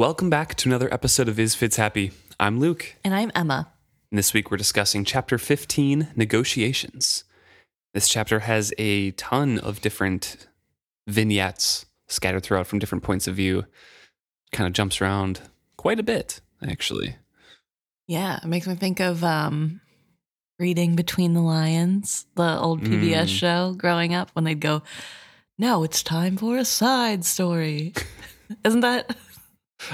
Welcome back to another episode of Is Fits Happy. I'm Luke, And I'm Emma. and this week we're discussing Chapter 15 Negotiations. This chapter has a ton of different vignettes scattered throughout from different points of view. Kind of jumps around quite a bit, actually. Yeah, it makes me think of um, reading Between the Lions, the old PBS Mm. show growing up when they'd go, Now it's time for a side story. Isn't that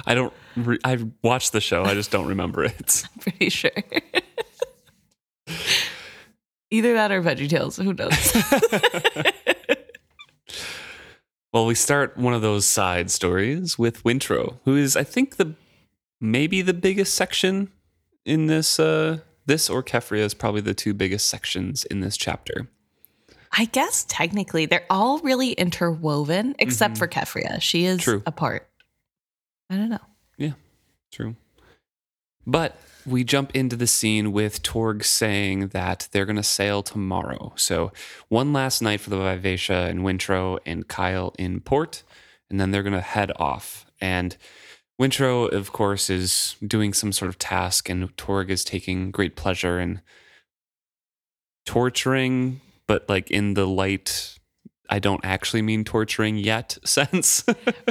I don't, re- I've watched the show, I just don't remember it. I'm pretty sure? Either that or Veggie Tales. Who knows? Well, we start one of those side stories with Wintrow, who is, I think, the maybe the biggest section in this. Uh, this or Keffria is probably the two biggest sections in this chapter. I guess technically they're all really interwoven, except Mhm. for Keffria. She is True. a part. I don't know. Yeah, true. But we jump into the scene with Torg saying that they're going to sail tomorrow. So, one last night for the Vivacia and Wintrow and Kyle in port, and then they're going to head off. And Wintrow, of course, is doing some sort of task, and Torg is taking great pleasure in torturing, but like in the light, I don't actually mean torturing yet sense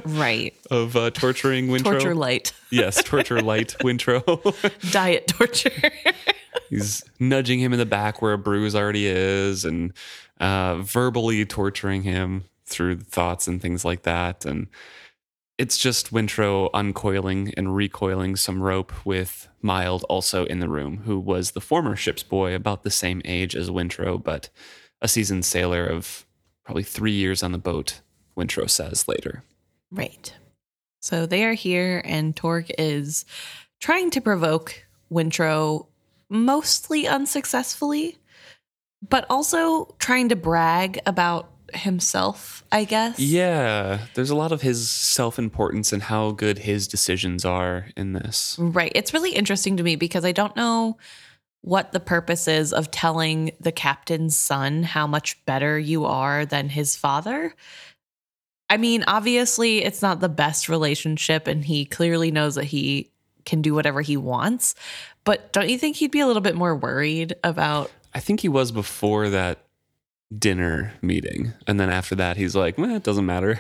Right. of uh, torturing Wintrow. Torture light. Yes, torture light Wintrow. Diet torture. He's nudging him in the back where a bruise already is and uh, verbally torturing him through thoughts and things like that. And it's just Wintrow uncoiling and recoiling some rope with Mild also in the room, who was the former ship's boy, about the same age as Wintrow, but a seasoned sailor of probably three years on the boat, Wintrow says later. Right. So they are here, and Torg is trying to provoke Wintrow mostly unsuccessfully, but also trying to brag about himself, I guess. Yeah, there's a lot of his self importance and how good his decisions are in this. Right. It's really interesting to me because I don't know what the purpose is of telling the captain's son how much better you are than his father. I mean, obviously, it's not the best relationship, and he clearly knows that he can do whatever he wants. But don't you think he'd be a little bit more worried about? I think he was before that dinner meeting. And then after that, he's like, eh, it doesn't matter.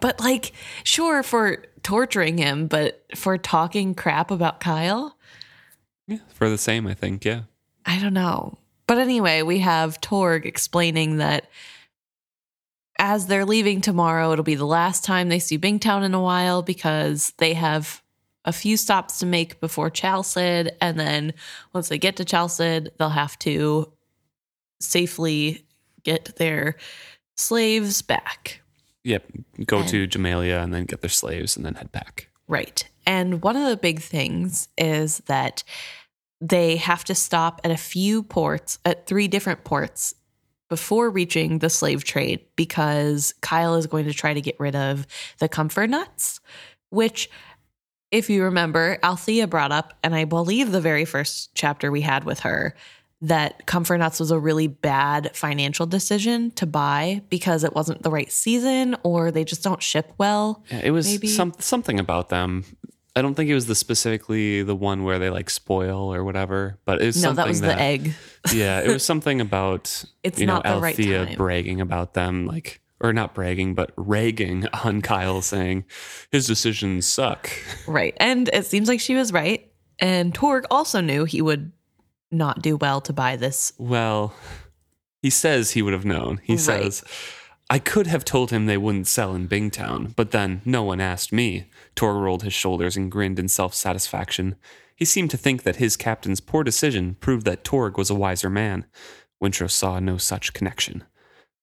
But, like, sure, for torturing him, but for talking crap about Kyle? Yeah, for the same, I think. Yeah. I don't know. But anyway, we have Torg explaining that as they're leaving tomorrow, it'll be the last time they see Bingtown in a while because they have a few stops to make before Chalced. And then once they get to Chalced, they'll have to safely get their slaves back. Yep. Go to Jamaillia and then get their slaves and then head back. Right. And one of the big things is that they have to stop at a few ports, at three different ports before reaching the slave trade because Kyle is going to try to get rid of the comfort nuts, which, if you remember, Althea brought up, and I believe the very first chapter we had with her, that comfort nuts was a really bad financial decision to buy because it wasn't the right season or they just don't ship well. Yeah, it was Maybe- some, something about them. I don't think it was the specifically the one where they like spoil or whatever, but it was No, that was the egg. yeah, it was something about It's you know not the right Althea time. bragging about them, like or not bragging, but ragging on Kyle, saying his decisions suck. Right. And it seems like she was right. And Torg also knew he would not do well to buy this. Well, he says he would have known. He Right. says, I could have told him they wouldn't sell in Bingtown, but then no one asked me. Torg rolled his shoulders and grinned in self satisfaction. He seemed to think that his captain's poor decision proved that Torg was a wiser man. Wintrow saw no such connection.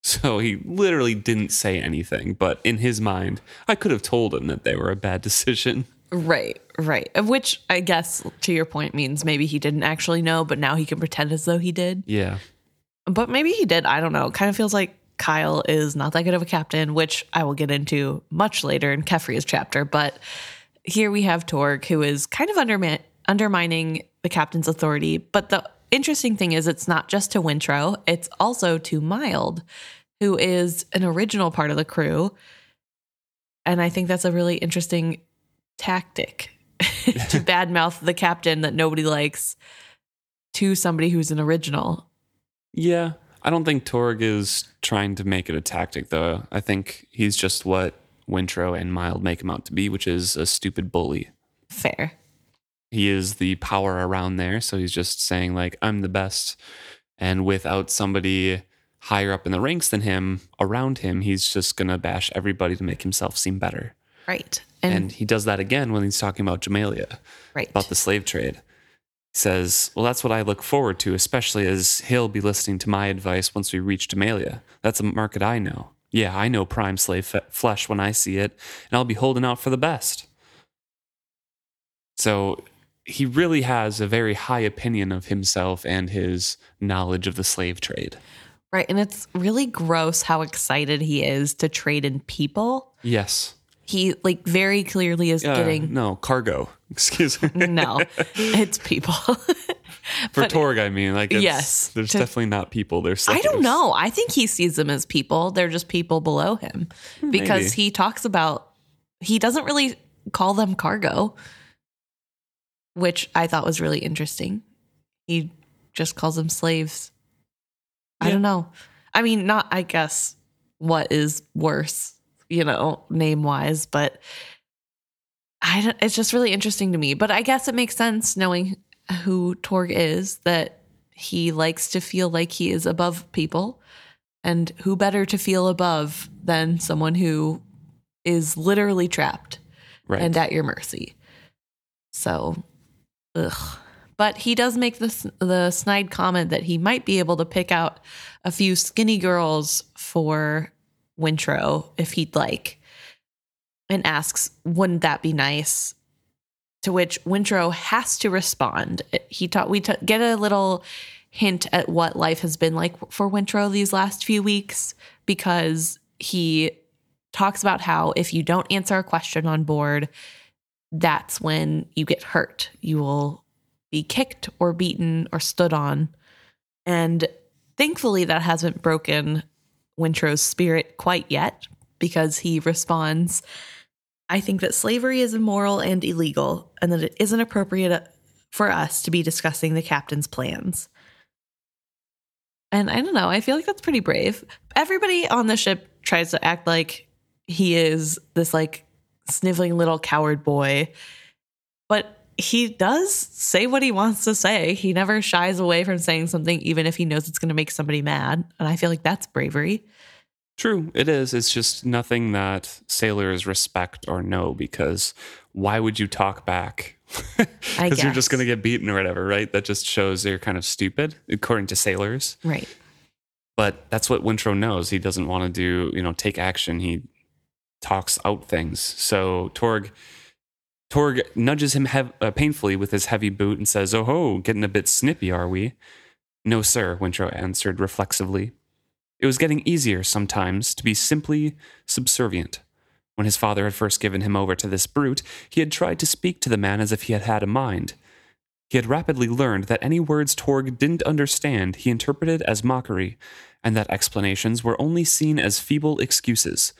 So he literally didn't say anything, but in his mind, I could have told him that they were a bad decision. Right. Right. Of which I guess, to your point, means maybe he didn't actually know, but now he can pretend as though he did. Yeah. But maybe he did. I don't know. It kind of feels like Kyle is not that good of a captain, which I will get into much later in Keffria's chapter. But here we have Torg, who is kind of undermining the captain's authority. But the interesting thing is, it's not just to Wintrow, it's also to Mild, who is an original part of the crew. And I think that's a really interesting tactic to badmouth the captain that nobody likes to somebody who's an original. Yeah. I don't think Torg is trying to make it a tactic, though. I think he's just what Wintrow and Mild make him out to be, which is a stupid bully. Fair. He is the power around there. So he's just saying, like, I'm the best. And without somebody higher up in the ranks than him around him, he's just going to bash everybody to make himself seem better. Right. And, And, he does that again when he's talking about Jamaillia. right. about the slave trade. Says, Well, that's what I look forward to, especially as he'll be listening to my advice once we reach Jamaillia. That's a market I know. Yeah, I know prime slave fe- flesh when I see it, and I'll be holding out for the best. So he really has a very high opinion of himself and his knowledge of the slave trade. right. And it's really gross how excited he is to trade in people. Yes. He like very clearly is Uh, getting no, cargo. Excuse me. no, it's people. For But- Torg, I mean, like, it's, Yes, there's to- definitely not people. There's I don't know. I think he sees them as people. They're just people below him hmm, because Maybe. he talks about he doesn't really call them cargo, which I thought was really interesting. He just calls them slaves. I don't know. I mean, not I guess what is worse, you know, name wise, but I don't, it's just really interesting to me. But I guess it makes sense knowing who Torg is that he likes to feel like he is above people. And who better to feel above than someone who is literally trapped Right. and at your mercy. So, ugh. But he does make the the snide comment that he might be able to pick out a few skinny girls for Wintrow if he'd like, and asks, "Wouldn't that be nice?" To which Wintrow has to respond. He taught we t- get a little hint at what life has been like for Wintrow these last few weeks because he talks about how if you don't answer a question on board, that's when you get hurt. You will be kicked or beaten or stood on. And thankfully, that hasn't broken Wintrow's spirit quite yet because he responds I think that slavery is immoral and illegal, and that it isn't appropriate uh, for us to be discussing the captain's plans. And I don't know, I feel like that's pretty brave. Everybody on the ship tries to act like he is this like sniveling little coward boy, but he does say what he wants to say. He never shies away from saying something, even if he knows it's going to make somebody mad. And I feel like that's bravery. True, it is. It's just nothing that sailors respect or know because why would you talk back? Because you're just going to get beaten or whatever, right? That just shows you're kind of stupid, according to sailors. Right. But that's what Wintrow knows. He doesn't want to do, you know, take action. He talks out things. So Torg, Torg nudges him hev- uh, painfully with his heavy boot and says, "Oh ho, getting a bit snippy, are we?" No, sir. Wintrow answered reflexively. It was getting easier sometimes to be simply subservient. When his father had first given him over to this brute, he had tried to speak to the man as if he had had a mind. He had rapidly learned that any words Torg didn't understand he interpreted as mockery, and that explanations were only seen as feeble excuses.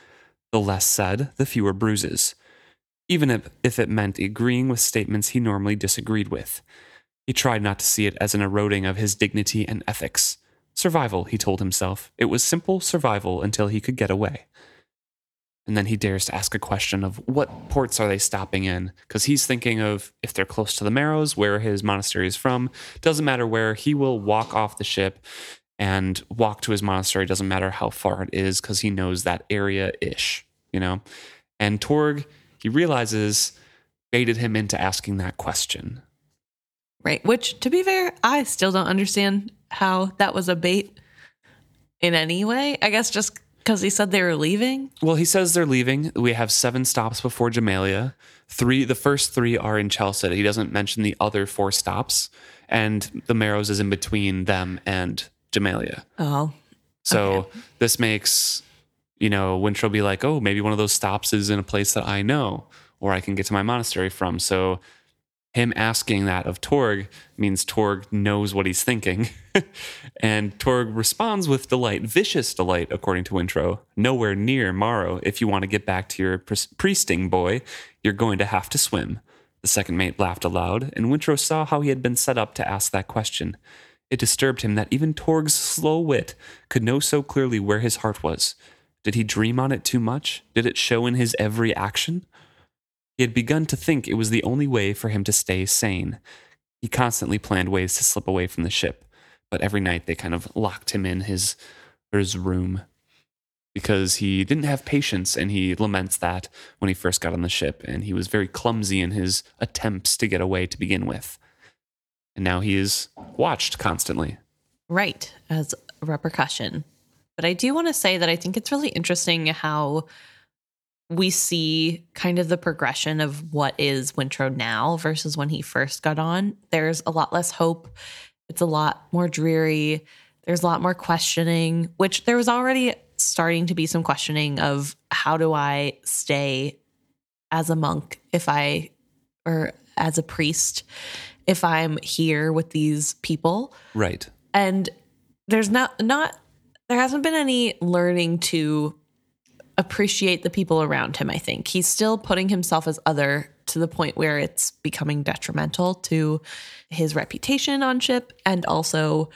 The less said, the fewer bruises. Even if, if it meant agreeing with statements he normally disagreed with. He tried not to see it as an eroding of his dignity and ethics. Survival, he told himself. It was simple survival until he could get away. And then he dares to ask a question of what ports are they stopping in? Because he's thinking of if they're close to the Marrows, where his monastery is from. Doesn't matter where, he will walk off the ship and walk to his monastery. Doesn't matter how far it is, because he knows that area ish, you know? And Torg, he realizes, baited him into asking that question. Right. Which, to be fair, I still don't understand how that was a bait in any way. I guess just because he said they were leaving. Well, he says they're leaving. We have seven stops before Jamaillia. Three, the first three are in Chelsea. He doesn't mention the other four stops, and the Marrows is in between them and Jamaillia. Oh, So this makes you know Wintrow be like, oh, maybe one of those stops is in a place that I know, or I can get to my monastery from. So him asking that of Torg means Torg knows what he's thinking. and Torg responds with delight, vicious delight, according to Wintrow. Nowhere near Morrow. If you want to get back to your priesting boy, you're going to have to swim. The second mate laughed aloud, and Wintrow saw how he had been set up to ask that question. It disturbed him that even Torg's slow wit could know so clearly where his heart was. Did he dream on it too much? Did it show in his every action? He had begun to think it was the only way for him to stay sane. He constantly planned ways to slip away from the ship, but every night they kind of locked him in his his room because he didn't have patience and he laments that when he first got on the ship and he was very clumsy in his attempts to get away to begin with. And now he is watched constantly. Right, as a repercussion. But I do want to say that I think it's really interesting how we see kind of the progression of what is Wintrow now versus when he first got on. There's a lot less hope. It's a lot more dreary. There's a lot more questioning, which there was already starting to be some questioning of how do I stay as a monk if I, or as a priest, if I'm here with these people. Right. And there's not, not, there hasn't been any learning to appreciate the people around him, I think. He's still putting himself as other to the point where it's becoming detrimental to his reputation on ship and also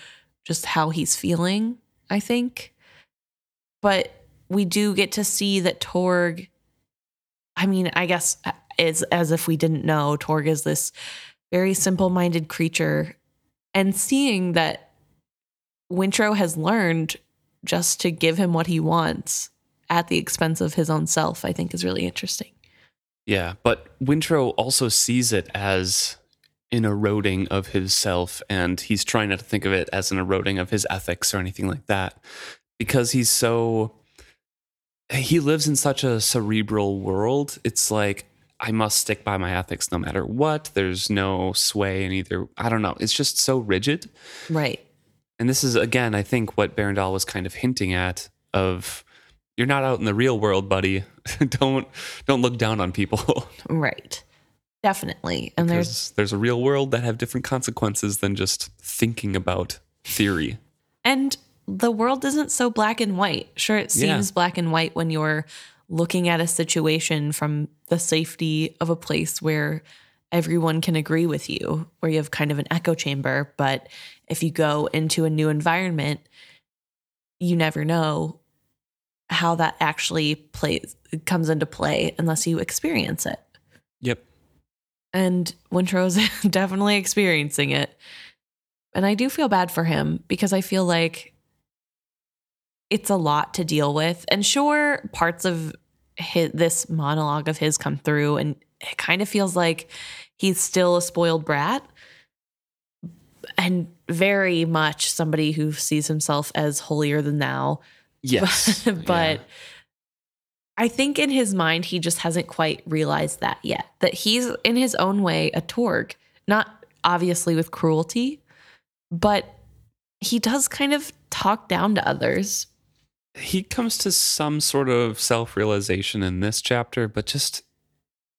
just how he's feeling, I think. But we do get to see that Torg, I mean, I guess is as if we didn't know, Torg is this very simple minded creature. And seeing that Wintrow has learned just to give him what he wants at the expense of his own self, I think is really interesting. Yeah, but Wintrow also sees it as an eroding of his self, and he's trying not to think of it as an eroding of his ethics or anything like that because he's so. He lives in such a cerebral world. It's like, I must stick by my ethics no matter what. There's no sway in either. I don't know. It's just so rigid. Right. And this is, again, I think what Berandol was kind of hinting at of you're not out in the real world, buddy. don't don't look down on people. right. Definitely. And because there's there's a real world that have different consequences than just thinking about theory. And the world isn't so black and white. Sure it seems yeah. black and white when you're looking at a situation from the safety of a place where everyone can agree with you, where you have kind of an echo chamber, but if you go into a new environment, you never know how that actually plays comes into play unless you experience it. Yep. And Wintrow's definitely experiencing it. And I do feel bad for him because I feel like it's a lot to deal with. And sure, parts of his, this monologue of his come through, and it kind of feels like he's still a spoiled brat and very much somebody who sees himself as holier than thou Yes. but, but yeah. I think in his mind, he just hasn't quite realized that yet. That he's in his own way a Torg, not obviously with cruelty, but he does kind of talk down to others. He comes to some sort of self realization in this chapter, but just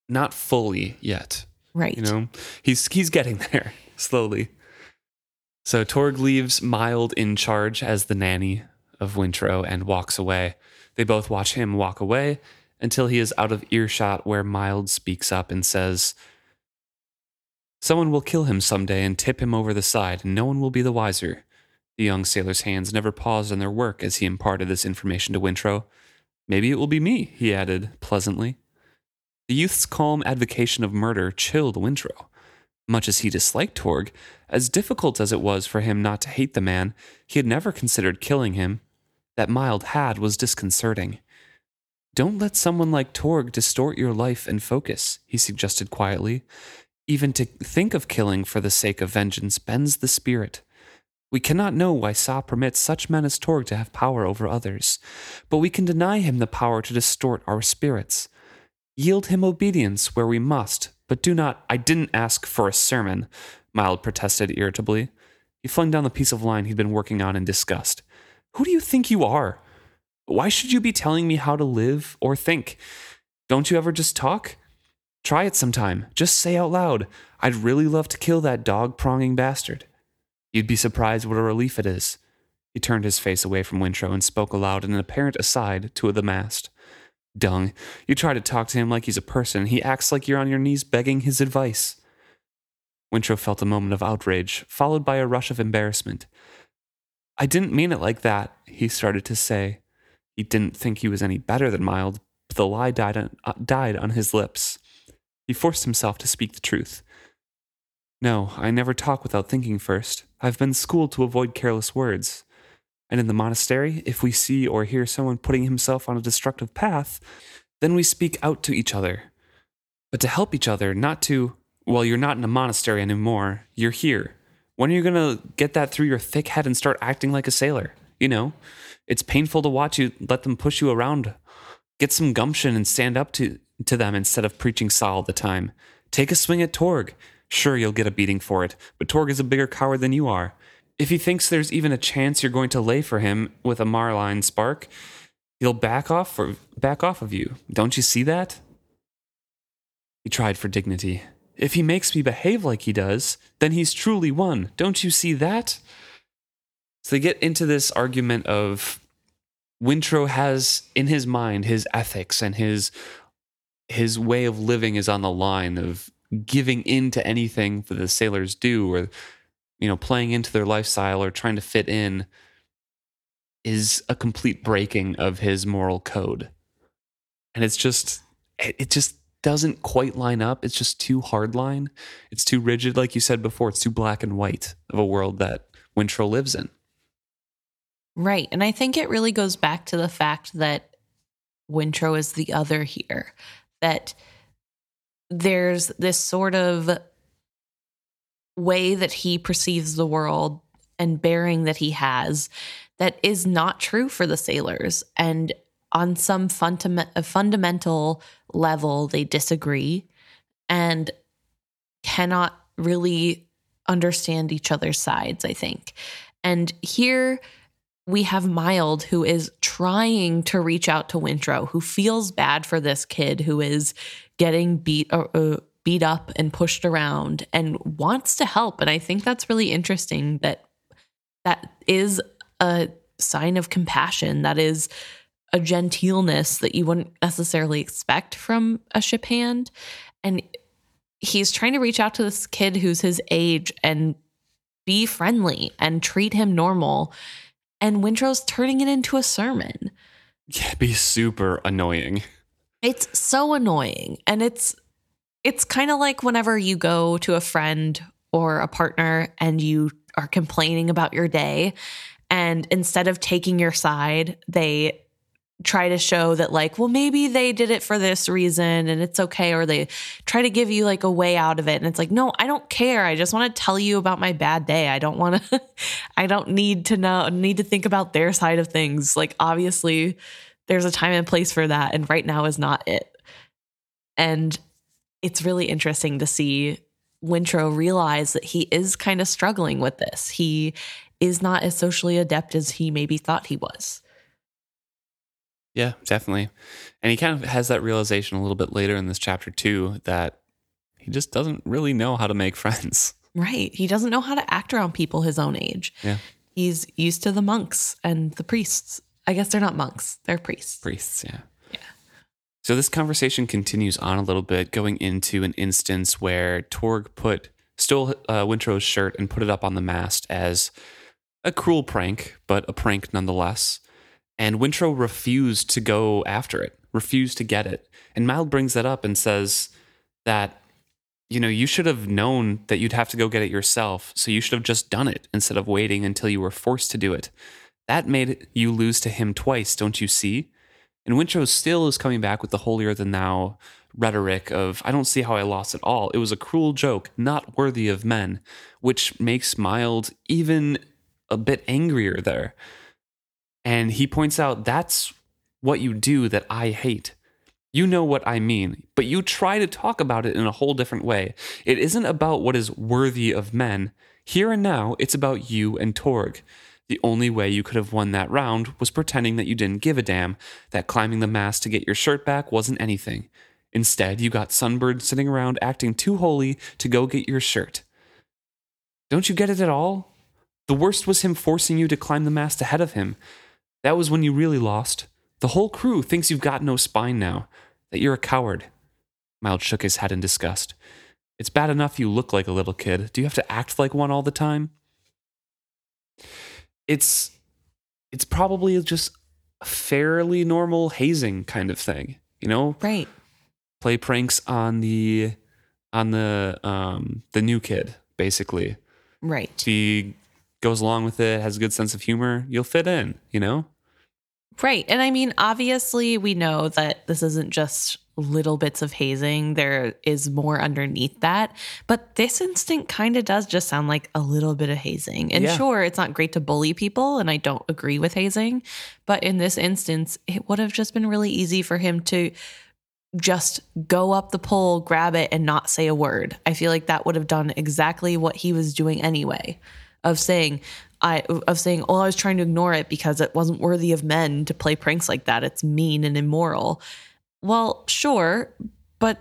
not fully yet. Right. You know, he's he's getting there slowly. So Torg leaves Mild in charge as the nanny of Wintrow and walks away. They both watch him walk away until he is out of earshot, where Mild speaks up and says, Someone will kill him someday and tip him over the side, and no one will be the wiser. The young sailor's hands never paused in their work as he imparted this information to Wintrow. Maybe it will be me, he added pleasantly. The youth's calm advocation of murder chilled Wintrow. Much as he disliked Torg, as difficult as it was for him not to hate the man, he had never considered killing him that Mild had was disconcerting. Don't let someone like Torg distort your life and focus, he suggested quietly. Even to think of killing for the sake of vengeance bends the spirit. We cannot know why Sa permits such men as Torg to have power over others, but we can deny him the power to distort our spirits. Yield him obedience where we must, but do not. I didn't ask for a sermon, Mild protested irritably. He flung down the piece of line he'd been working on in disgust. Who do you think you are? Why should you be telling me how to live or think? Don't you ever just talk? Try it sometime. Just say out loud, I'd really love to kill that dog pronging bastard. You'd be surprised what a relief it is. He turned his face away from Wintrow and spoke aloud in an apparent aside to the mast. Dung, you try to talk to him like he's a person, he acts like you're on your knees begging his advice. Wintrow felt a moment of outrage, followed by a rush of embarrassment. I didn't mean it like that, he started to say. He didn't think he was any better than Mild, but the lie died on, uh, died on his lips. He forced himself to speak the truth. No, I never talk without thinking first. I've been schooled to avoid careless words. And in the monastery, if we see or hear someone putting himself on a destructive path, then we speak out to each other. But to help each other, not to, well, you're not in a monastery anymore, you're here. When are you going to get that through your thick head and start acting like a sailor? You know, it's painful to watch you let them push you around. Get some gumption and stand up to, to them instead of preaching Saul all the time. Take a swing at Torg. Sure, you'll get a beating for it, but Torg is a bigger coward than you are. If he thinks there's even a chance you're going to lay for him with a marlinspike, he'll back off for back off of you. Don't you see that? He tried for dignity. If he makes me behave like he does, then he's truly won. Don't you see that? So they get into this argument of Wintrow has in his mind his ethics and his his way of living is on the line of giving in to anything that the sailors do or you know, playing into their lifestyle or trying to fit in is a complete breaking of his moral code. And it's just, it just doesn't quite line up. It's just too hardline. It's too rigid, like you said before. It's too black and white of a world that Wintrow lives in. Right. And I think it really goes back to the fact that Wintrow is the other here, that there's this sort of way that he perceives the world and bearing that he has that is not true for the sailors. And on some fundament- fundamental level, they disagree and cannot really understand each other's sides, I think. And here we have Mild, who is trying to reach out to Wintrow, who feels bad for this kid who is getting beat. Uh, uh, beat up and pushed around and wants to help and i think that's really interesting that that is a sign of compassion that is a genteelness that you wouldn't necessarily expect from a ship hand and he's trying to reach out to this kid who's his age and be friendly and treat him normal and Wintrow's turning it into a sermon. Yeah, be super annoying. It's so annoying. And it's it's kind of like whenever you go to a friend or a partner and you are complaining about your day and instead of taking your side they try to show that like well maybe they did it for this reason and it's okay or they try to give you like a way out of it. And it's like no I don't care. I just want to tell you about my bad day. I don't want to I don't need to know need to think about their side of things. Like obviously there's a time and place for that and right now is not it. And it's really interesting to see Wintrow realize that he is kind of struggling with this. He is not as socially adept as he maybe thought he was. Yeah, definitely. And he kind of has that realization a little bit later in this chapter too that he just doesn't really know how to make friends. Right. He doesn't know how to act around people his own age. Yeah. He's used to the monks and the priests. I guess they're not monks, they're priests. Priests, yeah. Yeah. So this conversation continues on a little bit, going into an instance where Torg put stole uh, Wintrow's shirt and put it up on the mast as a cruel prank, but a prank nonetheless. And Wintrow refused to go after it, refused to get it. And Mild brings that up and says that, you know, you should have known that you'd have to go get it yourself. So you should have just done it instead of waiting until you were forced to do it. That made you lose to him twice, don't you see? And Wintrow still is coming back with the holier than thou rhetoric of, I don't see how I lost at all. It was a cruel joke, not worthy of men, which makes Mild even a bit angrier there. And he points out, that's what you do that I hate. You know what I mean, but you try to talk about it in a whole different way. It isn't about what is worthy of men. Here and now, it's about you and Torg. The only way you could have won that round was pretending that you didn't give a damn, that climbing the mast to get your shirt back wasn't anything. Instead, you got Sunbird sitting around acting too holy to go get your shirt. Don't you get it at all? The worst was him forcing you to climb the mast ahead of him. That was when you really lost. The whole crew thinks you've got no spine now, that you're a coward. Mild shook his head in disgust. It's bad enough you look like a little kid. Do you have to act like one all the time? It's it's probably just a fairly normal hazing kind of thing, you know? Right. Play pranks on the on the um the new kid, basically. Right. If he goes along with it, has a good sense of humor, you'll fit in, you know? Right. And I mean, obviously, we know that this isn't just little bits of hazing, there is more underneath that. But this instinct kind of does just sound like a little bit of hazing. And Yeah. sure, it's not great to bully people, and I don't agree with hazing. But in this instance, it would have just been really easy for him to just go up the pole, grab it, and not say a word. I feel like that would have done exactly what he was doing anyway. Of saying, I of saying, oh, I was trying to ignore it because it wasn't worthy of men to play pranks like that. It's mean and immoral. Well, sure, but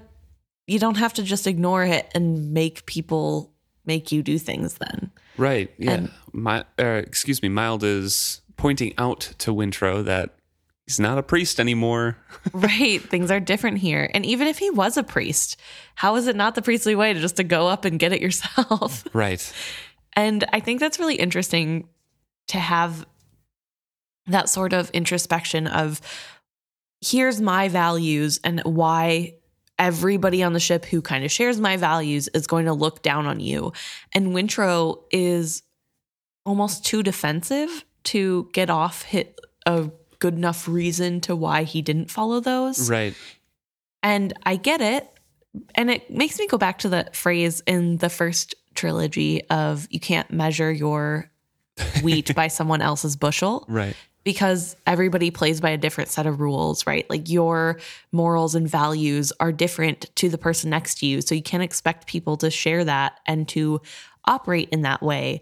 you don't have to just ignore it and make people make you do things then. Right. Yeah. And- My, uh, excuse me. Mild is pointing out to Wintrow that he's not a priest anymore. right things are different here and even if he was a priest how is it not the priestly way to just to go up and get it yourself right. And i think that's really interesting to have that sort of introspection of here's my values and why everybody on the ship who kind of shares my values is going to look down on you and Wintrow is almost too defensive to get off hit a good enough reason to why he didn't follow those Right. and I get it. And it makes me go back to the phrase in the first trilogy of you can't measure your wheat by someone else's bushel Right. because everybody plays by a different set of rules, right? Like your morals and values are different to the person next to you. So you can't expect people to share that and to operate in that way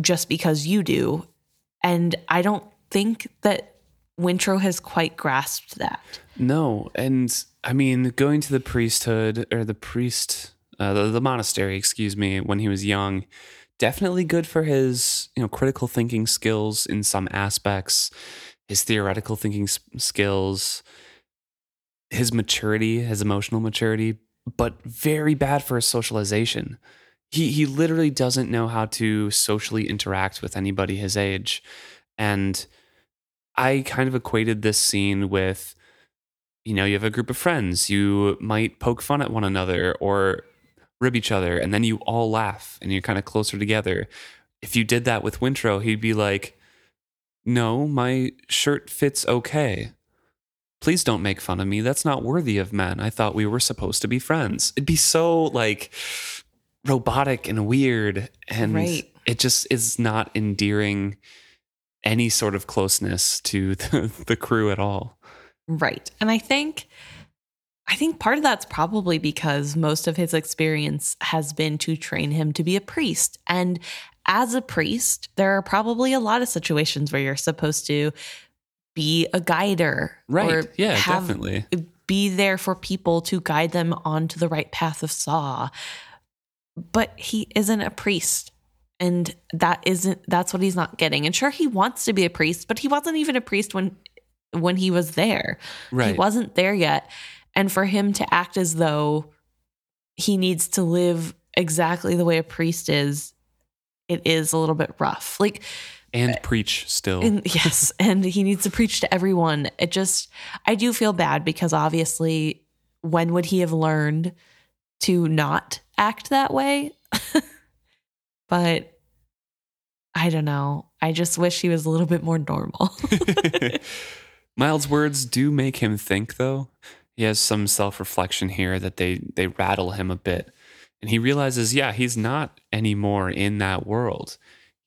just because you do. And I don't think that Wintrow has quite grasped that. No, and I mean, going to the priesthood or the priest, uh, the, the monastery, excuse me, when he was young, definitely good for his, you know, critical thinking skills in some aspects, his theoretical thinking skills, his maturity, his emotional maturity, but very bad for his socialization. He he literally doesn't know how to socially interact with anybody his age, and I kind of equated this scene with you know, you have a group of friends, you might poke fun at one another or rib each other, and then you all laugh and you're kind of closer together. If you did that with Wintrow, he'd be like, No, my shirt fits okay. Please don't make fun of me. That's not worthy of men. I thought we were supposed to be friends. It'd be so like robotic and weird. And Right. it just is not endearing any sort of closeness to the, the crew at all. Right. And I think I think part of that's probably because most of his experience has been to train him to be a priest. And as a priest, there are probably a lot of situations where you're supposed to be a guider. Right. Or yeah, have- definitely. Be there for people to guide them onto the right path of Sa. But he isn't a priest. And that isn't that's what he's not getting. And sure he wants to be a priest, but he wasn't even a priest when when he was there. Right. He wasn't there yet. And for him to act as though he needs to live exactly the way a priest is, it is a little bit rough. Like, and uh, preach still. and yes, and he needs to preach to everyone. It just, I do feel bad because obviously, when would he have learned to not act that way? but I don't know. I just wish he was a little bit more normal. Mild's words do make him think, though. He has some self reflection here that they, they rattle him a bit. And he realizes, yeah, he's not anymore in that world.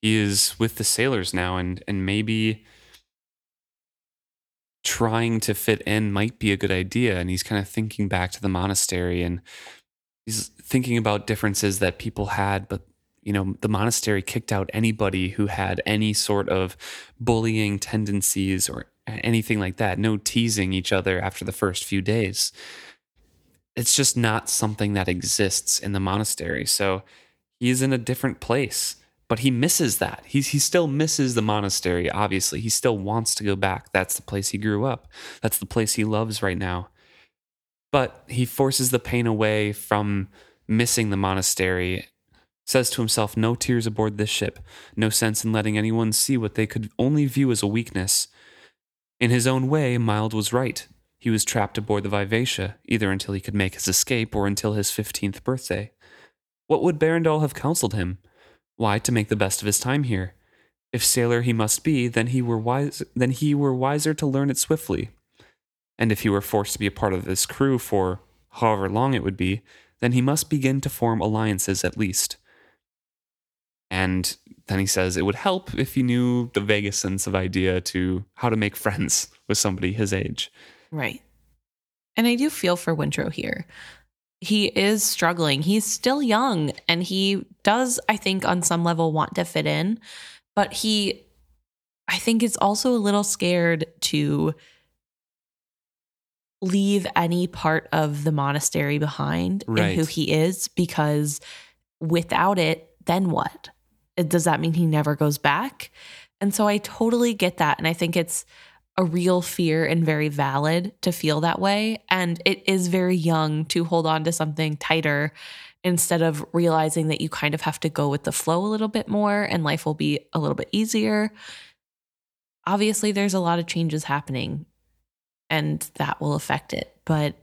He is with the sailors now, and, and maybe trying to fit in might be a good idea. And he's kind of thinking back to the monastery and he's thinking about differences that people had, but you know, the monastery kicked out anybody who had any sort of bullying tendencies or anything like that. No teasing each other after the first few days. it's just not something that exists in the monastery. So he's in a different place, but he misses that. He's, he still misses the monastery, obviously. He still wants to go back. That's the place he grew up, that's the place he loves right now. But he forces the pain away from missing the monastery says to himself, No tears aboard this ship, no sense in letting anyone see what they could only view as a weakness. In his own way, Mild was right. He was trapped aboard the Vivacia, either until he could make his escape or until his 15th birthday. What would Berandol have counseled him? Why, to make the best of his time here. If sailor he must be, then he were wise then he were wiser to learn it swiftly. And if he were forced to be a part of this crew for however long it would be, then he must begin to form alliances at least. And then he says it would help if he knew the vaguest sense of idea to how to make friends with somebody his age. Right. And I do feel for Wintrow here. He is struggling. He's still young and he does, I think, on some level want to fit in, but he, I think, is also a little scared to leave any part of the monastery behind Right. and who he is because without it, then what? Does that mean he never goes back? And so I totally get that. And I think it's a real fear and very valid to feel that way. And it is very young to hold on to something tighter instead of realizing that you kind of have to go with the flow a little bit more and life will be a little bit easier. Obviously, there's a lot of changes happening and that will affect it. But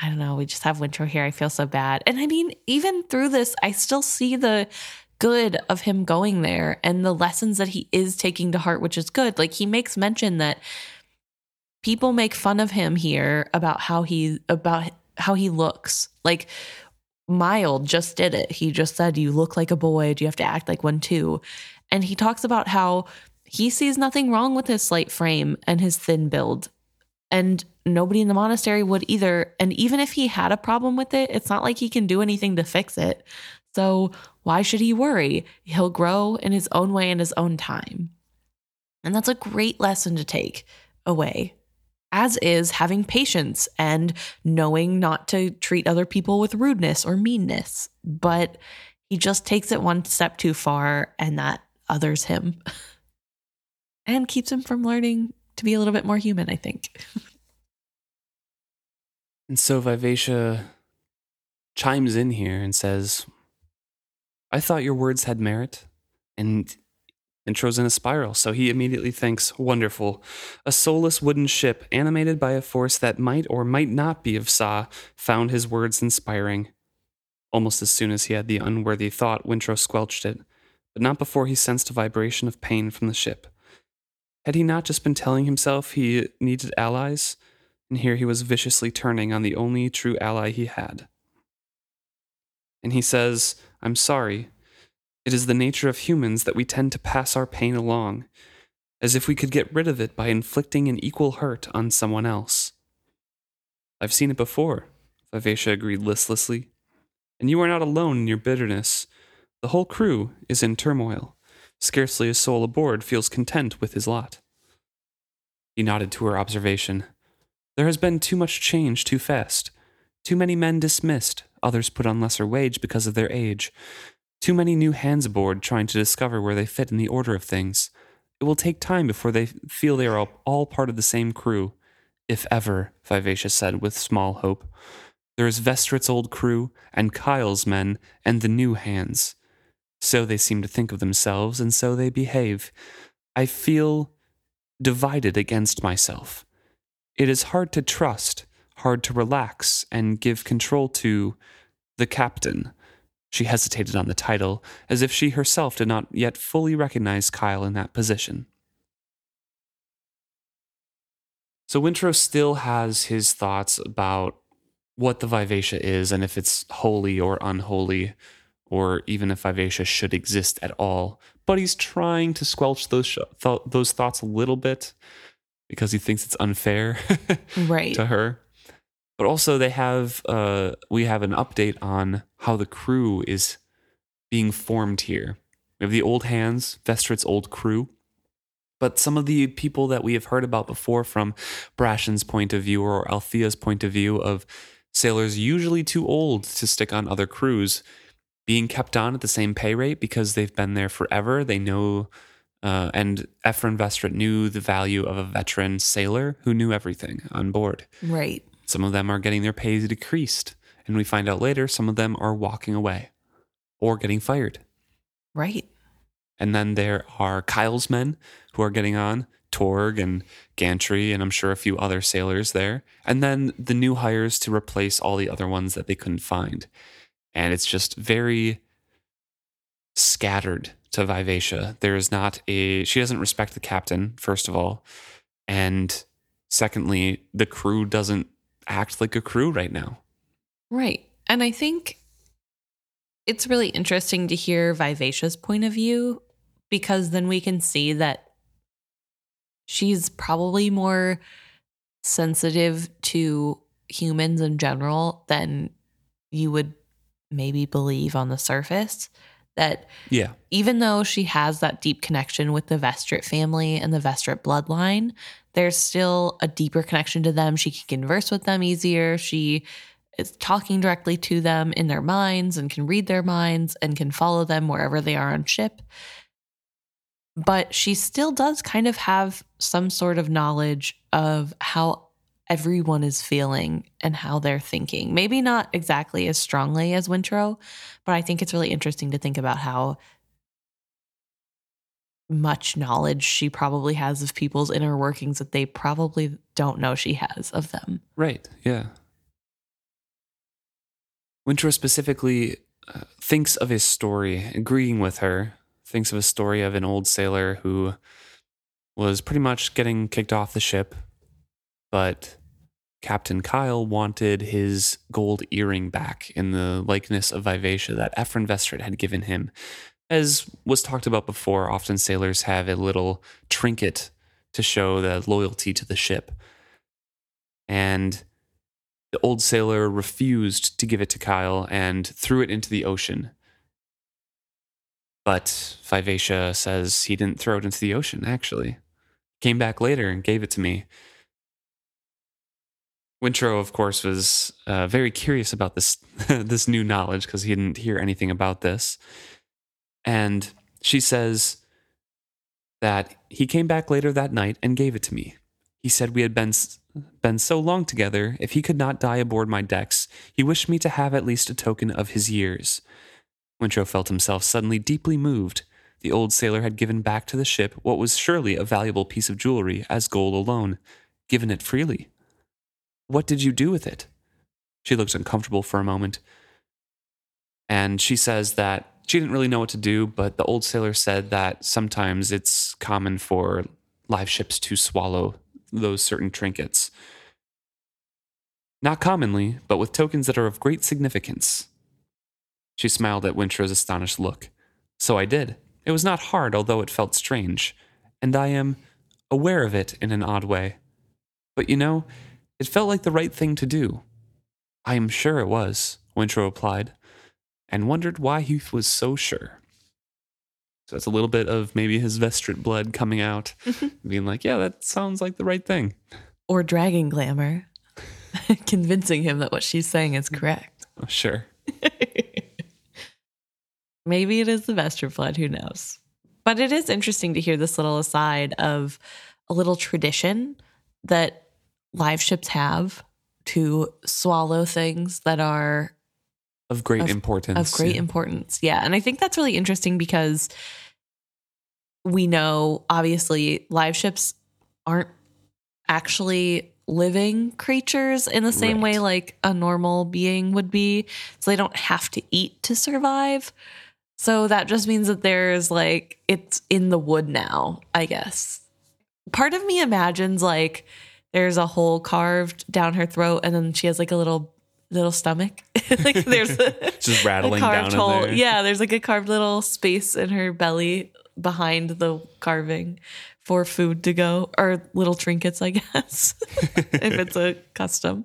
I don't know. We just have winter here. I feel so bad. And I mean, even through this, I still see the good of him going there and the lessons that he is taking to heart, which is good. Like he makes mention that people make fun of him here about how he about how he looks. Like Mild just did it. He just said, You look like a boy. Do you have to act like one too? And he talks about how he sees nothing wrong with his slight frame and his thin build. And nobody in the monastery would either. And even if he had a problem with it, it's not like he can do anything to fix it. So why should he worry? He'll grow in his own way in his own time. And that's a great lesson to take away, as is having patience and knowing not to treat other people with rudeness or meanness. But he just takes it one step too far, and that others him and keeps him from learning to be a little bit more human, I think. And so Vivacia chimes in here and says, I thought your words had merit. And intro's in a spiral. So he immediately thinks, wonderful. A soulless wooden ship, animated by a force that might or might not be of Sa, found his words inspiring. Almost as soon as he had the unworthy thought, Wintrow squelched it, but not before he sensed a vibration of pain from the ship. Had he not just been telling himself he needed allies? And here he was viciously turning on the only true ally he had. And he says, I'm sorry. It is the nature of humans that we tend to pass our pain along, as if we could get rid of it by inflicting an equal hurt on someone else. I've seen it before, Vivacia agreed listlessly. And you are not alone in your bitterness. The whole crew is in turmoil. Scarcely a soul aboard feels content with his lot. He nodded to her observation. There has been too much change too fast. Too many men dismissed, others put on lesser wage because of their age. Too many new hands aboard trying to discover where they fit in the order of things. It will take time before they feel they are all- part of the same crew. If ever, Vivacia said with small hope. There is Vestrit's old crew, and Kyle's men, and the new hands. So they seem to think of themselves, and so they behave. I feel divided against myself. It is hard to trust, hard to relax, and give control to the captain. She hesitated on the title, as if she herself did not yet fully recognize Kyle in that position. So Wintrow still has his thoughts about what the Vivacia is and if it's holy or unholy, or even if Vivacia should exist at all. But he's trying to squelch those sh- th- those thoughts a little bit because he thinks it's unfair Right. to her. But also, they have uh, we have an update on how the crew is being formed here. We have the old hands, Vestrit's old crew, but some of the people that we have heard about before from Brashen's point of view or Althea's point of view of sailors usually too old to stick on other crews being kept on at the same pay rate because they've been there forever. They know, uh, and Ephraim Vestrit knew the value of a veteran sailor who knew everything on board. Right. Some of them are getting their pay decreased. And we find out later some of them are walking away or getting fired. Right. And then there are Kyle's men who are getting on, Torg and Gantry, and I'm sure a few other sailors there. And then the new hires to replace all the other ones that they couldn't find. And it's just very scattered to Vivacia. There is not a, she doesn't respect the captain, first of all. And secondly, the crew doesn't act like a crew right now. Right. And I think it's really interesting to hear Vivacia's point of view because then we can see that she's probably more sensitive to humans in general than you would maybe believe on the surface. That Yeah. even though she has that deep connection with the Vestrit family and the Vestrit bloodline, there's still a deeper connection to them. She can converse with them easier. She is talking directly to them in their minds and can read their minds and can follow them wherever they are on ship. But she still does kind of have some sort of knowledge of how everyone is feeling and how they're thinking. Maybe not exactly as strongly as Wintrow, but I think it's really interesting to think about how much knowledge she probably has of people's inner workings that they probably don't know she has of them. Right. Yeah. Wintrow specifically uh, thinks of his story, agreeing with her, thinks of a story of an old sailor who was pretty much getting kicked off the ship, but Captain Kyle wanted his gold earring back in the likeness of Vivacia that Ephron Vestrit had given him. As was talked about before, often sailors have a little trinket to show the loyalty to the ship. And the old sailor refused to give it to Kyle and threw it into the ocean. But Vivacia says he didn't throw it into the ocean, actually. Came back later and gave it to me. Wintrow, of course, was uh, very curious about this this new knowledge because he didn't hear anything about this. And she says that he came back later that night and gave it to me. He said we had been been so long together, if he could not die aboard my decks, he wished me to have at least a token of his years. Wintrow felt himself suddenly deeply moved. The old sailor had given back to the ship what was surely a valuable piece of jewelry as gold alone, given it freely. What did you do with it? She looked uncomfortable for a moment. And she says that she didn't really know what to do, but the old sailor said that sometimes it's common for live ships to swallow those certain trinkets. Not commonly, but with tokens that are of great significance. She smiled at Wintrow's astonished look. So I did. It was not hard, although it felt strange, and I am aware of it in an odd way. But you know, it felt like the right thing to do. I am sure it was, Wintrow replied, and wondered why he was so sure. So that's a little bit of maybe his Vestrit blood coming out, being like, yeah, that sounds like the right thing. Or dragon glamour, convincing him that what she's saying is correct. Oh, sure. Maybe it is the Vestrit blood, who knows? But it is interesting to hear this little aside of a little tradition that live ships have to swallow things that are Of great Of- importance. of great yeah. importance. Yeah. And I think that's really interesting because we know obviously live ships aren't actually living creatures in the same way like a normal being would be. So they don't have to eat to survive. So that just means that there's like it's in the wood now, I guess. Part of me imagines like there's a hole carved down her throat and then she has like a little little stomach. like there's a, Just rattling carved down hole. in there. Yeah, there's like a carved little space in her belly behind the carving for food to go or little trinkets, I guess, if it's a custom.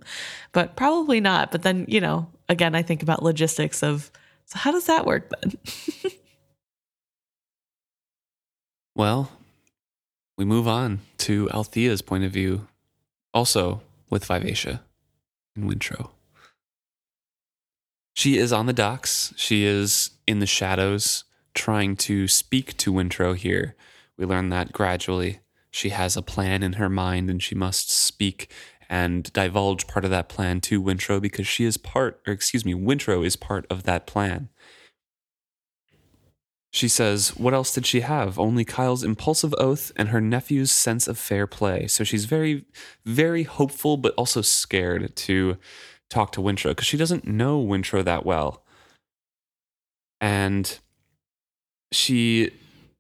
But probably not. But then, you know, again, I think about logistics of so how does that work then? Well, we move on to Althea's point of view, also with Vivacia and Wintrow. She is on the docks. She is in the shadows trying to speak to Wintrow here. We learn that gradually. She has a plan in her mind and she must speak and divulge part of that plan to Wintrow because she is part, or excuse me, Wintrow is part of that plan. She says, What else did she have? Only Kyle's impulsive oath and her nephew's sense of fair play. So she's very, very hopeful, but also scared to talk to Wintrow because she doesn't know Wintrow that well. And she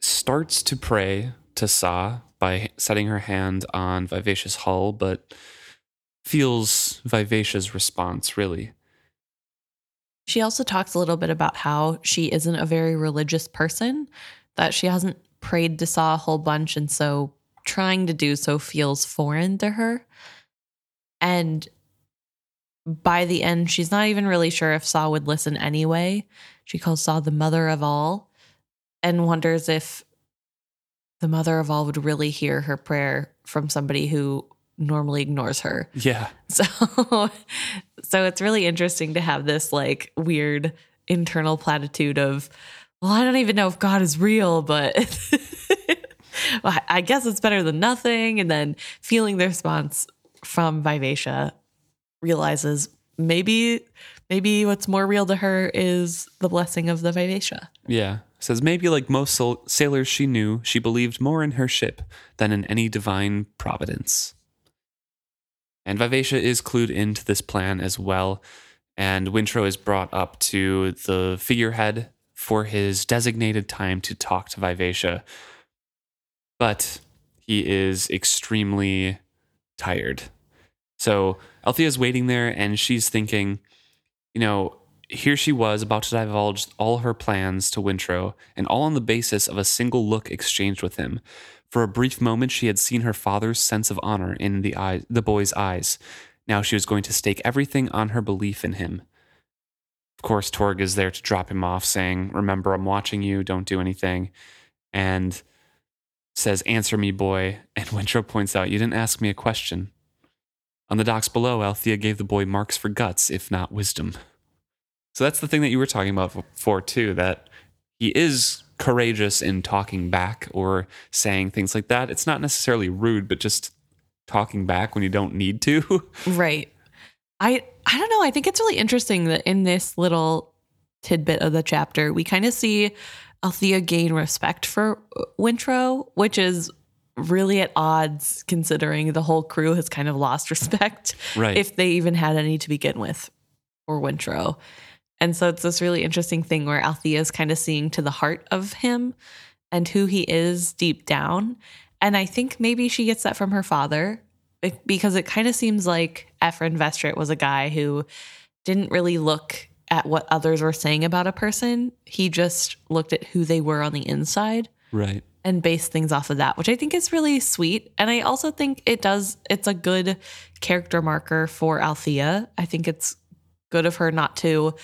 starts to pray to Sa by setting her hand on Vivacia's Hull, but feels Vivacia's response really. She also talks a little bit about how she isn't a very religious person, that she hasn't prayed to Sa a whole bunch, and so trying to do so feels foreign to her. And by the end, she's not even really sure if Sa would listen anyway. She calls Sa the mother of all and wonders if the mother of all would really hear her prayer from somebody who normally ignores her. Yeah. So so it's really interesting to have this like weird internal platitude of well, I don't even know if God is real, but well, I guess it's better than nothing. And then feeling the response from Vivacia realizes maybe maybe what's more real to her is the blessing of the Vivacia. Yeah. Says maybe like most sailors she knew, she believed more in her ship than in any divine providence. And Vivacia is clued into this plan as well. And Wintrow is brought up to the figurehead for his designated time to talk to Vivacia. But he is extremely tired. So Althea's waiting there and she's thinking, you know, here she was about to divulge all her plans to Wintrow, and all on the basis of a single look exchanged with him. For a brief moment, she had seen her father's sense of honor in the eye, the boy's eyes. Now she was going to stake everything on her belief in him. Of course, Torg is there to drop him off, saying, Remember, I'm watching you, don't do anything. And says, Answer me, boy. And Wintrow points out, You didn't ask me a question. On the docks below, Althea gave the boy marks for guts, if not wisdom. So that's the thing that you were talking about before, too, that he is courageous in talking back or saying things like that. It's not necessarily rude, but just talking back when you don't need to. Right. I I don't know. I think it's really interesting that in this little tidbit of the chapter, we kind of see Althea gain respect for Wintrow, which is really at odds considering the whole crew has kind of lost respect. Right. If they even had any to begin with for Wintrow. And so it's this really interesting thing where Althea is kind of seeing to the heart of him and who he is deep down. And I think maybe she gets that from her father because it kind of seems like Ephron Vestrit was a guy who didn't really look at what others were saying about a person. He just looked at who they were on the inside right. and based things off of that, which I think is really sweet. And I also think it does, it's a good character marker for Althea. I think it's good of her not to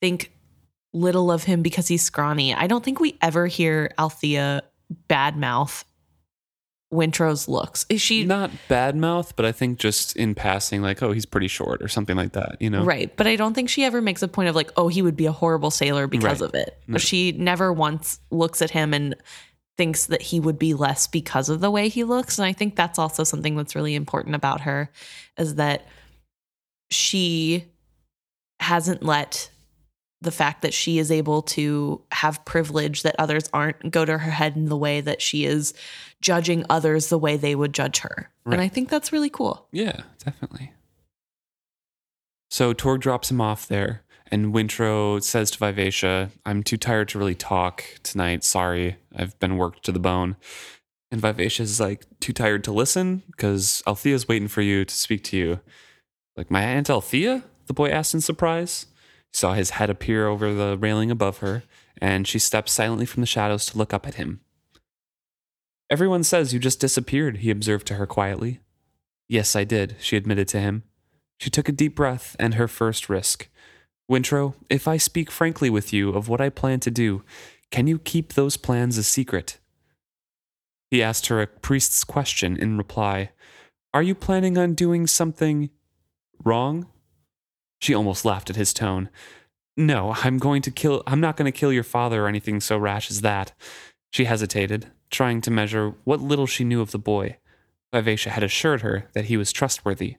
think little of him because he's scrawny. I don't think we ever hear Althea badmouth Wintrow's looks. Is she Not bad mouth, but I think just in passing, like, oh, he's pretty short or something like that, you know? right? But I don't think she ever makes a point of like, oh, he would be a horrible sailor because Right. of it. No. She never once looks at him and thinks that he would be less because of the way he looks. And I think that's also something that's really important about her is that she hasn't let the fact that she is able to have privilege that others aren't go to her head in the way that she is judging others the way they would judge her. Right. And I think that's really cool. Yeah, definitely. So Torg drops him off there, and Wintrow says to Vivacia, I'm too tired to really talk tonight. Sorry, I've been worked to the bone. And Vivacia's like, too tired to listen? Because Althea's waiting for you to speak to you. Like, my Aunt Althea? The boy asked in surprise. Saw his head appear over the railing above her, and she stepped silently from the shadows to look up at him. Everyone says you just disappeared, he observed to her quietly. Yes, I did, she admitted to him. She took a deep breath and her first risk. Wintrow, if I speak frankly with you of what I plan to do, can you keep those plans a secret? He asked her a priest's question in reply Are you planning on doing something wrong? She almost laughed at his tone. No, I'm going to kill. I'm not going to kill your father or anything so rash as that. She hesitated, trying to measure what little she knew of the boy. Vivacia had assured her that he was trustworthy.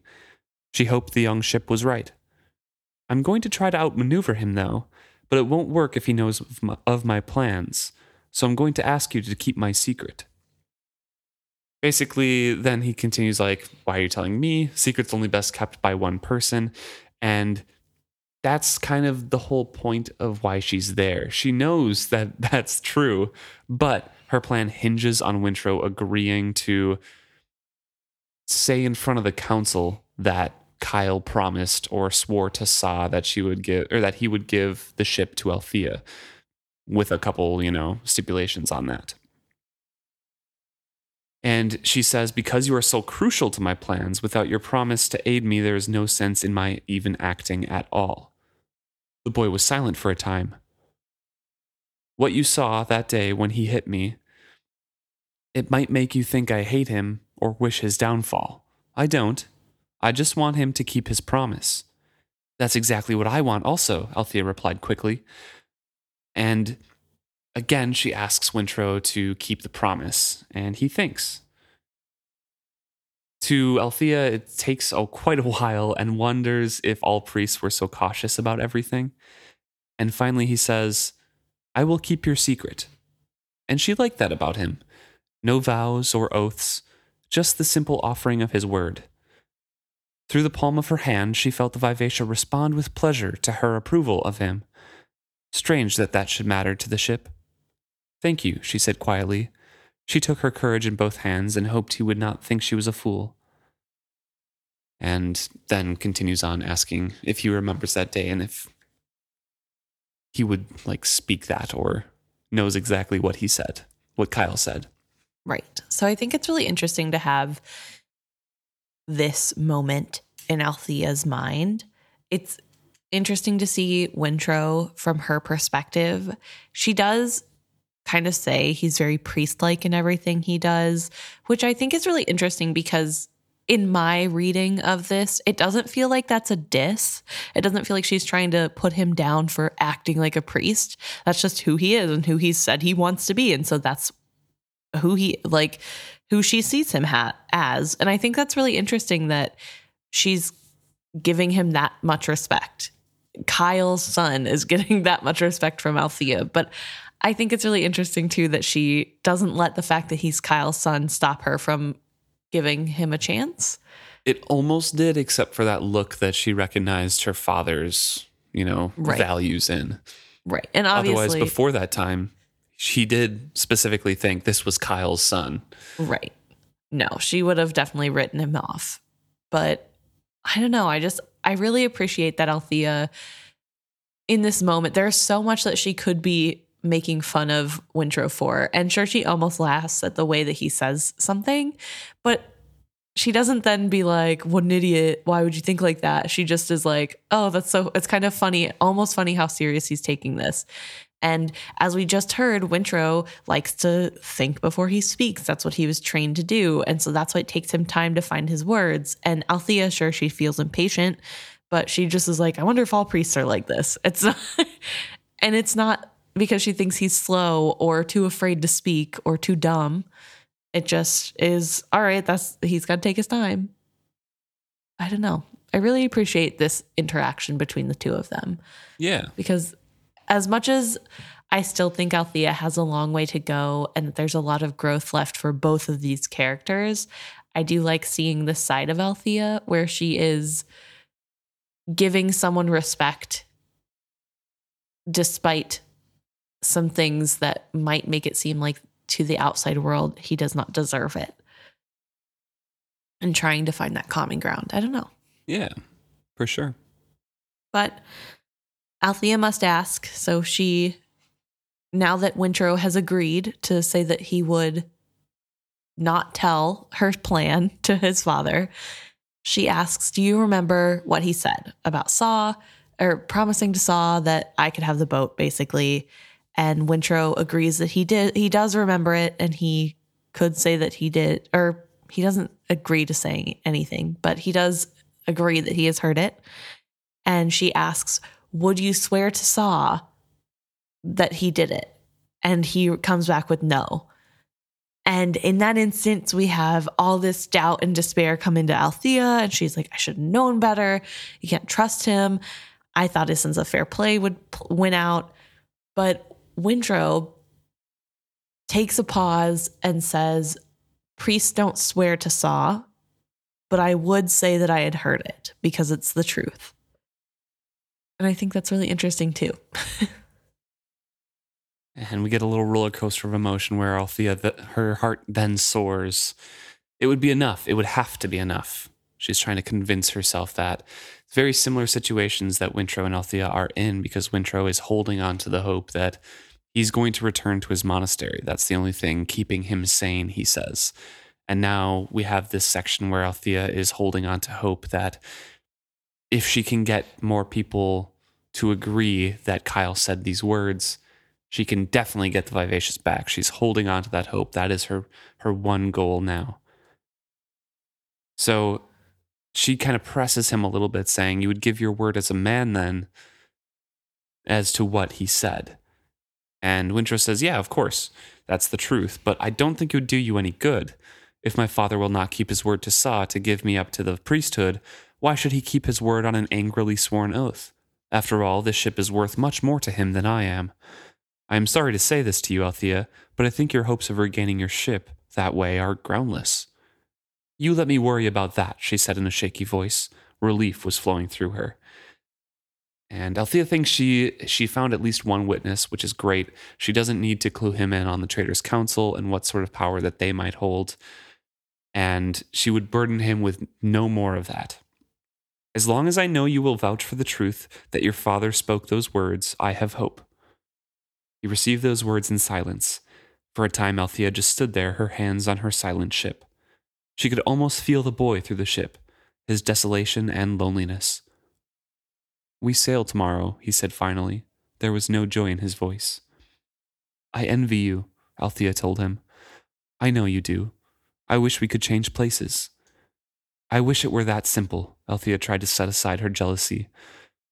She hoped the young ship was right. I'm going to try to outmaneuver him, though, but it won't work if he knows of my, of my plans, so I'm going to ask you to keep my secret. Basically, then he continues like, Why are you telling me? Secret's only best kept by one person. And that's kind of the whole point of why she's there. She knows that that's true, but her plan hinges on Wintrow agreeing to say in front of the council that Kyle promised or swore to Sa that she would give or that he would give the ship to Althea with a couple, you know, stipulations on that. And she says, Because you are so crucial to my plans, without your promise to aid me, there is no sense in my even acting at all. The boy was silent for a time. What you saw that day when he hit me, it might make you think I hate him or wish his downfall. I don't. I just want him to keep his promise. That's exactly what I want, also, Althea replied quickly. And again, she asks Wintrow to keep the promise, and he thinks. To Althea, it takes oh, quite a while and wonders if all priests were so cautious about everything. And finally, he says, I will keep your secret. And she liked that about him. No vows or oaths, just the simple offering of his word. Through the palm of her hand, she felt the Vivacia respond with pleasure to her approval of him. Strange that that should matter to the ship. Thank you, she said quietly. She took her courage in both hands and hoped he would not think she was a fool. And then continues on asking if he remembers that day and if he would like speak that or knows exactly what he said, what Kyle said. Right. So I think it's really interesting to have this moment in Althea's mind. It's interesting to see Wintrow from her perspective. She does kind of say he's very priest like in everything he does, which I think is really interesting because in my reading of this, it doesn't feel like that's a diss. It doesn't feel like she's trying to put him down for acting like a priest. That's just who he is and who he said he wants to be. And so that's who he like who she sees him ha- as. And I think that's really interesting that she's giving him that much respect. Kyle's son is getting that much respect from Althea, but I think it's really interesting too that she doesn't let the fact that he's Kyle's son stop her from giving him a chance. It almost did, except for that look that she recognized her father's, you know, Right. values in. Right. And obviously Otherwise, before that time, she did specifically think this was Kyle's son. Right. No, she would have definitely written him off. But I don't know. I just, I really appreciate that Althea in this moment. There's so much that she could be making fun of Wintrow for. And she almost laughs at the way that he says something, but she doesn't then be like, what an idiot. Why would you think like that? She just is like, oh, that's so, it's kind of funny, almost funny how serious he's taking this. And as we just heard, Wintrow likes to think before he speaks. That's what he was trained to do. And so that's why it takes him time to find his words. And Althea, sure, she feels impatient, but she just is like, I wonder if all priests are like this. It's not, and it's not because she thinks he's slow or too afraid to speak or too dumb. It just is, all right, that's, he's got to take his time. I don't know. I really appreciate this interaction between the two of them Yeah. because as much as I still think Althea has a long way to go and there's a lot of growth left for both of these characters, I do like seeing the side of Althea where she is giving someone respect despite some things that might make it seem like to the outside world he does not deserve it. And trying to find that common ground. I don't know. Yeah. For sure. But Althea must ask. So she, now that Wintrow has agreed to say that he would not tell her plan to his father, she asks, Do you remember what he said about Sa or promising to Sa that I could have the boat, basically? And Wintrow agrees that he did. He does remember it, and he could say that he did, or he doesn't agree to saying anything, but he does agree that he has heard it. And she asks, Would you swear to Sa that he did it? And he comes back with no. And in that instance, we have all this doubt and despair come into Althea, and she's like, I should have known better. You can't trust him. I thought his sense of fair play would win out. But Wintrow takes a pause and says, Priests don't swear to Sa, but I would say that I had heard it because it's the truth. And I think that's really interesting too. and we get a little roller coaster of emotion where Althea, the, her heart then soars. It would be enough. It would have to be enough. She's trying to convince herself that. Very similar situations that Wintrow and Althea are in because Wintrow is holding on to the hope that he's going to return to his monastery. That's the only thing keeping him sane, he says. And now we have this section where Althea is holding on to hope that if she can get more people to agree that Kyle said these words, she can definitely get the vivacious back. She's holding on to that hope. That is her her one goal now. So she kind of presses him a little bit, saying, You would give your word as a man then as to what he said. And Wintrow says, Yeah, of course, that's the truth, but I don't think it would do you any good. If my father will not keep his word to Sa to give me up to the priesthood, why should he keep his word on an angrily sworn oath? After all, this ship is worth much more to him than I am. I am sorry to say this to you, Althea, but I think your hopes of regaining your ship that way are groundless. You let me worry about that, she said in a shaky voice. Relief was flowing through her. And Althea thinks she she found at least one witness, which is great. She doesn't need to clue him in on the Traders' Council and what sort of power that they might hold. And she would burden him with no more of that. As long as I know you will vouch for the truth that your father spoke those words, I have hope. He received those words in silence. For a time, Althea just stood there, her hands on her silent ship. She could almost feel the boy through the ship, his desolation and loneliness. We sail tomorrow, he said finally. There was no joy in his voice. I envy you, Althea told him. I know you do. I wish we could change places. I wish it were that simple, Althea tried to set aside her jealousy.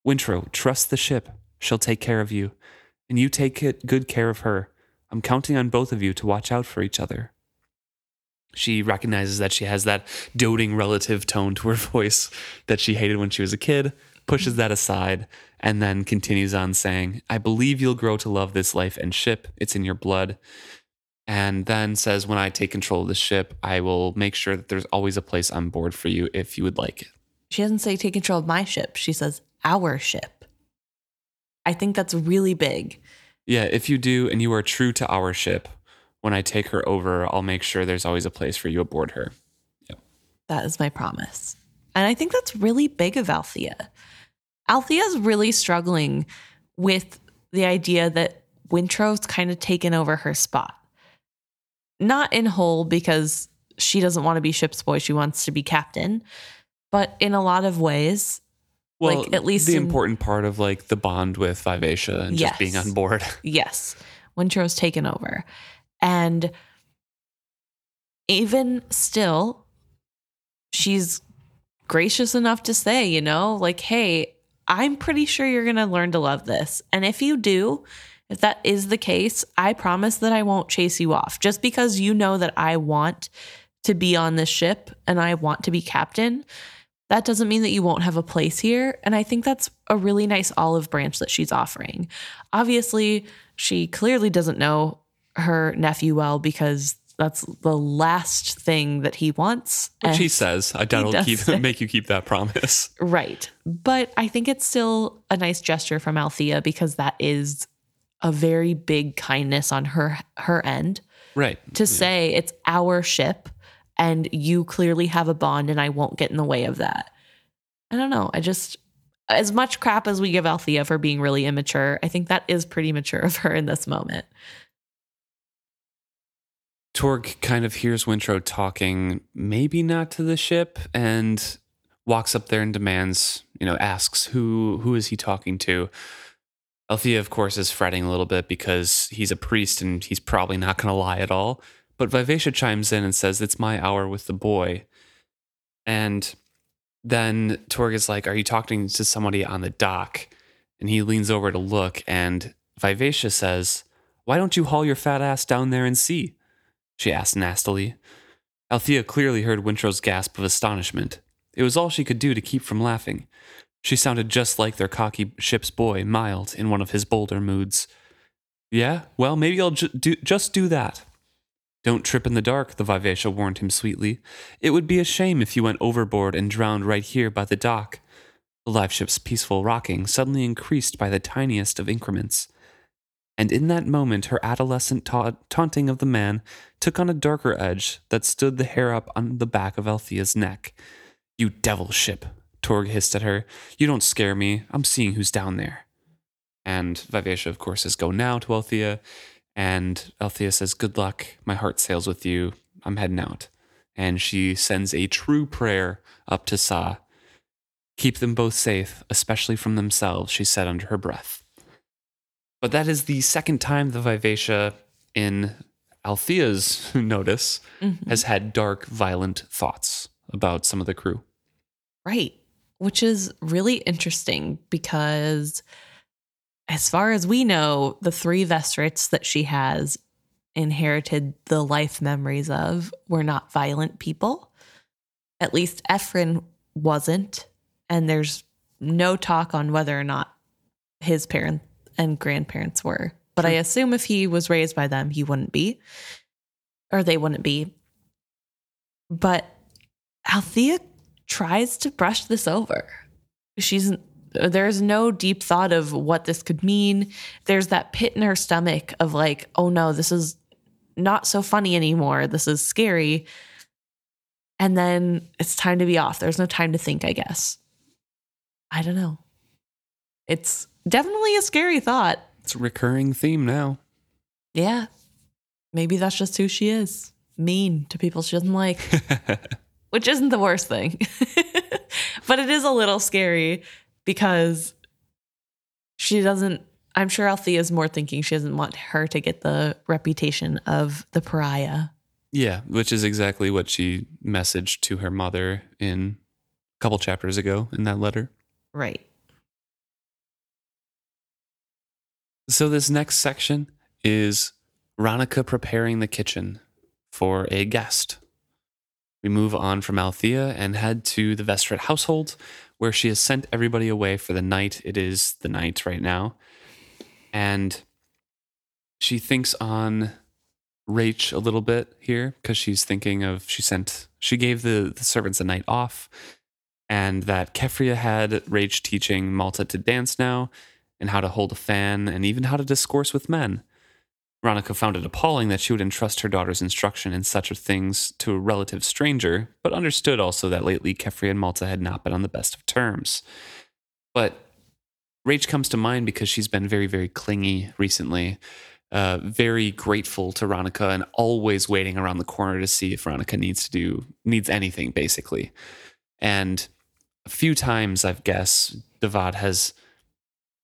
Wintrow, trust the ship. She'll take care of you and you take good care of her. I'm counting on both of you to watch out for each other. She recognizes that she has that doting relative tone to her voice that she hated when she was a kid, pushes that aside, and then continues on saying, I believe you'll grow to love this life and ship. It's in your blood. And then says, When I take control of the ship, I will make sure that there's always a place on board for you if you would like it. She doesn't say take control of my ship. She says our ship. I think that's really big. Yeah, if you do and you are true to our ship, when I take her over, I'll make sure there's always a place for you aboard her. Yep. That is my promise. And I think that's really big of Althea. Althea's really struggling with the idea that Wintrow's kind of taken over her spot. Not in whole because she doesn't want to be ship's boy, she wants to be captain, but in a lot of ways, well, like at least the in, important part of like the bond with Vivacia and yes, just being on board. yes. Wintrow's taken over. And even still, she's gracious enough to say, you know, like, hey, I'm pretty sure you're going to learn to love this. And if you do, if that is the case, I promise that I won't chase you off. Just because you know that I want to be on this ship and I want to be captain that doesn't mean that you won't have a place here. And I think that's a really nice olive branch that she's offering. Obviously, she clearly doesn't know her nephew well because that's the last thing that he wants. Which he says. I doubt it'll keep, make you keep that promise. Right. But I think it's still a nice gesture from Althea because that is a very big kindness on her her end. Right. To yeah. say it's our ship and you clearly have a bond and I won't get in the way of that. I don't know. I just as much crap as we give Althea for being really immature, I think that is pretty mature of her in this moment. Torg kind of hears Wintrow talking, maybe not to the ship, and walks up there and demands, you know, asks who who is he talking to? Althea, of course, is fretting a little bit because he's a priest and he's probably not going to lie at all. But Vivacia chimes in and says, It's my hour with the boy. And then Torg is like, Are you talking to somebody on the dock? And he leans over to look, and Vivacia says, Why don't you haul your fat ass down there and see? She asked nastily. Althea clearly heard Wintrow's gasp of astonishment. It was all she could do to keep from laughing. She sounded just like their cocky ship's boy, Mild, in one of his bolder moods. Yeah, well, maybe I'll ju- do, just do that. Don't trip in the dark, the Vivacia warned him sweetly. It would be a shame if you went overboard and drowned right here by the dock. The live ship's peaceful rocking suddenly increased by the tiniest of increments. And in that moment, her adolescent ta- taunting of the man took on a darker edge that stood the hair up on the back of Althea's neck. You devil ship, Torg hissed at her. You don't scare me. I'm seeing who's down there. And Vivacia, of course, says, Go now to Althea. And Althea says, Good luck. My heart sails with you. I'm heading out. And she sends a true prayer up to Sa. Keep them both safe, especially from themselves, she said under her breath. But that is the second time the Vivacia in Althea's notice Mhm. has had dark, violent thoughts about some of the crew. Right. Which is really interesting because, as far as we know, the three Vestrits that she has inherited the life memories of were not violent people. At least Ephron wasn't. And there's no talk on whether or not his parents and grandparents were. But I assume if he was raised by them, he wouldn't be, or they wouldn't be. But Althea tries to brush this over. She's there's no deep thought of what this could mean. There's that pit in her stomach of like, oh no, this is not so funny anymore. This is scary. And then it's time to be off. There's no time to think, I guess. I don't know. It's definitely a scary thought. It's recurring theme now. Yeah. Maybe that's just who she is. Mean to people she doesn't like. which isn't the worst thing. but it is a little scary because she doesn't, I'm sure Althea is more thinking she doesn't want her to get the reputation of the pariah. yeah, which is exactly what she messaged to her mother in a couple chapters ago in that letter. Right. So, this next section is Ronica preparing the kitchen for a guest. We move on from Althea and head to the Vestrit household, where she has sent everybody away for the night. It is the night right now. And she thinks on Rache a little bit here because she's thinking of she sent she gave the, the servants a night off and that Keffria had Rache teaching Malta to dance now and how to hold a fan and even how to discourse with men. Ronica found it appalling that she would entrust her daughter's instruction in such things to a relative stranger, but understood also that lately Keffria and Malta had not been on the best of terms. But Rache comes to mind because she's been very, very clingy recently, uh, very grateful to Ronica and always waiting around the corner to see if Ronica needs to do needs anything, basically. And a few times, I've guessed, Davad has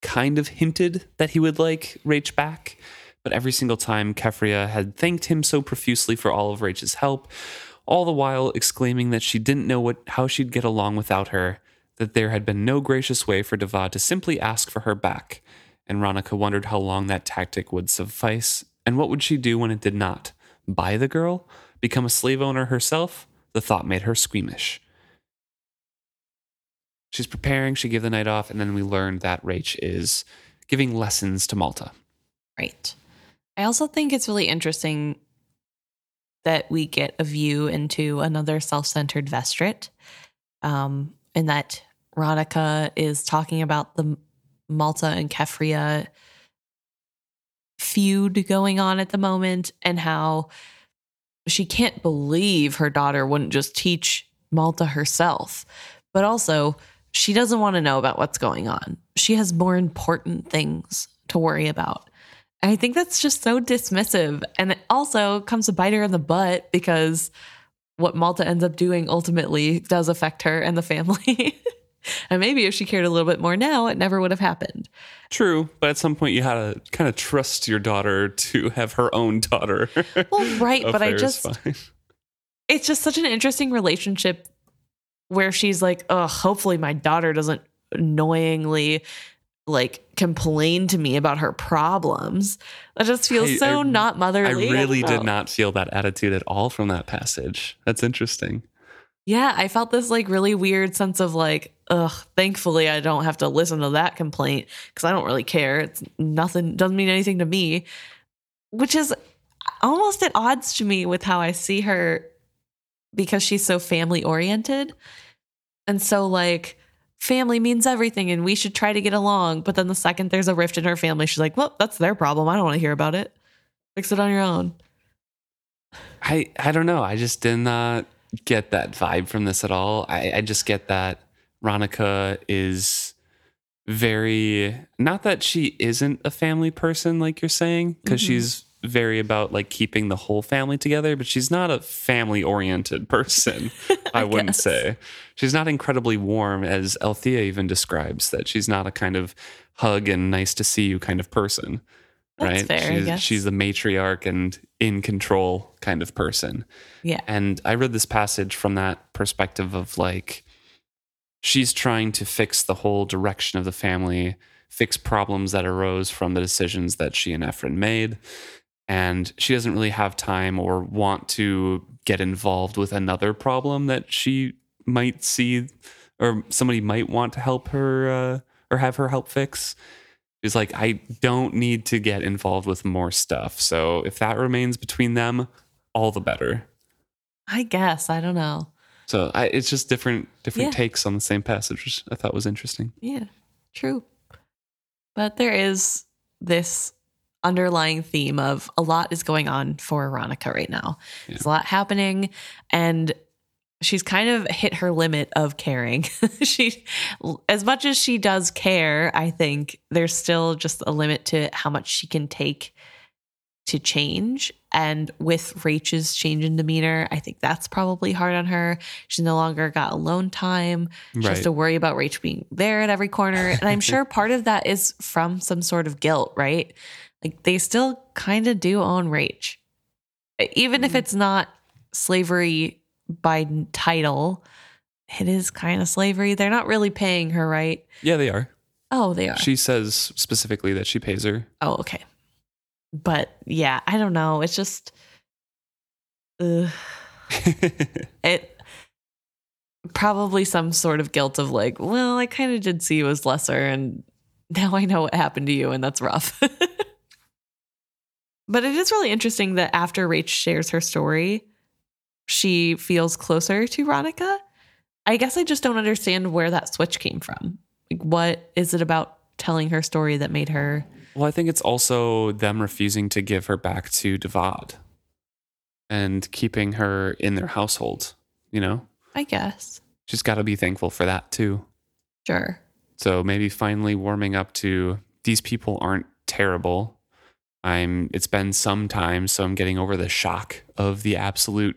kind of hinted that he would like Rache back, but every single time Keffria had thanked him so profusely for all of Rache's help, all the while exclaiming that she didn't know what how she'd get along without her, that there had been no gracious way for Davad to simply ask for her back. And Ronica wondered how long that tactic would suffice, and what would she do when it did not? Buy the girl? Become a slave owner herself? The thought made her squeamish. She's preparing, she gave the night off, and then we learned that Rache is giving lessons to Malta. Right. I also think it's really interesting that we get a view into another self centered Vestrit, um, and that Ronica is talking about the Malta and Keffria feud going on at the moment and how she can't believe her daughter wouldn't just teach Malta herself. But also, she doesn't want to know about what's going on. She has more important things to worry about. And I think that's just so dismissive. And it also comes to bite her in the butt because what Malta ends up doing ultimately does affect her and the family. and maybe if she cared a little bit more now, it never would have happened. True, but at some point you had to kind of trust your daughter to have her own daughter. Well, right, but I just it's just such an interesting relationship where she's like, oh, hopefully my daughter doesn't annoyingly like complain to me about her problems. That just feels I- so I- not motherly. I really don't did oh. not feel that attitude at all from that passage. That's interesting. Yeah, I felt this like really weird sense of like, ugh, thankfully I don't have to listen to that complaint because I don't really care. It's nothing, doesn't mean anything to me, which is almost at odds to me with how I see her because she's so family oriented. And so, like, family means everything and we should try to get along. But then the second there's a rift in her family, she's like, well, that's their problem. I don't want to hear about it. Fix it on your own. I I don't know. I just did not get that vibe from this at all. I, I just get that Ronica is very not that she isn't a family person like you're saying because Mhm. she's very about like keeping the whole family together but she's not a family oriented person i, wouldn't guess. say she's not incredibly warm as althea even describes that she's not a kind of hug and nice to see you kind of person That's right fair, I she's, she's the matriarch and in control kind of person Yeah. and I read this passage from that perspective of like, she's trying to fix the whole direction of the family, fix problems that arose from the decisions that she and Ephron made. And she doesn't really have time or want to get involved with another problem that she might see or somebody might want to help her uh, or have her help fix. She's like, I don't need to get involved with more stuff. So if that remains between them, all the better. I guess. I don't know. So I, it's just different different Yeah. takes on the same passage, which I thought was interesting. Yeah, true. But there is this underlying theme of a lot is going on for Veronica right now. There's a lot happening, and she's kind of hit her limit of caring. she, as much as she does care, I think there's still just a limit to how much she can take to change. And with Rache's change in demeanor, I think that's probably hard on her. She's no longer got alone time. She has to worry about Rache being there at every corner. And I'm sure part of that is from some sort of guilt, right? Like they still kind of do own Rache. Even if mm-hmm. it's not slavery by title, it is kind of slavery. They're not really paying her, right? Yeah, they are. Oh, they are. She says specifically that she pays her. oh, okay. But yeah, I don't know. It's just, ugh. it probably some sort of guilt of like, well, I kind of did see you as lesser, and now I know what happened to you, and that's rough. but it is really interesting that after Rache shares her story, she feels closer to Ronica. I guess I just don't understand where that switch came from. Like, what is it about telling her story that made her? well, I think it's also them refusing to give her back to Davad and keeping her in their household. You know, I guess. she's got to be thankful for that too. Sure. So maybe finally warming up to these people aren't terrible. I'm it's been some time, so I'm getting over the shock of the absolute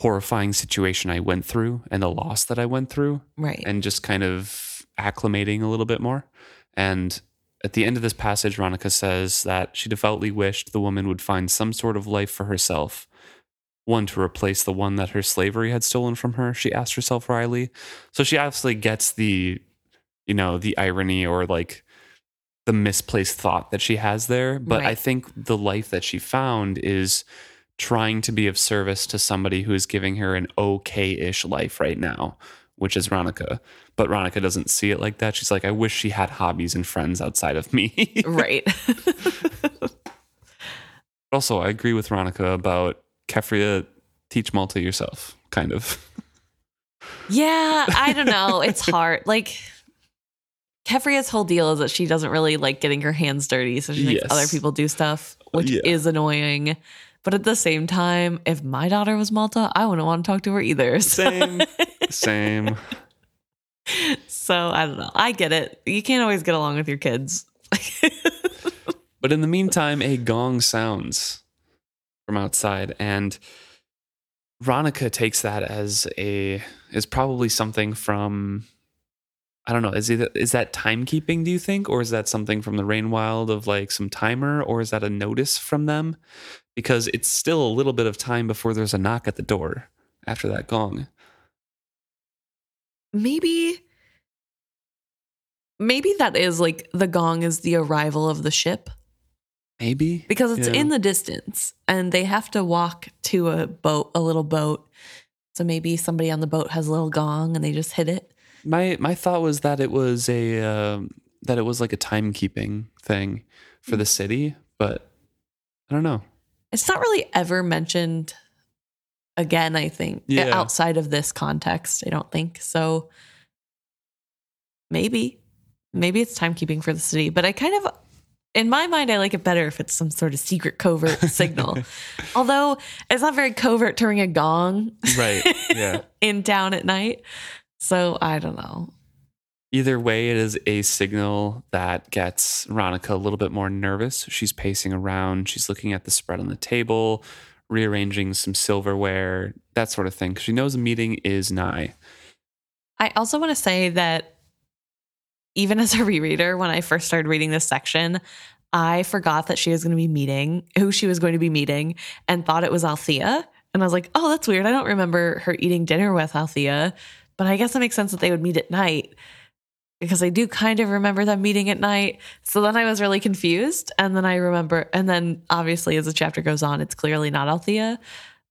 horrifying situation I went through and the loss that I went through Right. and just kind of acclimating a little bit more. And at the end of this passage, Ronica says that she devoutly wished the woman would find some sort of life for herself, one to replace the one that her slavery had stolen from her, she asked herself wryly. So she obviously gets the, you know, the irony or like the misplaced thought that she has there. But I think the life that she found is trying to be of service to somebody who is giving her an okay ish life right now, which is Ronica. But Ronica doesn't see it like that. She's like, I wish she had hobbies and friends outside of me. right. also, I agree with Ronica about Keffria, teach Malta yourself, kind of. Yeah, I don't know. It's hard. Like Keffria's whole deal is that she doesn't really like getting her hands dirty, so she makes Yes. other people do stuff, which Yeah. is annoying. But at the same time, if my daughter was Malta, I wouldn't want to talk to her either. So, Same. Same. so I don't know. I get it. You can't always get along with your kids. But in the meantime, a gong sounds from outside, and Ronica takes that as a is probably something from I don't know. Is it is that timekeeping? Do you think, or is that something from the Rain Wild of like some timer, or is that a notice from them? Because it's still a little bit of time before there's a knock at the door after that gong. maybe maybe that is like the gong is the arrival of the ship Maybe because it's Yeah. in the distance and they have to walk to a boat, a little boat. So maybe somebody on the boat has a little gong and they just hit it. My my thought was that it was a um, that it was like a timekeeping thing for the city, but I don't know. It's not really ever mentioned again, I think, Yeah. outside of this context. I don't think. So maybe, maybe it's timekeeping for the city, but I kind of, in my mind, I like it better if it's some sort of secret covert signal. Although it's not very covert to ring a gong Right. Yeah. in town at night. So I don't know. Either way, it is a signal that gets Ronica a little bit more nervous. She's pacing around. She's looking at the spread on the table, rearranging some silverware, that sort of thing. she knows a meeting is nigh. I also want to say that even as a rereader, when I first started reading this section, I forgot that she was going to be meeting who she was going to be meeting and thought it was Althea. And I was like, oh, that's weird. I don't remember her eating dinner with Althea, but I guess it makes sense that they would meet at night because I do kind of remember them meeting at night. So then I was really confused. And then I remember, and then obviously as the chapter goes on, it's clearly not Althea,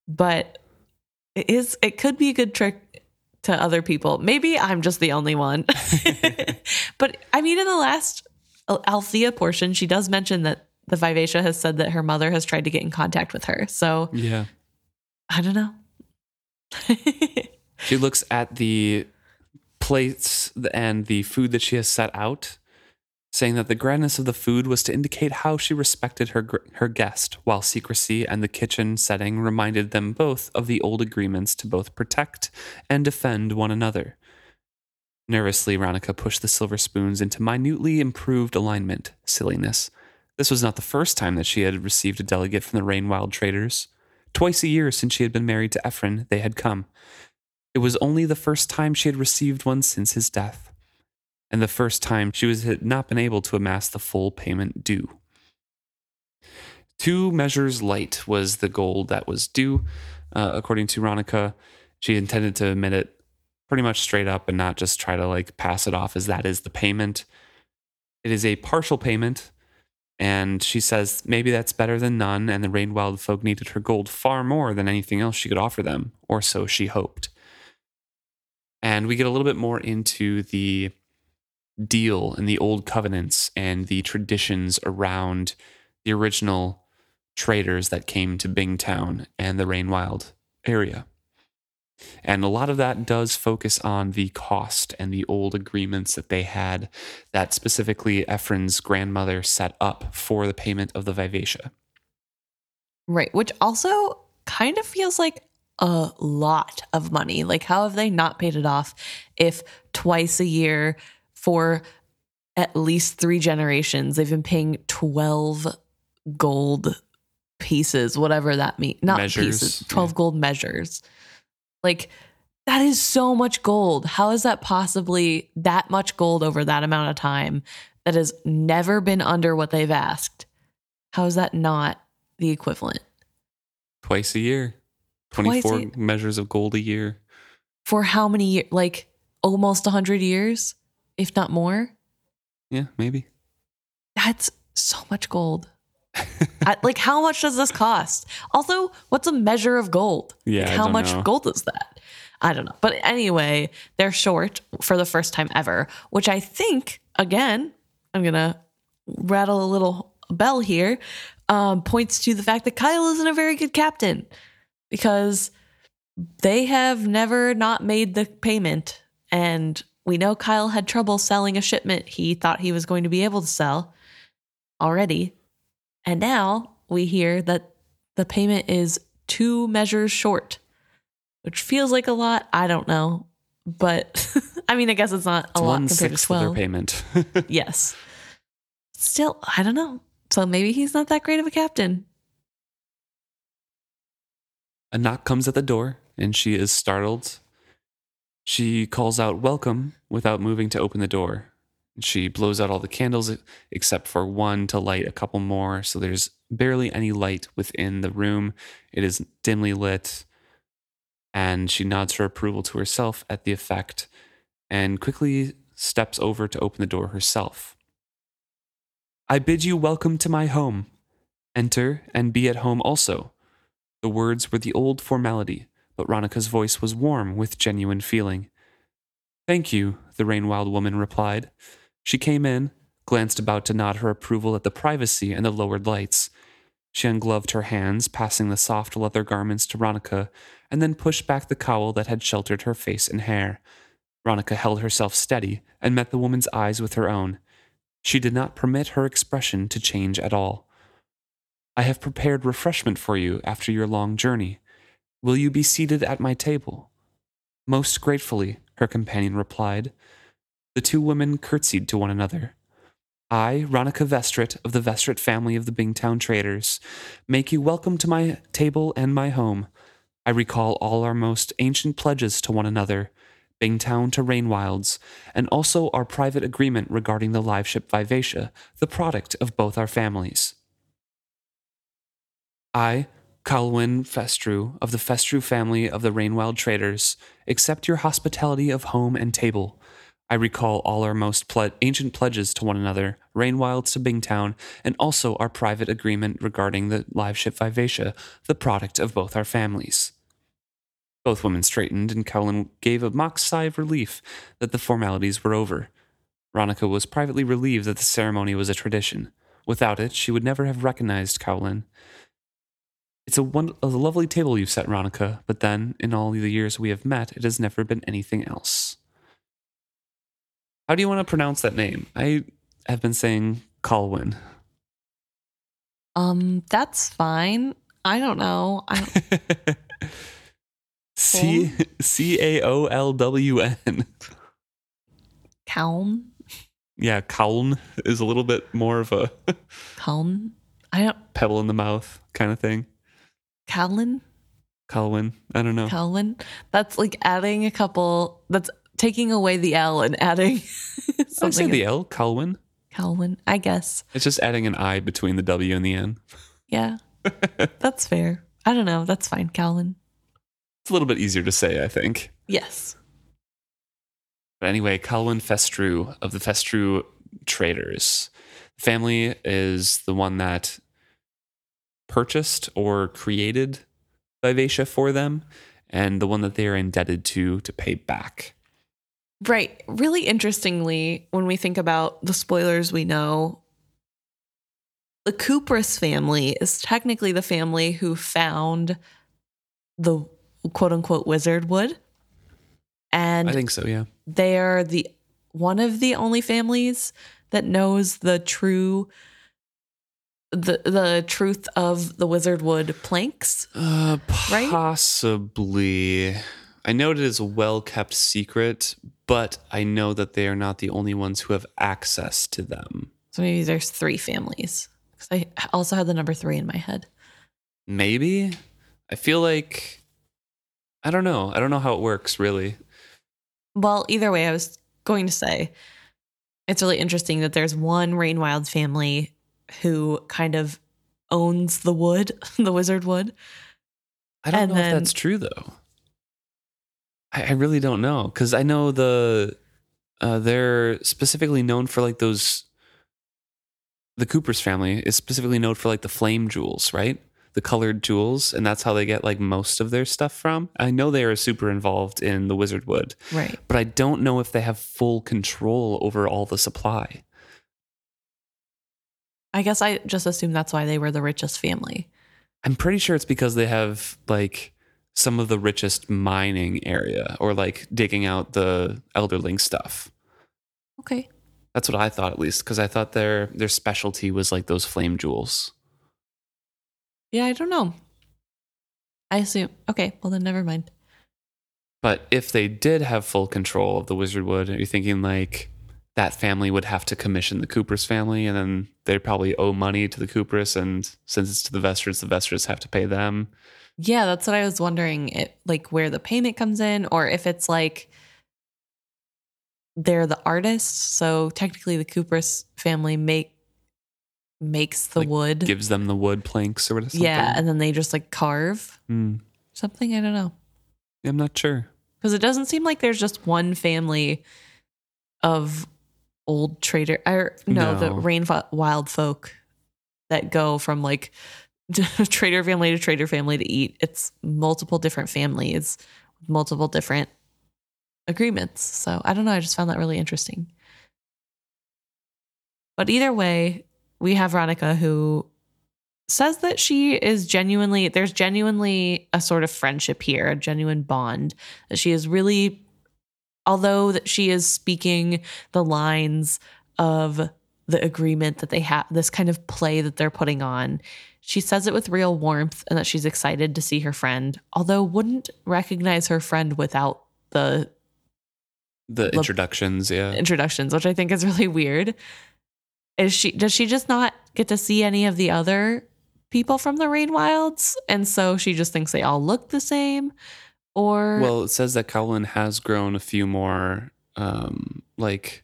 but it is, it could be a good trick to other people. Maybe I'm just the only one. but I mean, in the last Althea portion, she does mention that the Vivacia has said that her mother has tried to get in contact with her. So Yeah. I don't know. She looks at the plates and the food that she has set out, saying that the grandness of the food was to indicate how she respected her her guest, while secrecy and the kitchen setting reminded them both of the old agreements to both protect and defend one another. Nervously, Ronica pushed the silver spoons into minutely improved alignment. Silliness. This was not the first time that she had received a delegate from the Rainwild traders. Twice a year since she had been married to Ephron, they had come. It was only the first time she had received one since his death, and the first time she was, had not been able to amass the full payment due. Two measures light was the gold that was due, uh, according to Ronica. She intended to admit it pretty much straight up and not just try to like pass it off as that is the payment. It is a partial payment, and she says maybe that's better than none, and the Rainwild folk needed her gold far more than anything else she could offer them, or so she hoped. And we get a little bit more into the deal and the old covenants and the traditions around the original traders that came to Bingtown and the Rainwild area. And a lot of that does focus on the cost and the old agreements that they had that specifically Ephron's grandmother set up for the payment of the Vivacia. right. Which also kind of feels like a lot of money. Like, how have they not paid it off if twice a year for at least three generations they've been paying 12 gold pieces, whatever that means? Not Measures, pieces, yeah. 12 gold measures. Like, that is so much gold. How is that possibly that much gold over that amount of time that has never been under what they've asked? How is that not the equivalent? Twice a year. Twice a 24 year. measures of gold a year. For how many years? Like almost 100 years, if not more? Yeah, maybe. That's so much gold. Like, how much does this cost? Also, what's a measure of gold? Yeah, Like, how much know. gold is that? I don't know. But anyway, they're short for the first time ever, which I think, again, I'm going to rattle a little bell here, um, points to the fact that Kyle isn't a very good captain because they have never not made the payment. And we know Kyle had trouble selling a shipment he thought he was going to be able to sell already. And now we hear that the payment is two measures short, which feels like a lot. I don't know. But I mean, I guess it's not a It's lot compared to sixth of their 12. payment. Yes. Still, I don't know. So maybe he's not that great of a captain. A knock comes at the door, and she is startled. She calls out, Welcome, without moving to open the door. She blows out all the candles except for one to light a couple more, so there's barely any light within the room. It is dimly lit, and she nods her approval to herself at the effect and quickly steps over to open the door herself. I bid you welcome to my home. Enter and be at home also. The words were the old formality, but Ronica's voice was warm with genuine feeling. Thank you, the Rainwild woman replied. She came in, glanced about to nod her approval at the privacy and the lowered lights. She ungloved her hands, passing the soft leather garments to Ronica, and then pushed back the cowl that had sheltered her face and hair. Ronica held herself steady and met the woman's eyes with her own. She did not permit her expression to change at all. I have prepared refreshment for you after your long journey. Will you be seated at my table? Most gratefully, her companion replied. The two women curtsied to one another. I, Ronica Vestrit of the Vestrit family of the Bingtown traders, make you welcome to my table and my home. I recall all our most ancient pledges to one another, Bingtown to Rainwilds, and also our private agreement regarding the live ship Vivacia, the product of both our families. I, Kalwyn Festrew of the Festrew family of the Rainwild traders, accept your hospitality of home and table. I recall all our most ple- ancient pledges to one another, Rainwilds to Bingtown, and also our private agreement regarding the live ship Vivacia, the product of both our families. Both women straightened, and Cowlin gave a mock sigh of relief that the formalities were over. Ronika was privately relieved that the ceremony was a tradition. Without it, she would never have recognized Cowlin. It's a, one, a lovely table you've set, Ronica, but then, in all the years we have met, it has never been anything else. How do you want to pronounce that name? I have been saying Colwyn. Um, that's fine. I don't know. I don't, C C A O L W N. Calm, Yeah, Calm is a little bit more of a Calm. I don't. pebble in the mouth kind of thing. Callan, Colwyn. I don't know. Calvin. That's like adding a couple. That's taking away the L and adding I say something. the L, Colwyn. Calvin, I guess. It's just adding an I between the W and the N. Yeah, that's fair. I don't know. That's fine, Calvin. It's a little bit easier to say, I think. Yes. But anyway, Colwyn Festrew of the Festrew traders. Family is the one that purchased or created Vivacia for them, and the one that they are indebted to to pay back. Right. Really interestingly, when we think about the spoilers we know, the Kupris family is technically the family who found the quote unquote wizard wood. And I think so, yeah. they are the one of the only families that knows the true the the truth of the wizard wood planks. Uh, Right? possibly. I know it is a well kept secret, but I know that they are not the only ones who have access to them. So maybe there's three families. Because I also had the number three in my head. Maybe. I feel like. I don't know. I don't know how it works, really. Well, either way, I was going to say it's really interesting that there's one rain Rainwild family who kind of owns the wood, the wizard wood. I don't And know then- if that's true, though. I, I really don't know. Because I know the. Uh, they're specifically known for like those. The Cooper's family is specifically known for like the flame jewels, right? The colored jewels, and that's how they get like most of their stuff from. I know they are super involved in the wizard wood, Right. but I don't know if they have full control over all the supply. I guess I just assumed that's why they were the richest family. I'm pretty sure it's because they have like some of the richest mining area or like digging out the elderling stuff. Okay. That's what I thought at least because I thought their their specialty was like those flame jewels. Yeah, I don't know. I assume. Okay, well then never mind. But if they did have full control of the wizard wood, are you thinking like that family would have to commission the Cooper's family and then they'd probably owe money to the Cooper's and since it's to the Vesters, the Vesters have to pay them. Yeah, that's what I was wondering. It like where the payment comes in, or if it's like they're the artists. So technically, the Cooper's family make makes the Like, wood. Gives them the wood planks or whatever. yeah, and then they just like carve Hmm. something. I don't know I'm not sure. because it doesn't seem like there's just one family of old trader or no, the rain wild folk that go from like trader family to trader family to eat. It's multiple different families, multiple different agreements. So I don't know. I just found that really interesting. But either way, we have Veronica who says that she is genuinely, there's genuinely a sort of friendship here, a genuine bond, that she is really, although that she is speaking the lines of the agreement that they have, this kind of play that they're putting on. She says it with real warmth and that she's excited to see her friend, although wouldn't recognize her friend without the The introductions, yeah. introductions, which I think is really weird. Is she does she just not get to see any of the other people from the Rain Wilds? And so she just thinks they all look the same? Or Well, it says that Cowlin has grown a few more um like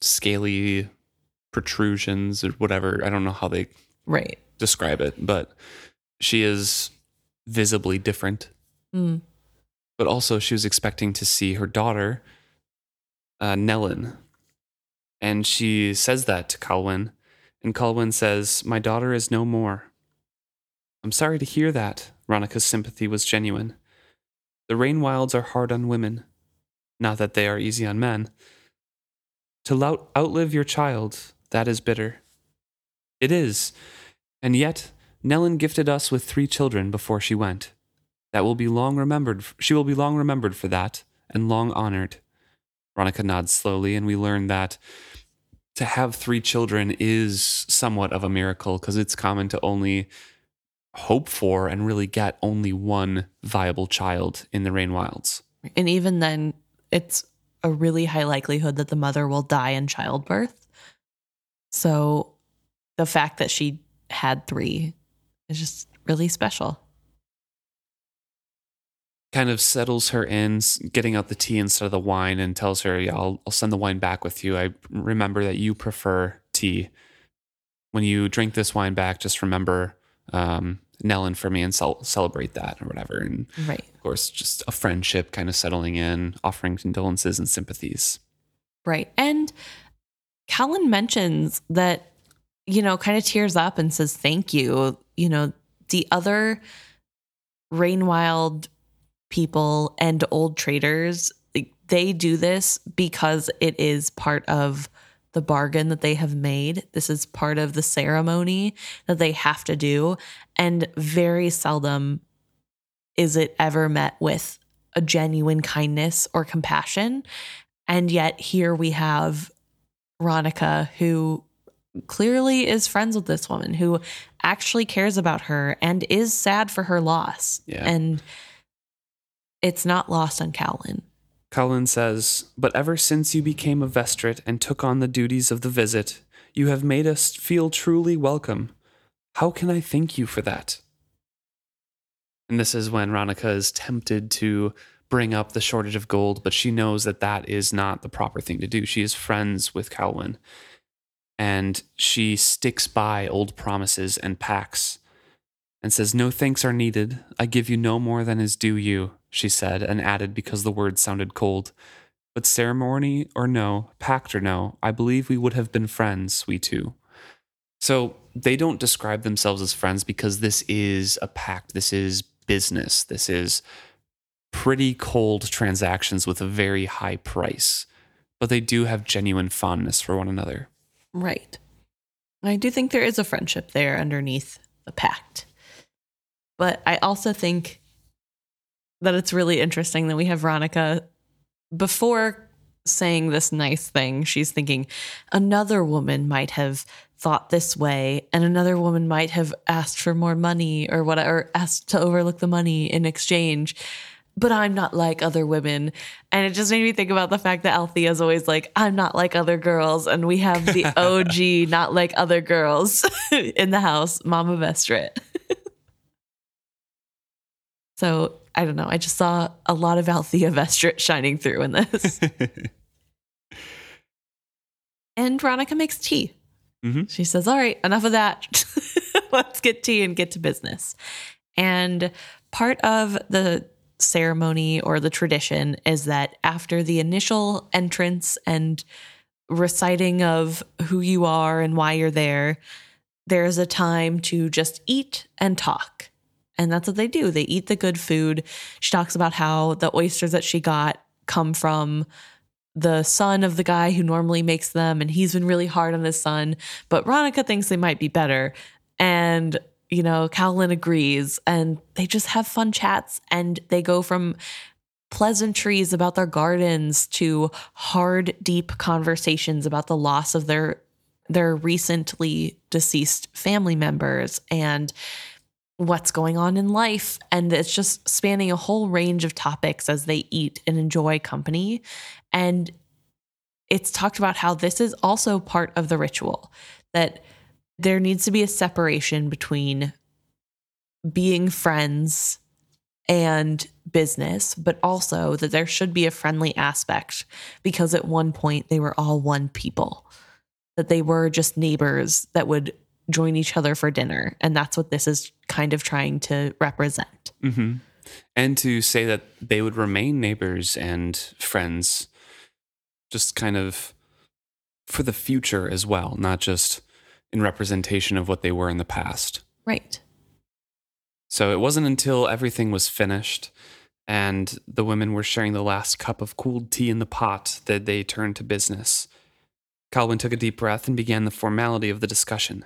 scaly protrusions or whatever. I don't know how they right. describe it, but she is visibly different. Mm. But also she was expecting to see her daughter, uh, Nellen. And she says that to Colwyn. And Colwyn says, My daughter is no more. I'm sorry to hear that. Veronica's sympathy was genuine. The rain wilds are hard on women. Not that they are easy on men. To lout- outlive your child, that is bitter. It is. And yet, Nellen gifted us with three children before she went. That will be long remembered. She will be long remembered for that and long honored. Veronica nods slowly, and we learn that to have three children is somewhat of a miracle because it's common to only hope for and really get only one viable child in the rain wilds. And even then it's a really high likelihood that the mother will die in childbirth. So the fact that she had three is just really special. Kind of settles her in, getting out the tea instead of the wine, and tells her, "Yeah, I'll, I'll send the wine back with you. I remember that you prefer tea. When you drink this wine back, just remember um, Nellen for me and cel- celebrate that or whatever." And Right. of course, just a friendship kind of settling in, offering condolences and sympathies. Right. And Callan mentions that, you know, kind of tears up and says, thank you. You know, the other Rainwild people and old traders, like, they do this because it is part of the bargain that they have made. This is part of the ceremony that they have to do. And very seldom is it ever met with a genuine kindness or compassion. And yet here we have Veronica, who clearly is friends with this woman, who actually cares about her and is sad for her loss. Yeah. And it's not lost on Cowlin. Cullen says, But ever since you became a Vestrit and took on the duties of the visit, you have made us feel truly welcome. How can I thank you for that? And this is when Ronica is tempted to bring up the shortage of gold, but she knows that that is not the proper thing to do. She is friends with Calwyn, and she sticks by old promises and pacts and says, No thanks are needed. I give you no more than is due you, she said, and added because the words sounded cold. But ceremony or no, pact or no, I believe we would have been friends, we two. So they don't describe themselves as friends because this is a pact. This is business. This is pretty cold transactions with a very high price. But they do have genuine fondness for one another. Right. I do think there is a friendship there underneath the pact. But I also think that it's really interesting that we have Veronica before saying this nice thing, she's thinking another woman might have thought this way and another woman might have asked for more money or whatever, or asked to overlook the money in exchange. But I'm not like other women. And it just made me think about the fact that Althea is always like, I'm not like other girls. And we have the OG, not like other girls in the house, Mama Vestrit. So I don't know. I just saw a lot of Althea Vestrit shining through in this. and Veronica makes tea. Mhm. She says, All right, enough of that. Let's get tea and get to business. And part of the ceremony or the tradition is that after the initial entrance and reciting of who you are and why you're there, there's a time to just eat and talk. And that's what they do. They eat the good food. She talks about how the oysters that she got come from the son of the guy who normally makes them, and he's been really hard on his son. But Ronica thinks they might be better. And, you know, Calvin agrees, and they just have fun chats. And they go from pleasantries about their gardens to hard, deep conversations about the loss of their their recently deceased family members and what's going on in life. And it's just spanning a whole range of topics as they eat and enjoy company. And it's talked about how this is also part of the ritual, that there needs to be a separation between being friends and business, but also that there should be a friendly aspect because at one point they were all one people, that they were just neighbors that would join each other for dinner. And that's what this is kind of trying to represent. Mm-hmm. And to say that they would remain neighbors and friends, just kind of for the future as well, not just in representation of what they were in the past. Right. So it wasn't until everything was finished and the women were sharing the last cup of cooled tea in the pot that they turned to business. Calvin took a deep breath and began the formality of the discussion.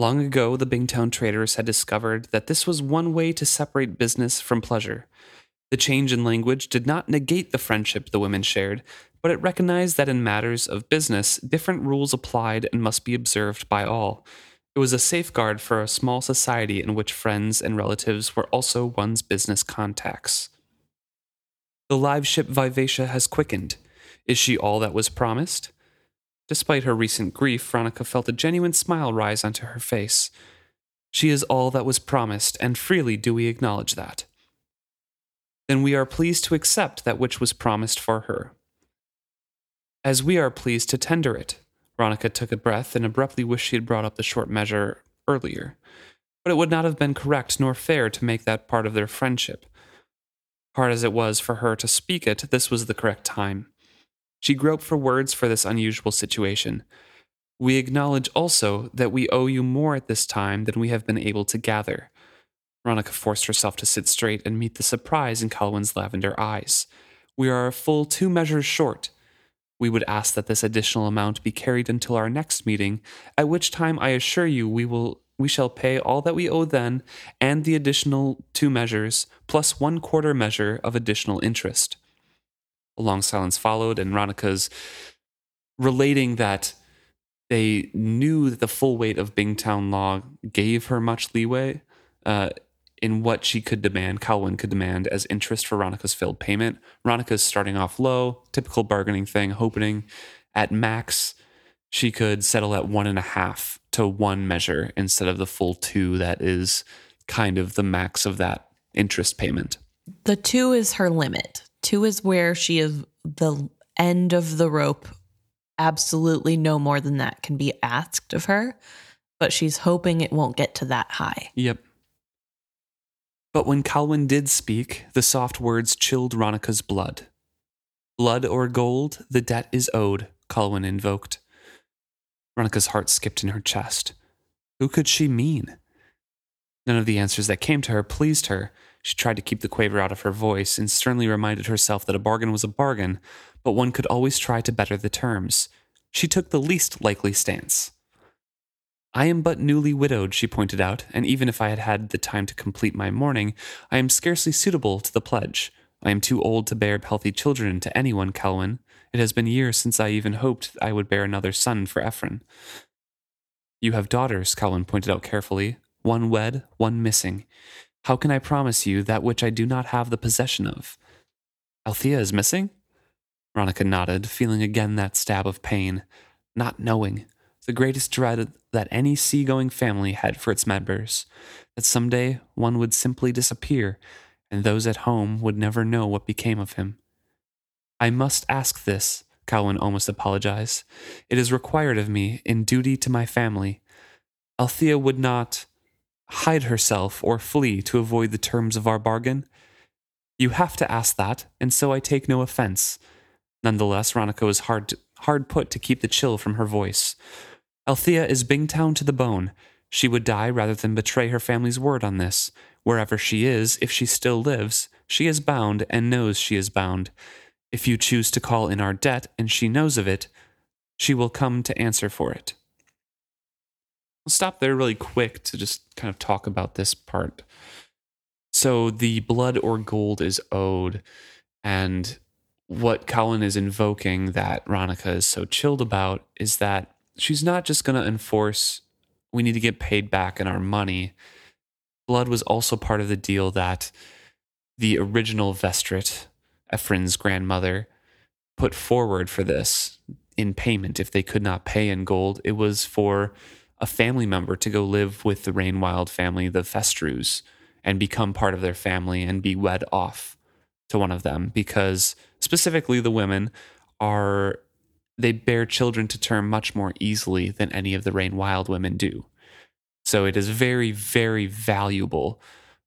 Long ago, the Bingtown traders had discovered that this was one way to separate business from pleasure. The change in language did not negate the friendship the women shared, but it recognized that in matters of business, different rules applied and must be observed by all. It was a safeguard for a small society in which friends and relatives were also one's business contacts. The live ship Vivacia has quickened. Is she all that was promised? Despite her recent grief, Veronica felt a genuine smile rise onto her face. She is all that was promised, and freely do we acknowledge that. Then we are pleased to accept that which was promised for her. As we are pleased to tender it, Veronica took a breath and abruptly wished she had brought up the short measure earlier. But it would not have been correct nor fair to make that part of their friendship. Hard as it was for her to speak it, this was the correct time. She groped for words for this unusual situation. We acknowledge also that we owe you more at this time than we have been able to gather. Veronica forced herself to sit straight and meet the surprise in Colwyn's lavender eyes. We are a full two measures short. We would ask that this additional amount be carried until our next meeting, at which time I assure you we will we shall pay all that we owe then and the additional two measures plus one quarter measure of additional interest. A long silence followed, and Veronica's relating that they knew that the full weight of Bingtown law gave her much leeway uh, in what she could demand, Colwyn could demand as interest for Veronica's failed payment. Veronica's starting off low, typical bargaining thing, hoping at max she could settle at one and a half to one measure instead of the full two that is kind of the max of that interest payment. The two is her limit. Two is where she is the end of the rope. Absolutely no more than that can be asked of her, but she's hoping it won't get to that high. Yep. But when Colwyn did speak, the soft words chilled Veronica's blood. Blood or gold, the debt is owed, Colwyn invoked. Veronica's heart skipped in her chest. Who could she mean? None of the answers that came to her pleased her. She tried to keep the quaver out of her voice and sternly reminded herself that a bargain was a bargain, but one could always try to better the terms. She took the least likely stance. I am but newly widowed, she pointed out, and even if I had had the time to complete my mourning, I am scarcely suitable to the pledge. I am too old to bear healthy children to anyone, Colwyn. It has been years since I even hoped I would bear another son for Ephron. You have daughters, Colwyn pointed out carefully. One wed, one missing. How can I promise you that which I do not have the possession of? Althea is missing? Veronica nodded, feeling again that stab of pain. Not knowing. The greatest dread that any seagoing family had for its members. That some day one would simply disappear, and those at home would never know what became of him. I must ask this, Colwyn almost apologized. It is required of me in duty to my family. Althea would not hide herself or flee to avoid the terms of our bargain. You have to ask that, and so I take no offense. Nonetheless, Ronica was hard, hard put to keep the chill from her voice. Althea is Bingtown to the bone. She would die rather than betray her family's word on this. Wherever she is, if she still lives, she is bound and knows she is bound. If you choose to call in our debt and she knows of it, she will come to answer for it. Stop there really quick to just kind of talk about this part. So the blood or gold is owed, and what Colin is invoking that Ronica is so chilled about is that she's not just going to enforce we need to get paid back in our money. Blood was also part of the deal that the original Vestrit, Ephraim's grandmother, put forward for this in payment if they could not pay in gold. It was for a family member to go live with the Rainwild family, the Festrews, and become part of their family and be wed off to one of them because specifically the women are they bear children to term much more easily than any of the Rainwild women do. So it is very, very valuable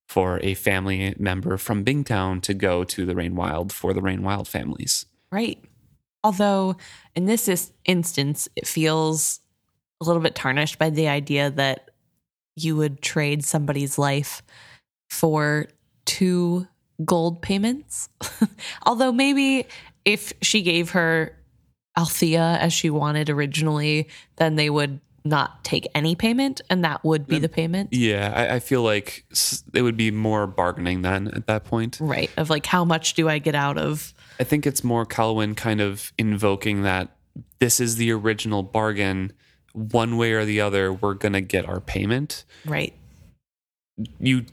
for a family member from Bingtown to go to the Rainwild for the Rainwild families. Right. Although in this is- instance, it feels a little bit tarnished by the idea that you would trade somebody's life for two gold payments. Although maybe if she gave her Althea as she wanted originally, then they would not take any payment and that would be mm. the payment. Yeah, I, I feel like it would be more bargaining then at that point. Right. Of like, how much do I get out of? I think it's more Calwyn kind of invoking that this is the original bargain. One way or the other, we're going to get our payment. Right. You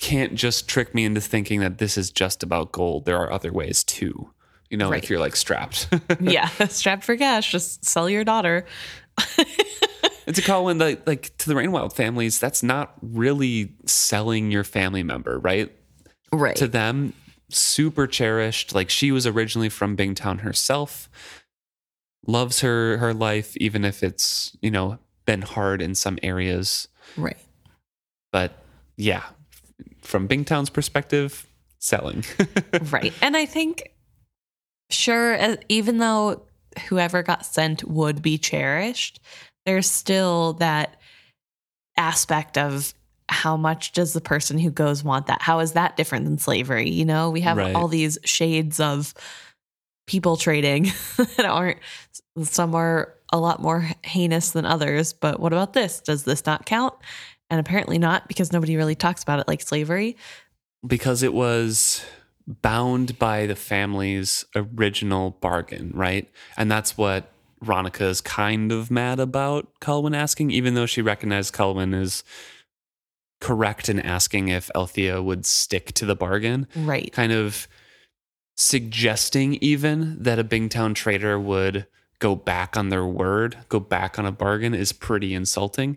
can't just trick me into thinking that this is just about gold. There are other ways too. You know, Right. if you're like strapped. yeah. Strapped for cash. Just sell your daughter. and to Colin, like, like to the Rainwild families, that's not really selling your family member, right? Right. to them super cherished like she was originally from bingtown herself loves her her life even if it's you know been hard in some areas right. but yeah from bingtown's perspective selling right. And I think, sure, even though whoever got sent would be cherished, there's still that aspect of how much does the person who goes want that? How is that different than slavery? You know, we have Right. all these shades of people trading that aren't, some are a lot more heinous than others. But what about this? Does this not count? And apparently not because nobody really talks about it like slavery. because it was bound by the family's original bargain right and that's what Ronica is kind of mad about Colwyn asking, even though she recognized Colwyn is correct in asking if Althea would stick to the bargain. Right. kind of suggesting even that a Bingtown trader would go back on their word, go back on a bargain is pretty insulting.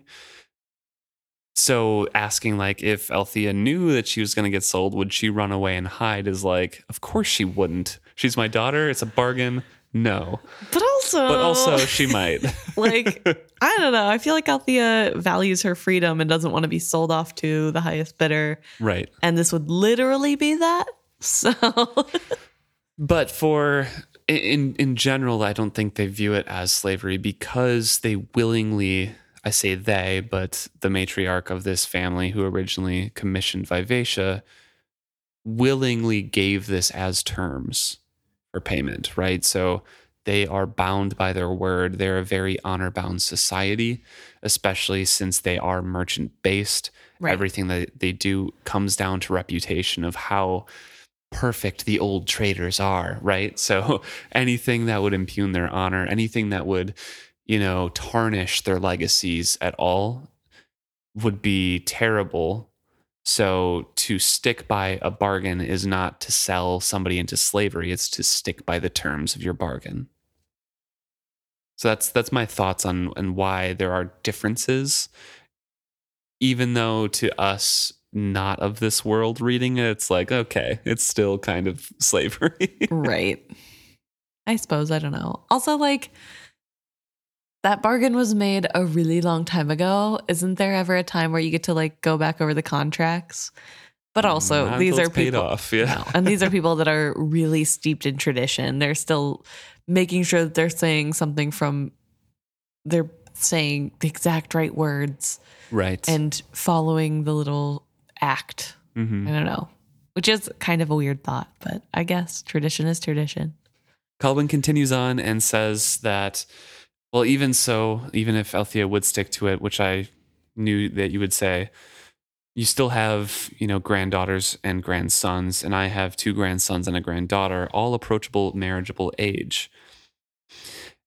So asking like if Althea knew that she was going to get sold, would she run away and hide is like, of course she wouldn't. She's my daughter, it's a bargain. No. But also, But also she might. like, I don't know. I feel like Althea values her freedom and doesn't want to be sold off to the highest bidder. right. And this would literally be that. So, But for in in general, I don't think they view it as slavery because they willingly I say they, but the matriarch of this family who originally commissioned Vivacia willingly gave this as terms for payment, right? So they are bound by their word. They're a very honor bound society, especially since they are merchant based. Right. Everything that they do comes down to reputation of how perfect the old traders are, right? So anything that would impugn their honor, anything that would, you know, tarnish their legacies at all would be terrible. So to stick by a bargain is not to sell somebody into slavery, it's to stick by the terms of your bargain. So that's that's my thoughts on and why there are differences even though to us not of this world reading it it's like okay, it's still kind of slavery. right. I suppose. I don't know. Also, like, that bargain was made a really long time ago. Isn't there ever a time where you get to like go back over the contracts? But also, Not these are people. off. Yeah. No, and these are people that are really steeped in tradition. They're still making sure that they're saying something from. They're saying the exact right words Right. and following the little act. Mhm. I don't know, which is kind of a weird thought, but I guess tradition is tradition. Calvin continues on and says that, well, even so, even if Althea would stick to it, which I knew that you would say, you still have, you know, granddaughters and grandsons, and I have two grandsons and a granddaughter, all approachable marriageable age.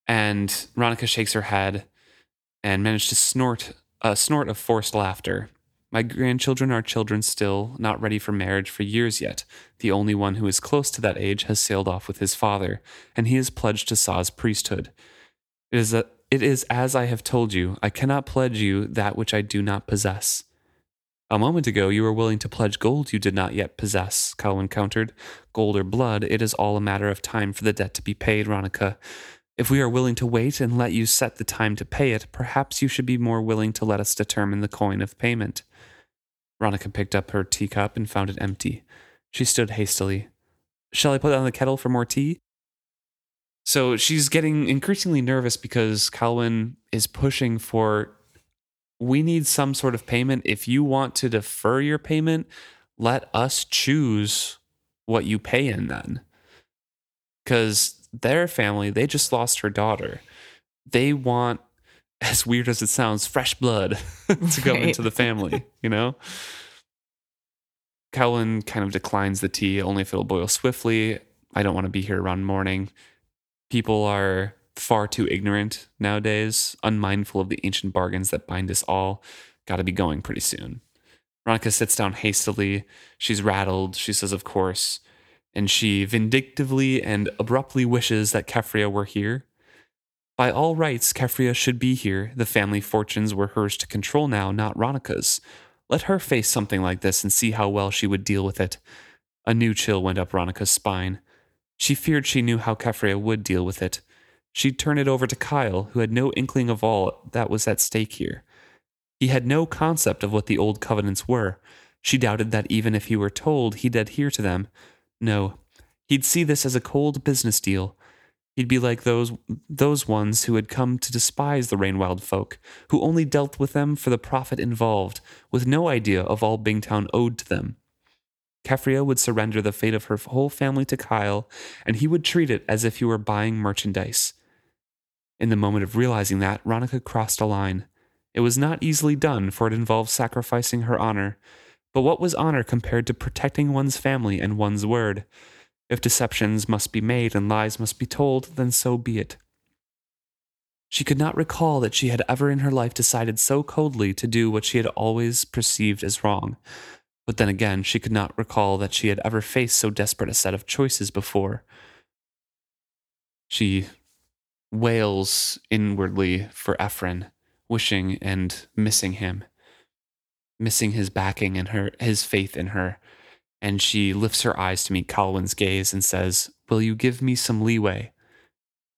And Ronica shakes her head and managed to snort a snort of forced laughter. My grandchildren are children still, not ready for marriage for years yet. The only one who is close to that age has sailed off with his father, and he is pledged to Sa's priesthood. It is, a, it is as I have told you, I cannot pledge you that which I do not possess. A moment ago, you were willing to pledge gold you did not yet possess, Colin countered. Gold or blood, it is all a matter of time for the debt to be paid, Ronica. If we are willing to wait and let you set the time to pay it, perhaps you should be more willing to let us determine the coin of payment. Ronica picked up her teacup and found it empty. She stood hastily. Shall I put on the kettle for more tea? So she's getting increasingly nervous because Calwyn is pushing for we need some sort of payment. If you want to defer your payment, let us choose what you pay in then. Because their family, they just lost her daughter. They want, as weird as it sounds, fresh blood to come Right. into the family, you know? Cowan kind of declines the tea, only if it'll boil swiftly. I don't want to be here around morning. People are far too ignorant nowadays, unmindful of the ancient bargains that bind us all. Got to be going pretty soon. Veronica sits down hastily. She's rattled. She says, Of course. And she vindictively and abruptly wishes that Keffria were here. By all rights, Keffria should be here. The family fortunes were hers to control now, not Ronica's. Let her face something like this and see how well she would deal with it. A new chill went up Ronica's spine. She feared she knew how Keffria would deal with it. She'd turn it over to Kyle, who had no inkling of all that was at stake here. He had no concept of what the old covenants were. She doubted that even if he were told, he'd adhere to them. No, he'd see this as a cold business deal. He'd be like those those ones who had come to despise the Rainwild folk, who only dealt with them for the profit involved, with no idea of all Bingtown owed to them. Keffria would surrender the fate of her whole family to Kyle, and he would treat it as if he were buying merchandise. In the moment of realizing that, Ronica crossed a line. It was not easily done, for it involved sacrificing her honor. But what was honor compared to protecting one's family and one's word? If deceptions must be made and lies must be told, then so be it. She could not recall that she had ever in her life decided so coldly to do what she had always perceived as wrong. But then again, she could not recall that she had ever faced so desperate a set of choices before. She wails inwardly for Ephron, wishing and missing him, missing his backing and her his faith in her. And she lifts her eyes to meet Colwyn's gaze and says, Will you give me some leeway?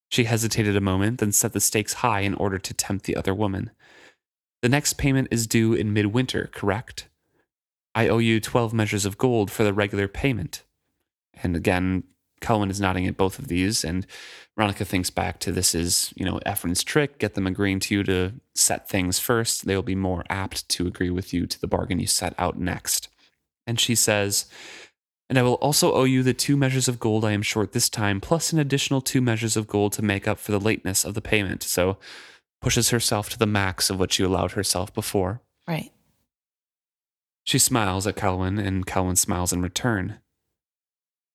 She hesitated a moment, then set the stakes high in order to tempt the other woman. The next payment is due in midwinter, correct? I owe you 12 measures of gold for the regular payment. And again, Colwyn is nodding at both of these, and Veronica thinks back to this is, you know, Ephron's trick. Get them agreeing to you to set things first. They will be more apt to agree with you to the bargain you set out next. And she says, And I will also owe you the two measures of gold I am short this time, plus an additional two measures of gold to make up for the lateness of the payment. So pushes herself to the max of what she allowed herself before. Right. She smiles at Calwyn, and Calwyn smiles in return.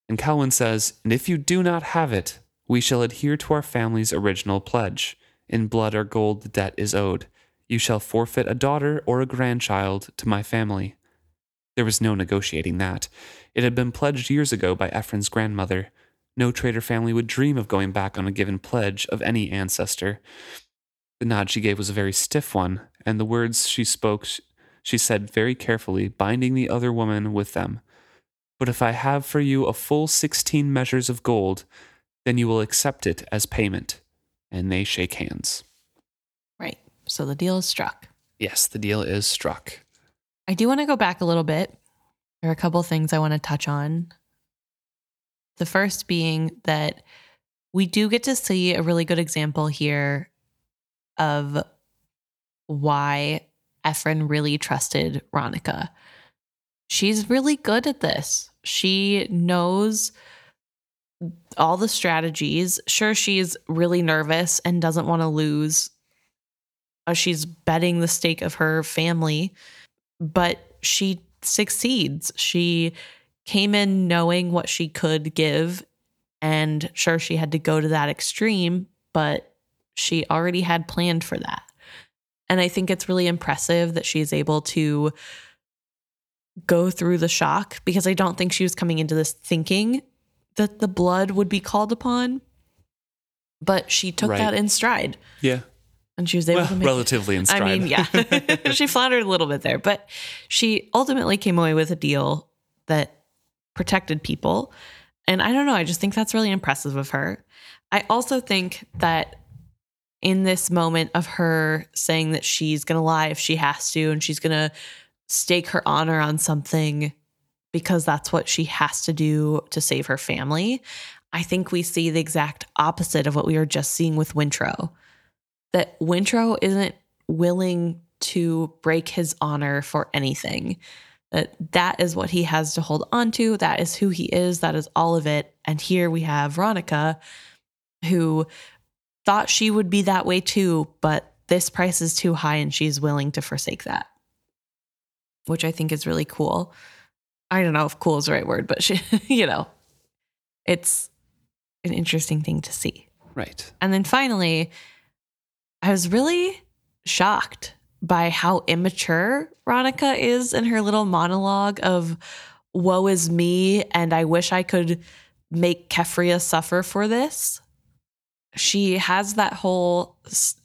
And Calwyn says, And if you do not have it, we shall adhere to our family's original pledge. In blood or gold, the debt is owed. You shall forfeit a daughter or a grandchild to my family. There was no negotiating that. It had been pledged years ago by Ephron's grandmother. No trader family would dream of going back on a given pledge of any ancestor. The nod she gave was a very stiff one, and the words she spoke she said very carefully, binding the other woman with them. But if I have for you a full sixteen measures of gold, then you will accept it as payment. And they shake hands. Right. So the deal is struck. Yes, the deal is struck. I do want to go back a little bit There are a couple things I want to touch on. The first being that we do get to see a really good example here of why Ephron really trusted Ronica. She's really good at this. She knows all the strategies. Sure, she's really nervous and doesn't want to lose. Uh, she's betting the stake of her family, but she succeeds. She came in knowing what she could give. And sure, she had to go to that extreme, but she already had planned for that. And I think it's really impressive that she's able to go through the shock because I don't think she was coming into this thinking that the blood would be called upon. But she took Right. that in stride Yeah. And she was able Well, to make relatively in stride. I mean, yeah. she floundered a little bit there, but she ultimately came away with a deal that protected people. And I don't know, I just think that's really impressive of her. I also think that in this moment of her saying that she's going to lie if she has to and she's going to stake her honor on something because that's what she has to do to save her family, I think we see the exact opposite of what we were just seeing with Wintrow that Wintrow isn't willing to break his honor for anything. That that is what he has to hold on to. That is who he is. That is all of it. And here we have Ronica, who thought she would be that way too, but this price is too high and she's willing to forsake that, which I think is really cool. I don't know if cool is the right word, but she, you know, it's an interesting thing to see. Right. And then finally, I was really shocked by how immature Ronica is in her little monologue of woe is me and I wish I could make Keffria suffer for this. She has that whole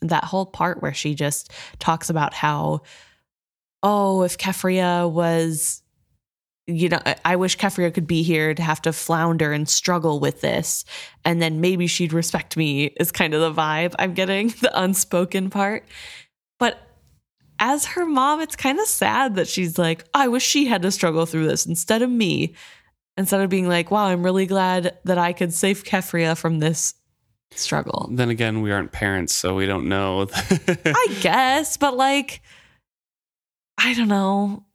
that whole part where she just talks about how oh if Keffria was you know, I- wish Keffria could be here to have to flounder and struggle with this. And then maybe she'd respect me, is kind of the vibe I'm getting, the unspoken part. But as her mom, it's kind of sad that she's like, I wish she had to struggle through this instead of me. Instead of being like, wow, I'm really glad that I could save Keffria from this struggle. Then again, we aren't parents, so we don't know. I guess, but like, I don't know.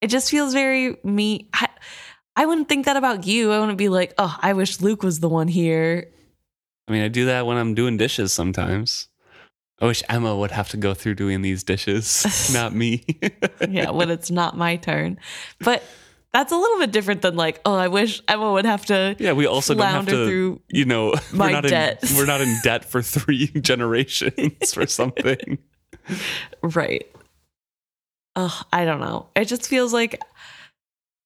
It just feels very me. I, I wouldn't think that about you. I wouldn't be like, oh, I wish Luke was the one here. I mean, I do that when I'm doing dishes sometimes. I wish Emma would have to go through doing these dishes, not me. yeah, when it's not my turn. But that's a little bit different than like, oh, I wish Emma would have to. Yeah, we also don't have to, through you know, my we're not debts. in we're not in debt for three generations for something. Right. Ugh, I don't know. It just feels like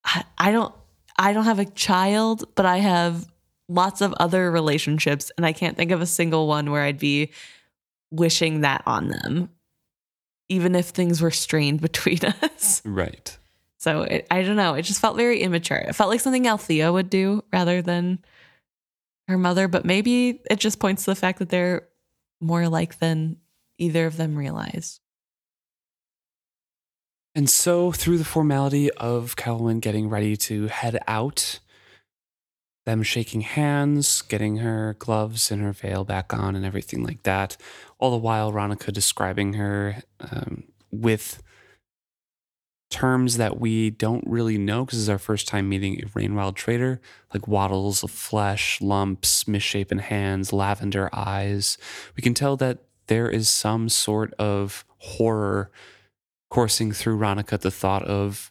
I, I don't I don't have a child, but I have lots of other relationships and I can't think of a single one where I'd be wishing that on them. Even if things were strained between us. Right. So it, I don't know. It just felt very immature. It felt like something Althea would do rather than her mother. But maybe it just points to the fact that they're more alike than either of them realize. And so, through the formality of Caolwn getting ready to head out, them shaking hands, getting her gloves and her veil back on, and everything like that, all the while Ronica describing her um, with terms that we don't really know because this is our first time meeting a Rainwild trader, like waddles of flesh, lumps, misshapen hands, lavender eyes. We can tell that there is some sort of horror coursing through Ronica at the thought of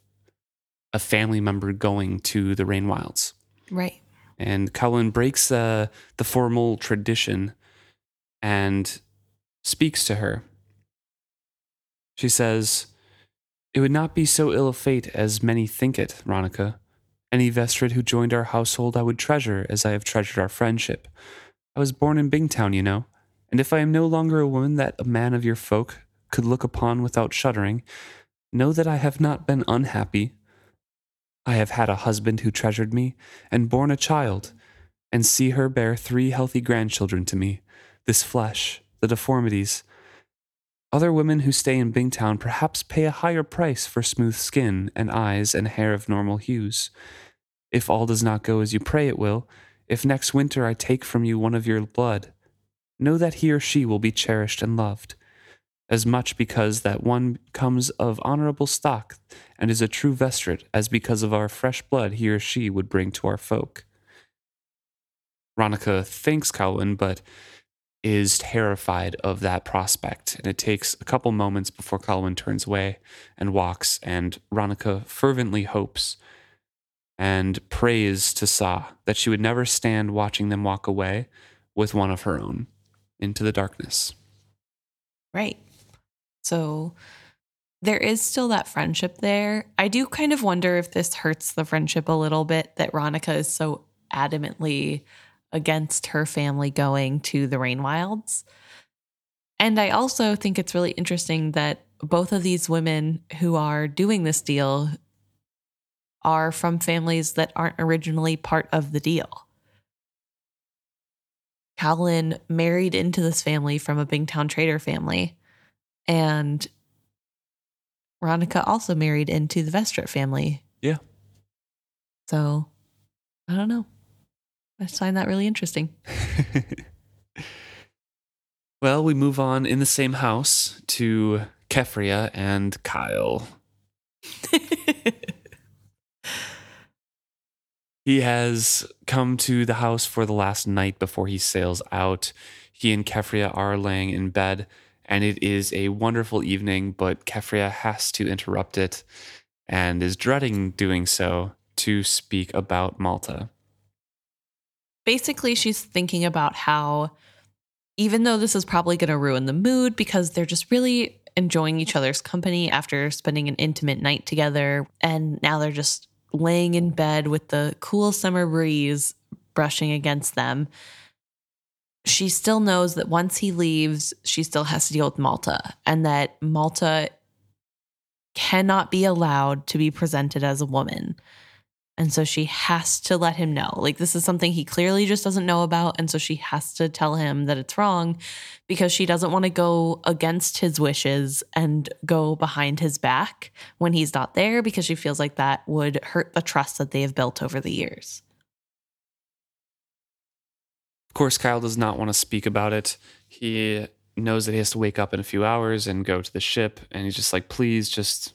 a family member going to the Rainwilds. Right. And Cullen breaks uh, the formal tradition and speaks to her. She says, It would not be so ill a fate as many think it, Ronica. Any Vestrit who joined our household I would treasure as I have treasured our friendship. I was born in Bingtown, you know, and if I am no longer a woman that a man of your folk could look upon without shuddering, know that I have not been unhappy. I have had a husband who treasured me, and borne a child, and see her bear three healthy grandchildren to me. This flesh, the deformities. Other women who stay in Bingtown perhaps pay a higher price for smooth skin and eyes and hair of normal hues. If all does not go as you pray it will, if next winter I take from you one of your blood, know that he or she will be cherished and loved, as much because that one comes of honorable stock and is a true Vestrit as because of our fresh blood he or she would bring to our folk. Ronica thanks Caolwn, but is terrified of that prospect, and it takes a couple moments before Caolwn turns away and walks, and Ronica fervently hopes and prays to Sa that she would never stand watching them walk away with one of her own into the darkness. Right. So there is still that friendship there. I do kind of wonder if this hurts the friendship a little bit that Ronica is so adamantly against her family going to the Rain Wilds. And I also think it's really interesting that both of these women who are doing this deal are from families that aren't originally part of the deal. Callan married into this family from a Bingtown trader family, and Ronica also married into the Vestrit family. Yeah. So I don't know. I find that really interesting. well, we move on in the same house to Keffria and Kyle. he has come to the house for the last night before he sails out. He and Keffria are laying in bed, and it is a wonderful evening, but Keffria has to interrupt it and is dreading doing so to speak about Malta. Basically, she's thinking about how, even though this is probably going to ruin the mood because they're just really enjoying each other's company after spending an intimate night together, and now they're just laying in bed with the cool summer breeze brushing against them. She still knows that once he leaves, she still has to deal with Malta and that Malta cannot be allowed to be presented as a woman. And so she has to let him know. Like, this is something he clearly just doesn't know about. And so she has to tell him that it's wrong because she doesn't want to go against his wishes and go behind his back when he's not there because she feels like that would hurt the trust that they have built over the years. Of course, Kyle does not want to speak about it. He knows that he has to wake up in a few hours and go to the ship. And he's just like, please just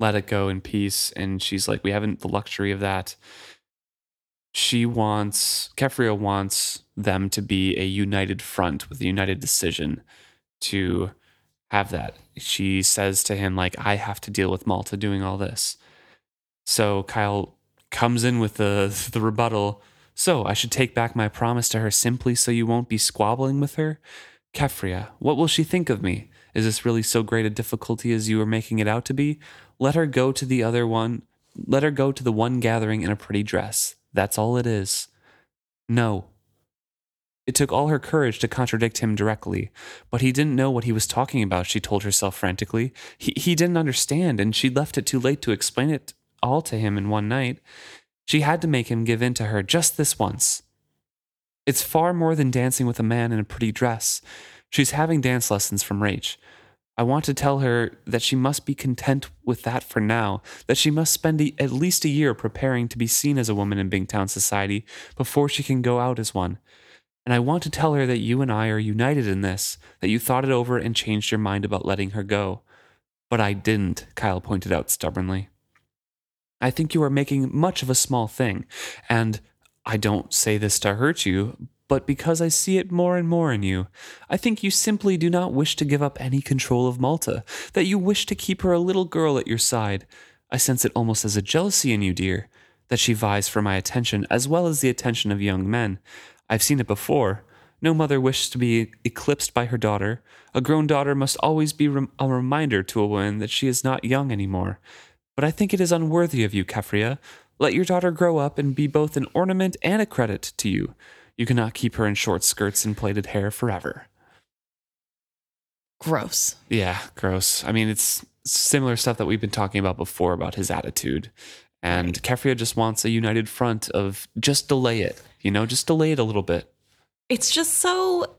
let it go in peace. And she's like, we haven't the luxury of that. She wants, Keffria wants them to be a united front with a united decision to have that. She says to him, like, I have to deal with Malta doing all this. So Kyle comes in with the, the rebuttal. So I should take back my promise to her simply so you won't be squabbling with her? Keffria, what will she think of me? Is this really so great a difficulty as you are making it out to be? Let her go to the other one. Let her go to the one gathering in a pretty dress. That's all it is. No. It took all her courage to contradict him directly, but he didn't know what he was talking about, she told herself frantically. He, he didn't understand, and she'd left it too late to explain it all to him in one night. She had to make him give in to her just this once. It's far more than dancing with a man in a pretty dress. She's having dance lessons from Rache. I want to tell her that she must be content with that for now, that she must spend at least a year preparing to be seen as a woman in Bingtown society before she can go out as one. And I want to tell her that you and I are united in this, that you thought it over and changed your mind about letting her go. But I didn't, Kyle pointed out stubbornly. I think you are making much of a small thing, and I don't say this to hurt you, but because I see it more and more in you. I think you simply do not wish to give up any control of Malta, that you wish to keep her a little girl at your side. I sense it almost as a jealousy in you, dear, that she vies for my attention as well as the attention of young men. I've seen it before. No mother wishes to be eclipsed by her daughter. A grown daughter must always be a reminder to a woman that she is not young anymore. But I think it is unworthy of you, Keffria. Let your daughter grow up and be both an ornament and a credit to you. You cannot keep her in short skirts and plaited hair forever. Gross. Yeah, gross. I mean, it's similar stuff that we've been talking about before about his attitude. And right. Keffria just wants a united front of just delay it, you know, just delay it a little bit. It's just so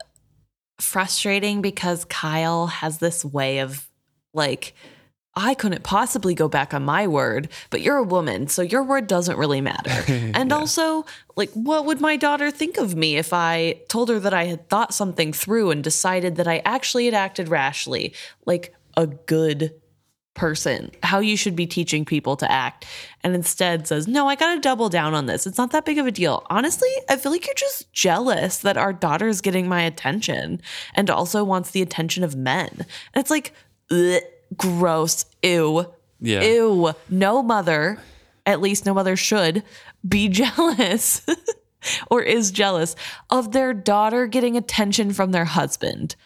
frustrating because Kyle has this way of like, I couldn't possibly go back on my word, but you're a woman, so your word doesn't really matter. And Yeah. also, like, what would my daughter think of me if I told her that I had thought something through and decided that I actually had acted rashly, like a good person, how you should be teaching people to act, and instead says, No, I got to double down on this. It's not that big of a deal. Honestly, I feel like you're just jealous that our daughter is getting my attention and also wants the attention of men. And it's like, ugh, gross, ew, Yeah. ew. No mother, at least no mother should be jealous or is jealous of their daughter getting attention from their husband.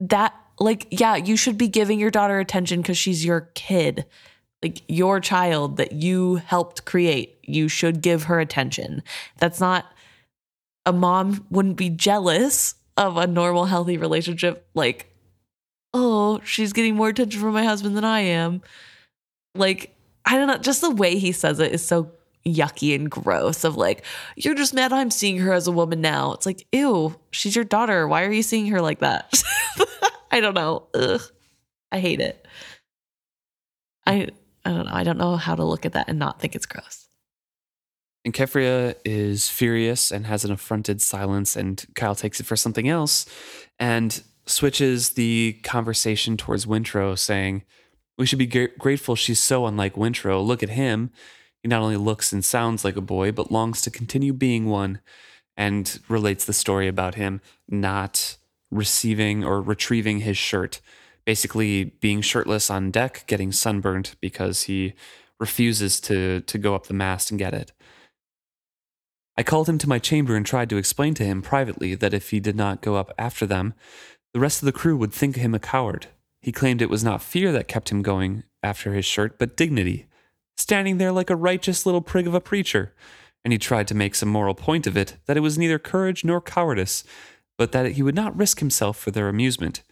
That, like, yeah, you should be giving your daughter attention because she's your kid, like your child that you helped create. You should give her attention. That's not a mom wouldn't be jealous of a normal, healthy relationship. Like, oh, she's getting more attention from my husband than I am. Like, I don't know, just the way he says it is so yucky and gross of like, you're just mad I'm seeing her as a woman now. It's like, ew, she's your daughter. Why are you seeing her like that? I don't know. Ugh. I hate it. I I don't know. I don't know how to look at that and not think it's gross. And Keffria is furious and has an affronted silence, and Kyle takes it for something else and switches the conversation towards Wintrow, saying, We should be gr- grateful she's so unlike Wintrow. Look at him. He not only looks and sounds like a boy, but longs to continue being one, and relates the story about him not receiving or retrieving his shirt, basically being shirtless on deck, getting sunburnt because he refuses to, to go up the mast and get it. I called him to my chamber and tried to explain to him privately that if he did not go up after them, the rest of the crew would think him a coward. He claimed it was not fear that kept him going after his shirt, but dignity, standing there like a righteous little prig of a preacher. And he tried to make some moral point of it that it was neither courage nor cowardice, but that he would not risk himself for their amusement.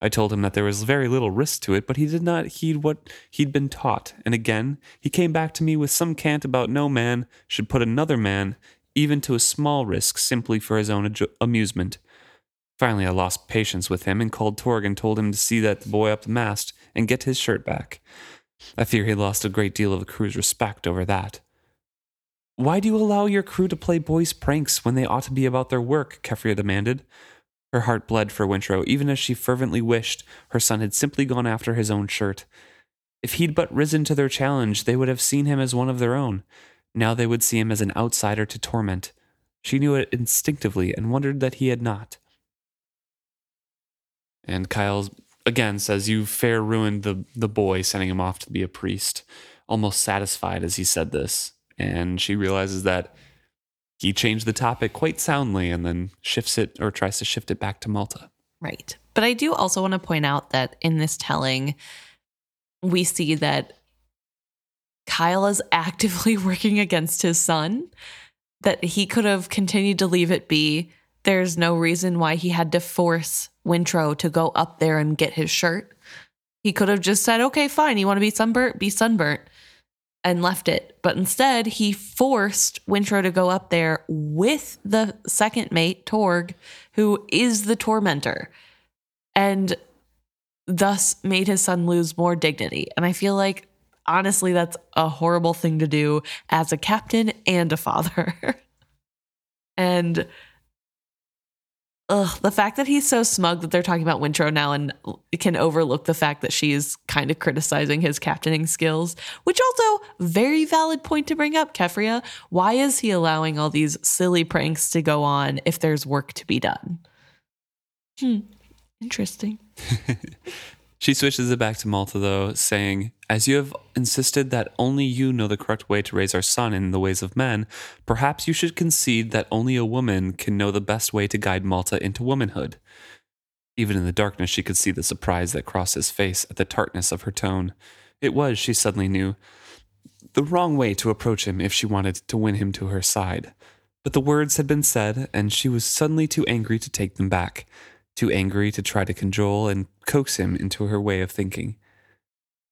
I told him that there was very little risk to it, but he did not heed what he'd been taught. And again, he came back to me with some cant about no man should put another man even to a small risk simply for his own amusement. Finally, I lost patience with him and called Torg and told him to see that boy up the mast and get his shirt back. I fear he lost a great deal of the crew's respect over that. Why do you allow your crew to play boys' pranks when they ought to be about their work? Keffria demanded. Her heart bled for Wintrow, even as she fervently wished her son had simply gone after his own shirt. If he'd but risen to their challenge, they would have seen him as one of their own. Now they would see him as an outsider to torment. She knew it instinctively and wondered that he had not. And Kyle again says, You fair ruined the, the boy, sending him off to be a priest, almost satisfied as he said this. And she realizes that he changed the topic quite soundly and then shifts it or tries to shift it back to Malta. Right. But I do also want to point out that in this telling, we see that Kyle is actively working against his son, that he could have continued to leave it be. There's no reason why he had to force Wintrow to go up there and get his shirt. He could have just said, okay, fine, you want to be sunburnt, be sunburnt, and left it. But instead, he forced Wintrow to go up there with the second mate, Torg, who is the tormentor, and thus made his son lose more dignity. And I feel like, honestly, that's a horrible thing to do as a captain and a father. and ugh, the fact that he's so smug that they're talking about Wintrow now and can overlook the fact that she's kind of criticizing his captaining skills, which also very valid point to bring up, Keffria. Why is he allowing all these silly pranks to go on if there's work to be done? Hmm. Interesting. She switches it back to Malta, though, saying, As you have insisted that only you know the correct way to raise our son in the ways of men, perhaps you should concede that only a woman can know the best way to guide Malta into womanhood. Even in the darkness, she could see the surprise that crossed his face at the tartness of her tone. It was, she suddenly knew, the wrong way to approach him if she wanted to win him to her side. But the words had been said, and she was suddenly too angry to take them back too angry to try to cajole and coax him into her way of thinking.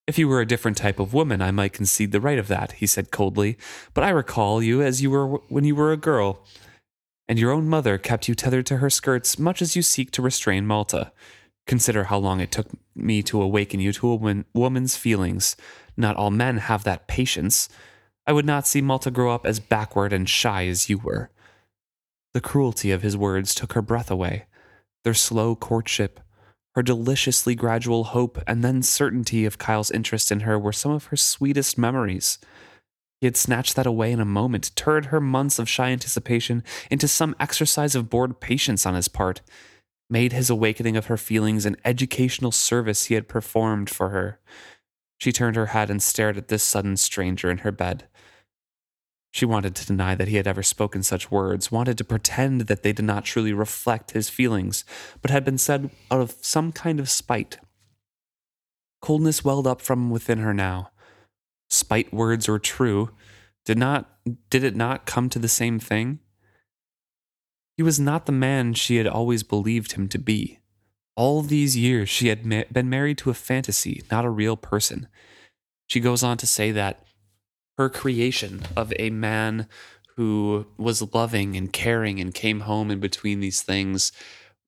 If you were a different type of woman, I might concede the right of that, he said coldly, but I recall you as you were when you were a girl. And your own mother kept you tethered to her skirts much as you seek to restrain Malta. Consider how long it took me to awaken you to a woman, woman's feelings. Not all men have that patience. I would not see Malta grow up as backward and shy as you were. The cruelty of his words took her breath away. Their slow courtship, her deliciously gradual hope, and then certainty of Kyle's interest in her were some of her sweetest memories. He had snatched that away in a moment, turned her months of shy anticipation into some exercise of bored patience on his part, made his awakening of her feelings an educational service he had performed for her. She turned her head and stared at this sudden stranger in her bed. She wanted to deny that he had ever spoken such words, wanted to pretend that they did not truly reflect his feelings, but had been said out of some kind of spite. Coldness welled up from within her now. Spite words or true, did not did it not come to the same thing? He was not the man she had always believed him to be. All these years she had ma- been married to a fantasy, not a real person. She goes on to say that her creation of a man who was loving and caring and came home in between these things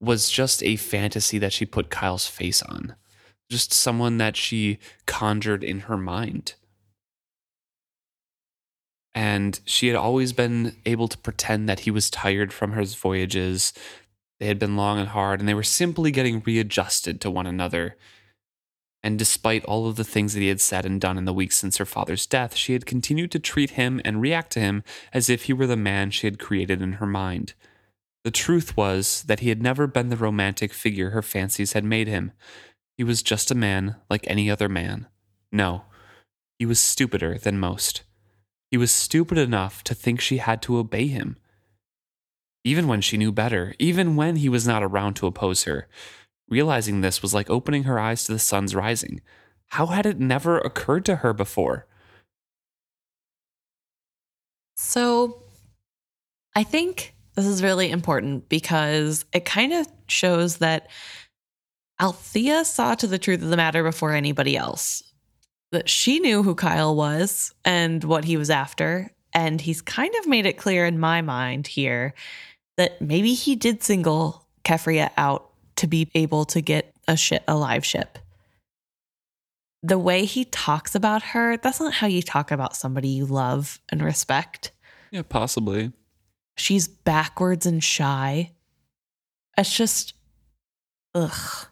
was just a fantasy that she put Kyle's face on. Just someone that she conjured in her mind. And she had always been able to pretend that he was tired from his voyages. They had been long and hard, and they were simply getting readjusted to one another. And despite all of the things that he had said and done in the weeks since her father's death, she had continued to treat him and react to him as if he were the man she had created in her mind. The truth was that he had never been the romantic figure her fancies had made him. He was just a man like any other man. No, he was stupider than most. He was stupid enough to think she had to obey him. Even when she knew better, even when he was not around to oppose her, Realizing this was like opening her eyes to the sun's rising. How had it never occurred to her before? So, I think this is really important because it kind of shows that Althea saw to the truth of the matter before anybody else. That she knew who Kyle was and what he was after. And he's kind of made it clear in my mind here that maybe he did single Keffria out to be able to get a ship, a live ship. The way he talks about her, that's not how you talk about somebody you love and respect. Yeah, possibly. She's backwards and shy. It's just, ugh.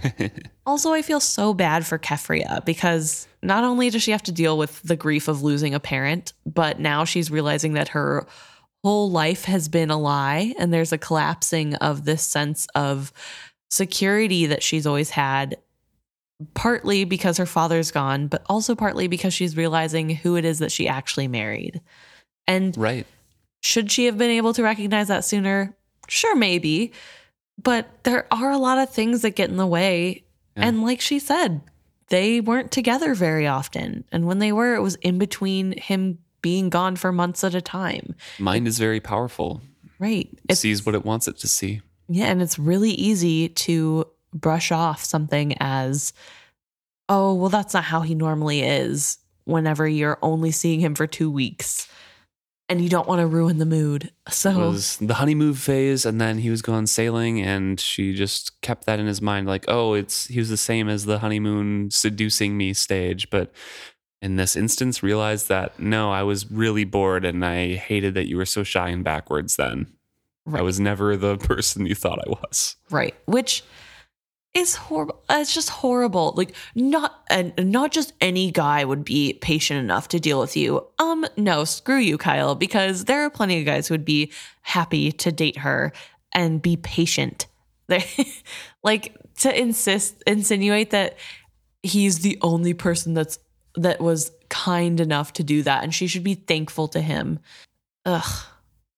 also, I feel so bad for Keffria because not only does she have to deal with the grief of losing a parent, but now she's realizing that her whole life has been a lie and there's a collapsing of this sense of security that she's always had, partly because her father's gone, but also partly because she's realizing who it is that she actually married. And right. should she have been able to recognize that sooner? Sure, maybe. But there are a lot of things that get in the way. Yeah. And like she said, they weren't together very often. And when they were, it was in between him being gone for months at a time. Mind is very powerful. Right. It sees what it wants it to see. Yeah, and it's really easy to brush off something as, oh, well, that's not how he normally is whenever you're only seeing him for two weeks and you don't want to ruin the mood. So it was the honeymoon phase, and then he was gone sailing, and she just kept that in his mind, like, oh, it's he was the same as the honeymoon seducing me stage, but in this instance, realized that no, I was really bored, and I hated that you were so shy and backwards. Then Right. I was never the person you thought I was. Right. Which is horrible. It's just horrible. Like not and not just any guy would be patient enough to deal with you. Um no, screw you, Kyle, because there are plenty of guys who would be happy to date her and be patient. Like to insist insinuate that he's the only person that's that was kind enough to do that and she should be thankful to him. Ugh.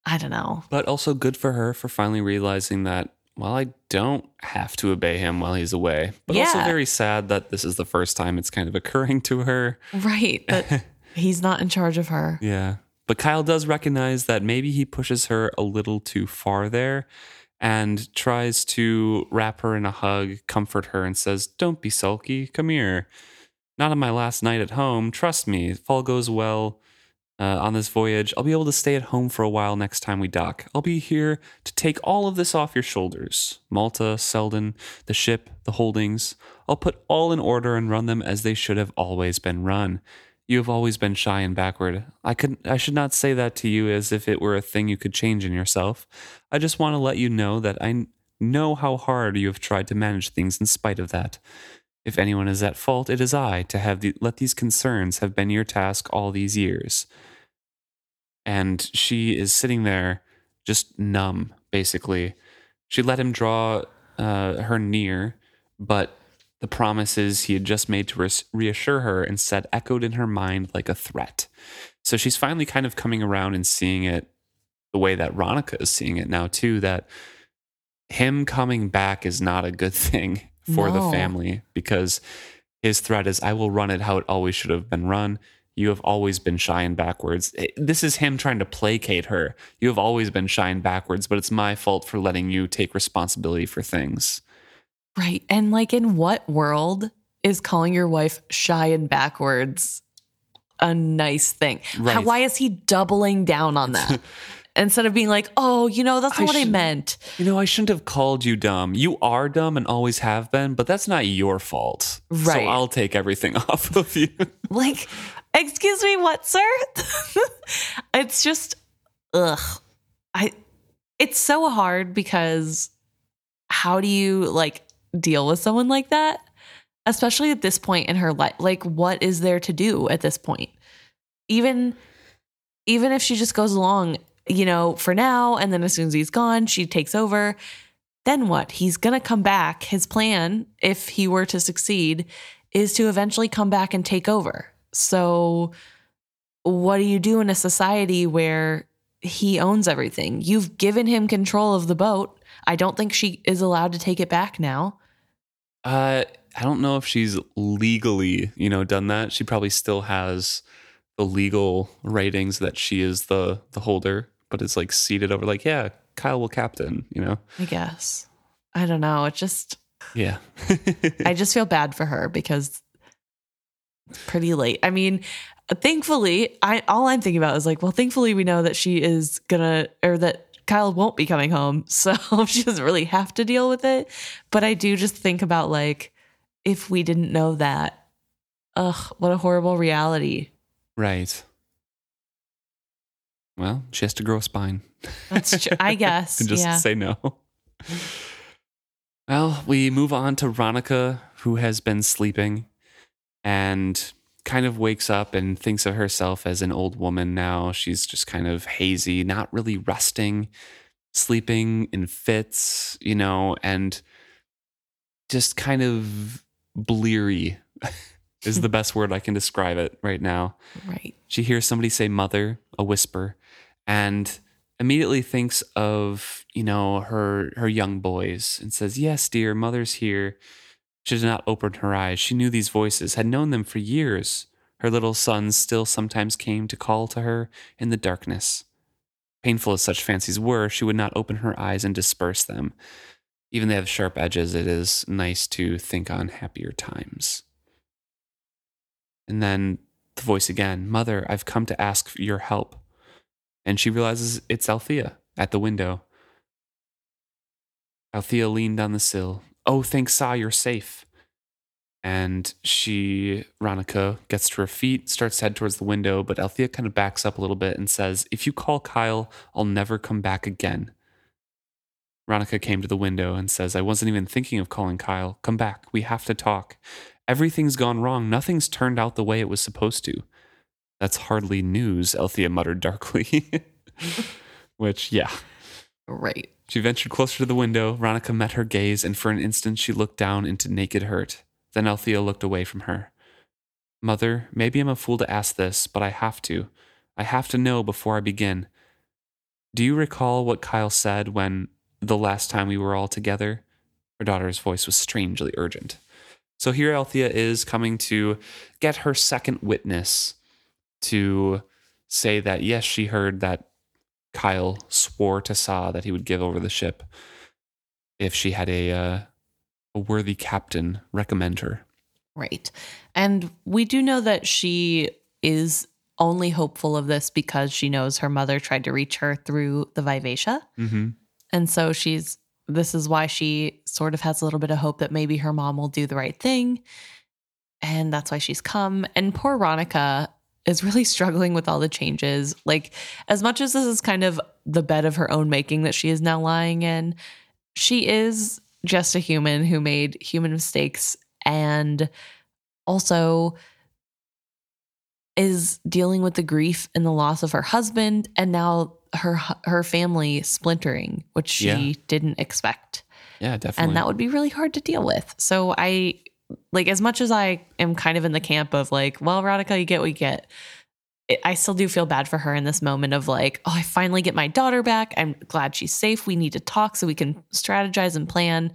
I don't know. But also good for her for finally realizing that, well, I don't have to obey him while he's away. But yeah. also very sad that this is the first time it's kind of occurring to her. Right. But he's not in charge of her. Yeah. But Kyle does recognize that maybe he pushes her a little too far there and tries to wrap her in a hug, comfort her, and says, Don't be sulky. Come here. Not on my last night at home. Trust me, if all goes well, uh, on this voyage. I'll be able to stay at home for a while next time we dock. I'll be here to take all of this off your shoulders Malta, Selden, the ship, the holdings. I'll put all in order and run them as they should have always been run. You have always been shy and backward. I could I should not say that to you as if it were a thing you could change in yourself. I just want to let you know that I know how hard you have tried to manage things in spite of that. If anyone is at fault, it is I to have the, let these concerns have been your task all these years. And she is sitting there, just numb, basically. She let him draw uh, her near, but the promises he had just made to reassure her instead echoed in her mind like a threat. So she's finally kind of coming around and seeing it the way that Ronica is seeing it now, too, that him coming back is not a good thing for the family because his threat is I will run it how it always should have been run. You have always been shy and backwards. Eh, this is him trying to placate her. You have always been shy and backwards, but it's my fault for letting you take responsibility for things. Right. And like, in what world is calling your wife shy and backwards a nice thing? How, why is he doubling down on that? Instead of being like, oh, you know, that's I not what I meant. You know, I shouldn't have called you dumb. You are dumb and always have been, but that's not your fault. Right. So I'll take everything off of you. Like, excuse me, what, sir? it's just, ugh. I, it's so hard because how do you like deal with someone like that? Especially at this point in her life. Like, what is there to do at this point? Even, even if she just goes along, you know, for now, and then as soon as he's gone, she takes over. Then what? He's going to come back. His plan, if he were to succeed, is to eventually come back and take over. So, what do you do in a society where he owns everything? You've given him control of the boat. I don't think she is allowed to take it back now. Uh, I don't know if she's legally, you know, done that. She probably still has the legal writings that she is the the holder, but it's like seated over like, yeah, Kyle will captain, you know. I guess. I don't know. It just, Yeah. I just feel bad for her because it's pretty late. I mean, thankfully, I all I'm thinking about is like, well, thankfully we know that she is gonna or that Kyle won't be coming home, so she doesn't really have to deal with it. But I do just think about like if we didn't know that, ugh, what a horrible reality. right. Well, she has to grow a spine. That's true. I guess. and just yeah. say no. Well, we move on to Ronica, who has been sleeping and kind of wakes up and thinks of herself as an old woman now. She's just kind of hazy, not really resting, sleeping in fits, you know, and just kind of bleary is the best word I can describe it right now. right. She hears somebody say mother, a whisper, and immediately thinks of, you know, her her young boys and says, "Yes, dear, mother's here." She did not open her eyes. She knew these voices, had known them for years. Her little sons still sometimes came to call to her in the darkness. Painful as such fancies were, she would not open her eyes and disperse them. Even they have sharp edges, it is nice to think on happier times. And then the voice again, Mother, I've come to ask your help. And she realizes it's Althea at the window. Althea leaned on the sill. Oh, thanks, Sa, you're safe. And she, Ronica, gets to her feet, starts to head towards the window, but Althea kind of backs up a little bit and says, If you call Kyle, I'll never come back again. Ronica came to the window and says, I wasn't even thinking of calling Kyle. Come back. We have to talk. Everything's gone wrong. Nothing's turned out the way it was supposed to. That's hardly news, Althea muttered darkly. Which, yeah. Right. She ventured closer to the window. Ronica met her gaze, and for an instant she looked down into naked hurt. Then Althea looked away from her. Mother, maybe I'm a fool to ask this, but I have to. I have to know before I begin. Do you recall what Kyle said when the last time we were all together? Her daughter's voice was strangely urgent. So here Althea is coming to get her second witness to say that, yes, she heard that Kyle swore to Sa that he would give over the ship if she had a uh, a worthy captain recommend her. Right. And we do know that she is only hopeful of this because she knows her mother tried to reach her through the Vivacia. Mm-hmm. And so she's, this is why she sort of has a little bit of hope that maybe her mom will do the right thing. And that's why she's come. And poor Ronica is really struggling with all the changes. Like, as much as this is kind of the bed of her own making that she is now lying in, she is just a human who made human mistakes and also is dealing with the grief and the loss of her husband and now her her family splintering which she Yeah. didn't expect Yeah, definitely. and that would be really hard to deal with so i like as much as i am kind of in the camp of like well Ronica, you get what you get i still do feel bad for her in this moment of like oh i finally get my daughter back i'm glad she's safe we need to talk so we can strategize and plan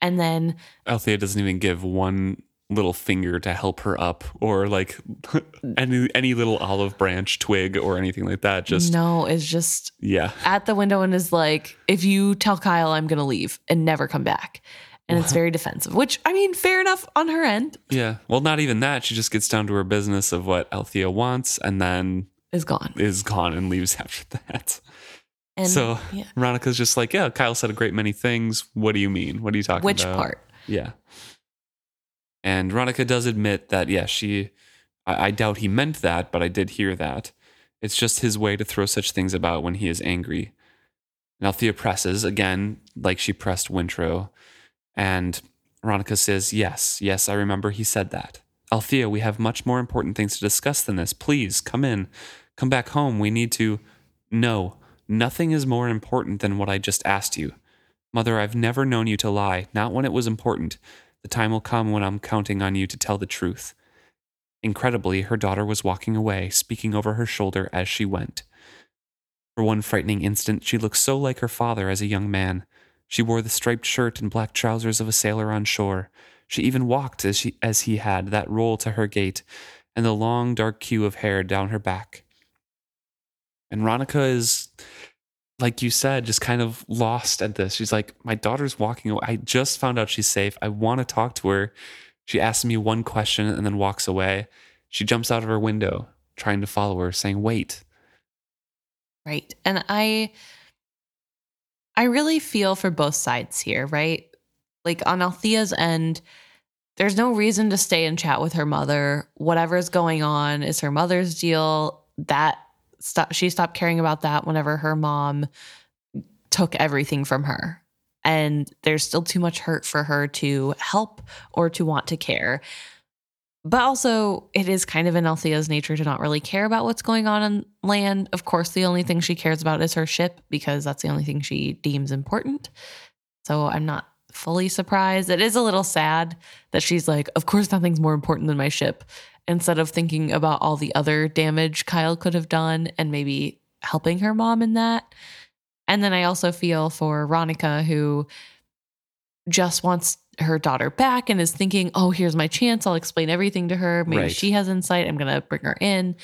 and then Althea doesn't even give one little finger to help her up or like any any little olive branch twig or anything like that. Just no is just yeah. at the window and is like, if you tell Kyle I'm going to leave and never come back. And it's very defensive, which I mean, fair enough on her end Yeah. Well, not even that. She just gets down to her business of what Althea wants and then is gone. is gone and leaves after that. And so yeah. Ronica's just like, yeah, Kyle said a great many things. What do you mean? What are you talking which about? Which part? Yeah. And Ronica does admit that, yeah, she, I, I doubt he meant that, but I did hear that. It's just his way to throw such things about when he is angry. And Althea presses, again, like she pressed Wintrow. And Ronica says, Yes, yes, I remember he said that. Althea, we have much more important things to discuss than this. Please come in. Come back home. We need to. No, nothing is more important than what I just asked you. Mother, I've never known you to lie, not when it was important. The time will come when I'm counting on you to tell the truth. Incredibly, her daughter was walking away, speaking over her shoulder as she went. For one frightening instant, she looked so like her father as a young man. She wore the striped shirt and black trousers of a sailor on shore. She even walked as, she, as he had, that roll to her gait, and the long dark queue of hair down her back. And Ronica is like you said, just kind of lost at this. She's like, My daughter's walking away. I just found out she's safe. I want to talk to her. She asks me one question and then walks away. She jumps out of her window, trying to follow her, saying, Wait. Right. And I I really feel for both sides here, right? Like on Althea's end, there's no reason to stay and chat with her mother. Whatever's going on is her mother's deal. That she stopped caring about that whenever her mom took everything from her. And there's still too much hurt for her to help or to want to care. But also, it is kind of in Althea's nature to not really care about what's going on on land. Of course, the only thing she cares about is her ship because that's the only thing she deems important. So I'm not fully surprised. It is a little sad that she's like, Of course, nothing's more important than my ship, instead of thinking about all the other damage Kyle could have done and maybe helping her mom in that. And then I also feel for Ronica, who just wants her daughter back and is thinking, oh, here's my chance. I'll explain everything to her. Maybe Right. she has insight. I'm going to bring her in.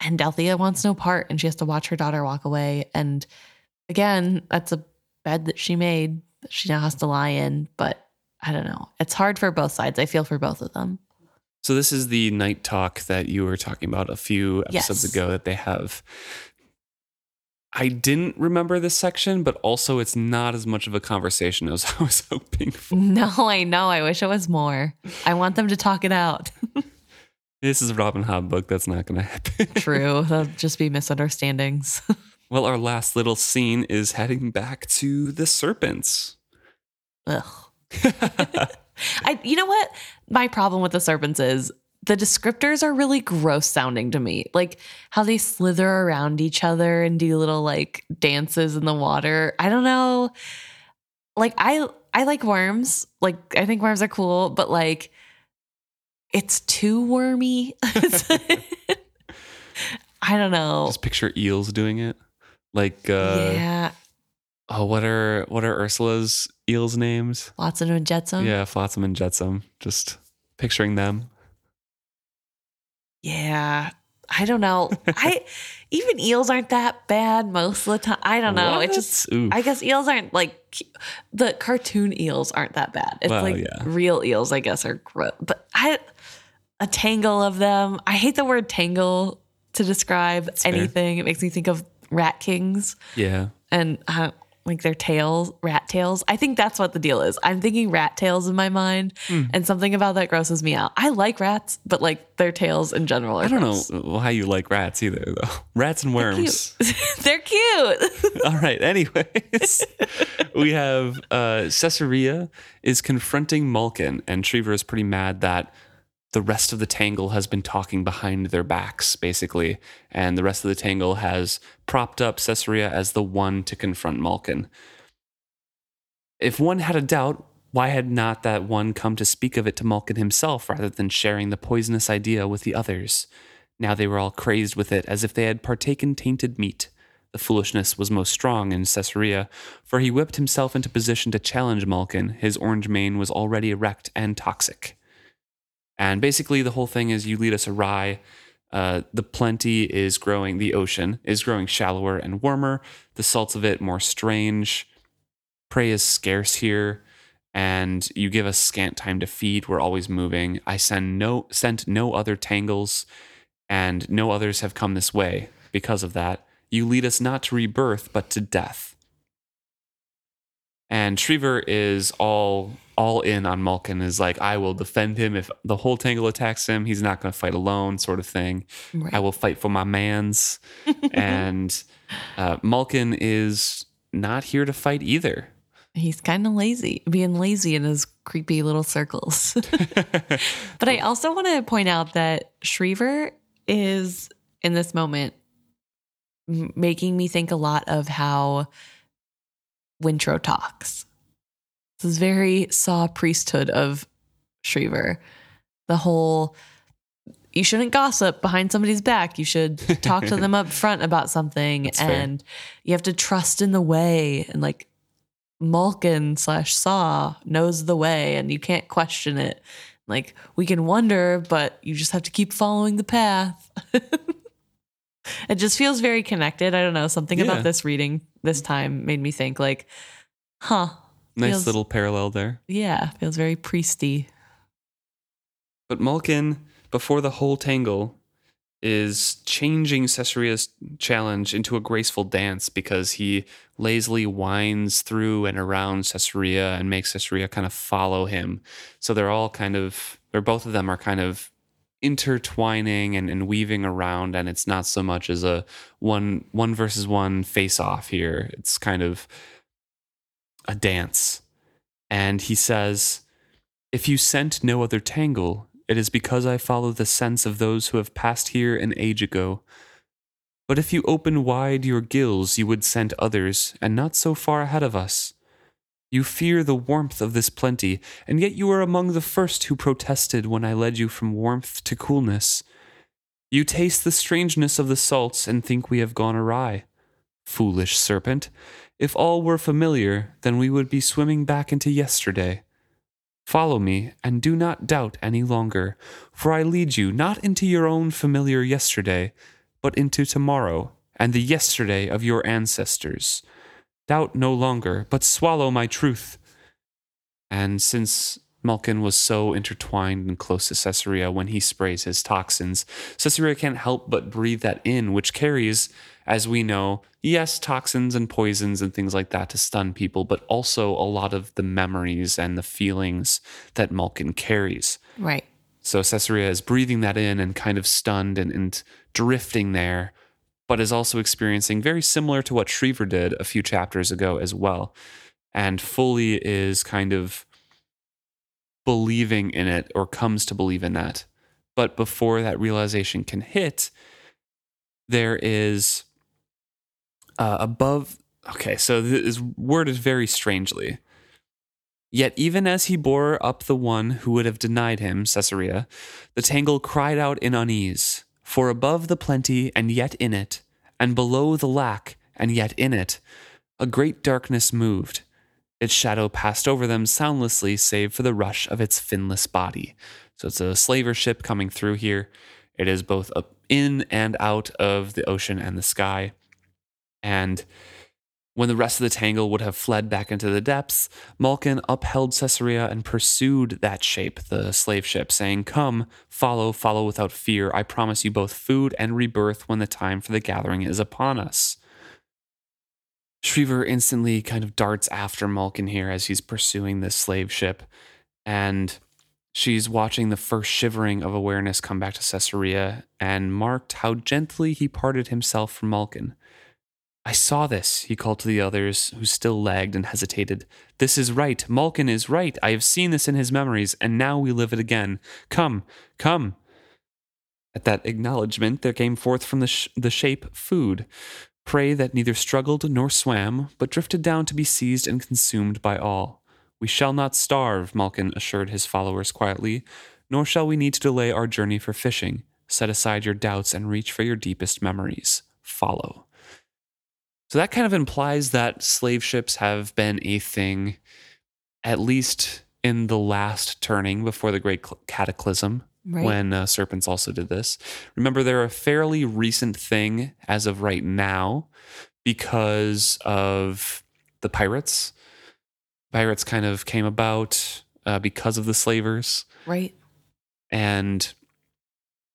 And Althea wants no part and she has to watch her daughter walk away. And again, that's a bed that she made that she now has to lie in. But I don't know. It's hard for both sides. I feel for both of them. So, this is the night talk that you were talking about a few episodes Yes. ago that they have. I didn't remember this section, but also it's not as much of a conversation as I was hoping for. No, I know. I wish it was more. I want them to talk it out. This is a Robin Hobb book. That's not going to happen. True. There'll just be misunderstandings. Well, our last little scene is heading back to the serpents. Ugh. I you know what? My problem with the serpents is the descriptors are really gross sounding to me. Like how they slither around each other and do little like dances in the water. I don't know. Like I I like worms. Like I think worms are cool, but like it's too wormy. I don't know. Just picture eels doing it. Like, uh, yeah. oh, what are what are Ursula's eels' names? Flotsam and Jetsam. yeah, Flotsam and Jetsam. Just picturing them. Yeah. I don't know. I even eels aren't that bad most of the time. I don't know. It just Oof. I guess eels aren't like the cartoon eels aren't that bad. It's Well, like yeah. real eels, I guess, are gross. But I a tangle of them. I hate the word tangle to describe fair. anything. It makes me think of rat kings Yeah. and uh, like their tails, rat tails. I think that's what the deal is. I'm thinking rat tails in my mind, Hmm. and something about that grosses me out. I like rats, but like their tails in general. Are I don't gross. know how you like rats either, though. Rats and worms. They're cute. All right. Anyways, we have uh, Sessurea is confronting Maulkin, and Shreever is pretty mad that the rest of the Tangle has been talking behind their backs, basically, and the rest of the Tangle has propped up Sessurea as the one to confront Maulkin. If one had a doubt, why had not that one come to speak of it to Maulkin himself rather than sharing the poisonous idea with the others? Now they were all crazed with it as if they had partaken tainted meat. The foolishness was most strong in Sessurea, for he whipped himself into position to challenge Maulkin. His orange mane was already erect and toxic. And basically, the whole thing is you lead us awry. Uh, the plenty is growing, the ocean is growing shallower and warmer, the salts of it more strange. Prey is scarce here, and you give us scant time to feed. We're always moving. I send no sent no other tangles, and no others have come this way. Because of that, you lead us not to rebirth, but to death. And Shreever is all all in on Maulkin. Is like, I will defend him if the whole tangle attacks him. He's not going to fight alone, sort of thing. Right. I will fight for my man's. and uh, Maulkin is not here to fight either. He's kind of lazy, being lazy in his creepy little circles. but I also want to point out that Shreever is in this moment making me think a lot of how Wintrow talks. This is very Sa priesthood of Shreever. The whole you shouldn't gossip behind somebody's back. You should talk to them up front about something, That's fair. and you have to trust in the way. And like Maulkin slash Sa knows the way, and you can't question it. Like we can wonder, but you just have to keep following the path. it just feels very connected. I don't know. Something Yeah. about this reading this time made me think like, huh. Nice Feels- little parallel there. Yeah, feels very priesty. But Maulkin, before the whole tangle, is changing Sessurea's challenge into a graceful dance because he lazily winds through and around Sessurea and makes Sessurea kind of follow him. So they're all kind of, or both of them are kind of intertwining and, and weaving around, and it's not so much as a one one versus one face off here. It's kind of a dance. And he says, If you scent no other tangle, it is because I follow the scents of those who have passed here an age ago. But if you open wide your gills, you would scent others, and not so far ahead of us. You fear the warmth of this plenty, and yet you are among the first who protested when I led you from warmth to coolness. You taste the strangeness of the salts and think we have gone awry. Foolish serpent, if all were familiar, then we would be swimming back into yesterday. Follow me, and do not doubt any longer, for I lead you not into your own familiar yesterday, but into tomorrow, and the yesterday of your ancestors. Doubt no longer, but swallow my truth. And since Maulkin was so intertwined and close to Sessurea when he sprays his toxins, Sessurea can't help but breathe that in, which carries, as we know, yes, toxins and poisons and things like that to stun people, but also a lot of the memories and the feelings that Maulkin carries. Right. So Sessurea is breathing that in and kind of stunned and, and drifting there, but is also experiencing very similar to what Shreever did a few chapters ago as well. And fully is kind of believing in it or comes to believe in that. But before that realization can hit, there is uh, above. Okay, so this word is very strangely. Yet, even as he bore up the one who would have denied him, Sessurea, the tangle cried out in unease. For above the plenty, and yet in it, and below the lack, and yet in it, a great darkness moved. Its shadow passed over them soundlessly, save for the rush of its finless body. So it's a slaver ship coming through here. It is both up in and out of the ocean and the sky. And When the rest of the tangle would have fled back into the depths, Maulkin upheld Sessurea and pursued that shape, the slave ship, saying, Come, follow, follow without fear. I promise you both food and rebirth when the time for the gathering is upon us. Shreever instantly kind of darts after Maulkin here as he's pursuing this slave ship. And she's watching the first shivering of awareness come back to Sessurea and marked how gently he parted himself from Maulkin. I saw this, he called to the others, who still lagged and hesitated. This is right. Maulkin is right. I have seen this in his memories, and now we live it again. Come, come. At that acknowledgement, there came forth from the, sh- the shape food, prey that neither struggled nor swam, but drifted down to be seized and consumed by all. We shall not starve, Maulkin assured his followers quietly, nor shall we need to delay our journey for fishing. Set aside your doubts and reach for your deepest memories. Follow. So that kind of implies that slave ships have been a thing, at least in the last turning before the Great Cataclysm, Right. when uh, Serpents also did this. Remember, they're a fairly recent thing as of right now because of the pirates. Pirates kind of came about uh, because of the slavers. right. And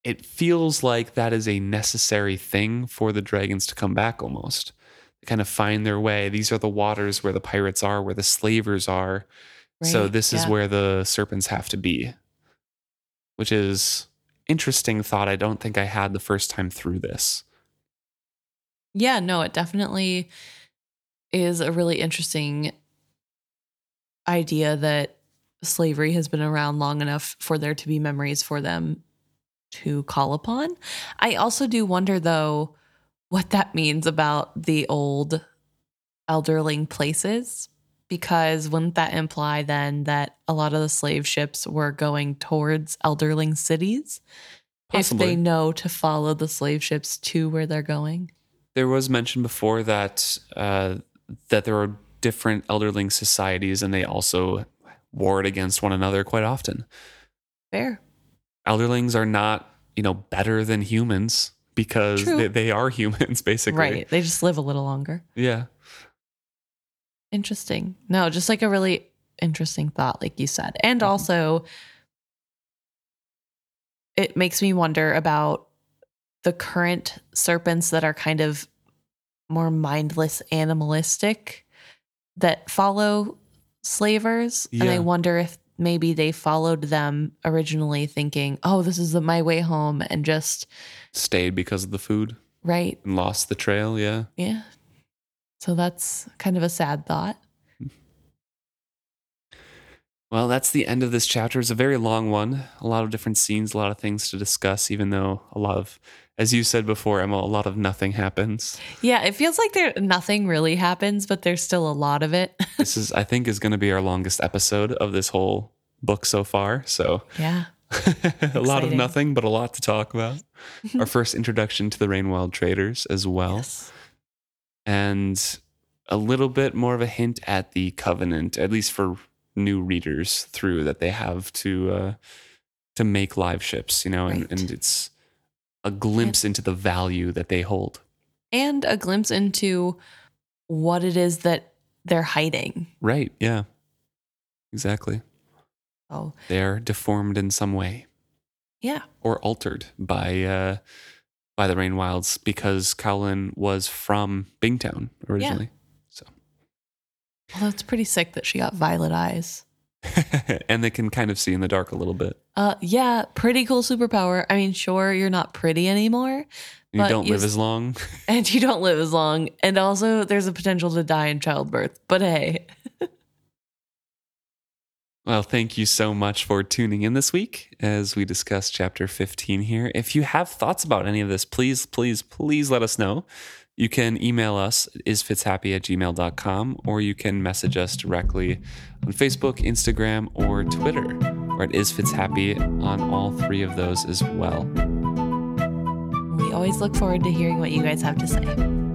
it feels like that is a necessary thing for the dragons to come back almost. They kind of find their way. These are the waters where the pirates are, where the slavers are. So right. this is where the serpents have to be. Which is interesting thought I don't think I had the first time through this. Yeah, no, it definitely is a really interesting idea that slavery has been around long enough for there to be memories for them to call upon. I also do wonder, though, what that means about the old elderling places. Because wouldn't that imply then that a lot of the slave ships were going towards elderling cities? Possibly. If they know to follow the slave ships to where they're going. There was mention before that uh, that there are different elderling societies and they also warred against one another quite often. Fair. Elderlings are not, you know, better than humans because they, they are humans basically. Right. They just live a little longer. Yeah. Interesting. No, just like a really interesting thought, like you said. And mm-hmm. also, it makes me wonder about the current serpents that are kind of more mindless, animalistic that follow slavers. And I wonder if maybe they followed them originally thinking, oh, this is the, my way home, and just, Stayed because of the food right. and lost the trail. Yeah. Yeah. So that's kind of a sad thought. Well, that's the end of this chapter. It's a very long one. A lot of different scenes, a lot of things to discuss, even though a lot of, as you said before, Emma, a lot of nothing happens. Yeah, it feels like there nothing really happens, but there's still a lot of it. this is, I think, is going to be our longest episode of this whole book so far. So yeah. a lot of nothing, but a lot to talk about. our first introduction to the Rainwild traders as well. Yes. And a little bit more of a hint at the covenant, at least for new readers through that they have to uh, to make live ships, you know, and, Right. and it's a glimpse into the value that they hold. And a glimpse into what it is that they're hiding. Right? Yeah. Exactly. Oh, They're deformed in some way yeah. or altered by uh, by the Rainwilds because Caolwn was from Bingtown originally. Yeah. So Well, that's pretty sick that she got violet eyes. and they can kind of see in the dark a little bit. Uh, yeah, pretty cool superpower. I mean, sure, you're not pretty anymore, You don't you live as long. and you don't live as long, and also there's a potential to die in childbirth. But hey, Well, thank you so much for tuning in this week as we discuss chapter 15 here. If you have thoughts about any of this, please, please, please let us know. You can email us at isfitshappy at gmail.com or you can message us directly on Facebook, Instagram, or Twitter. We're at isfitshappy on all three of those as well. we always look forward to hearing what you guys have to say.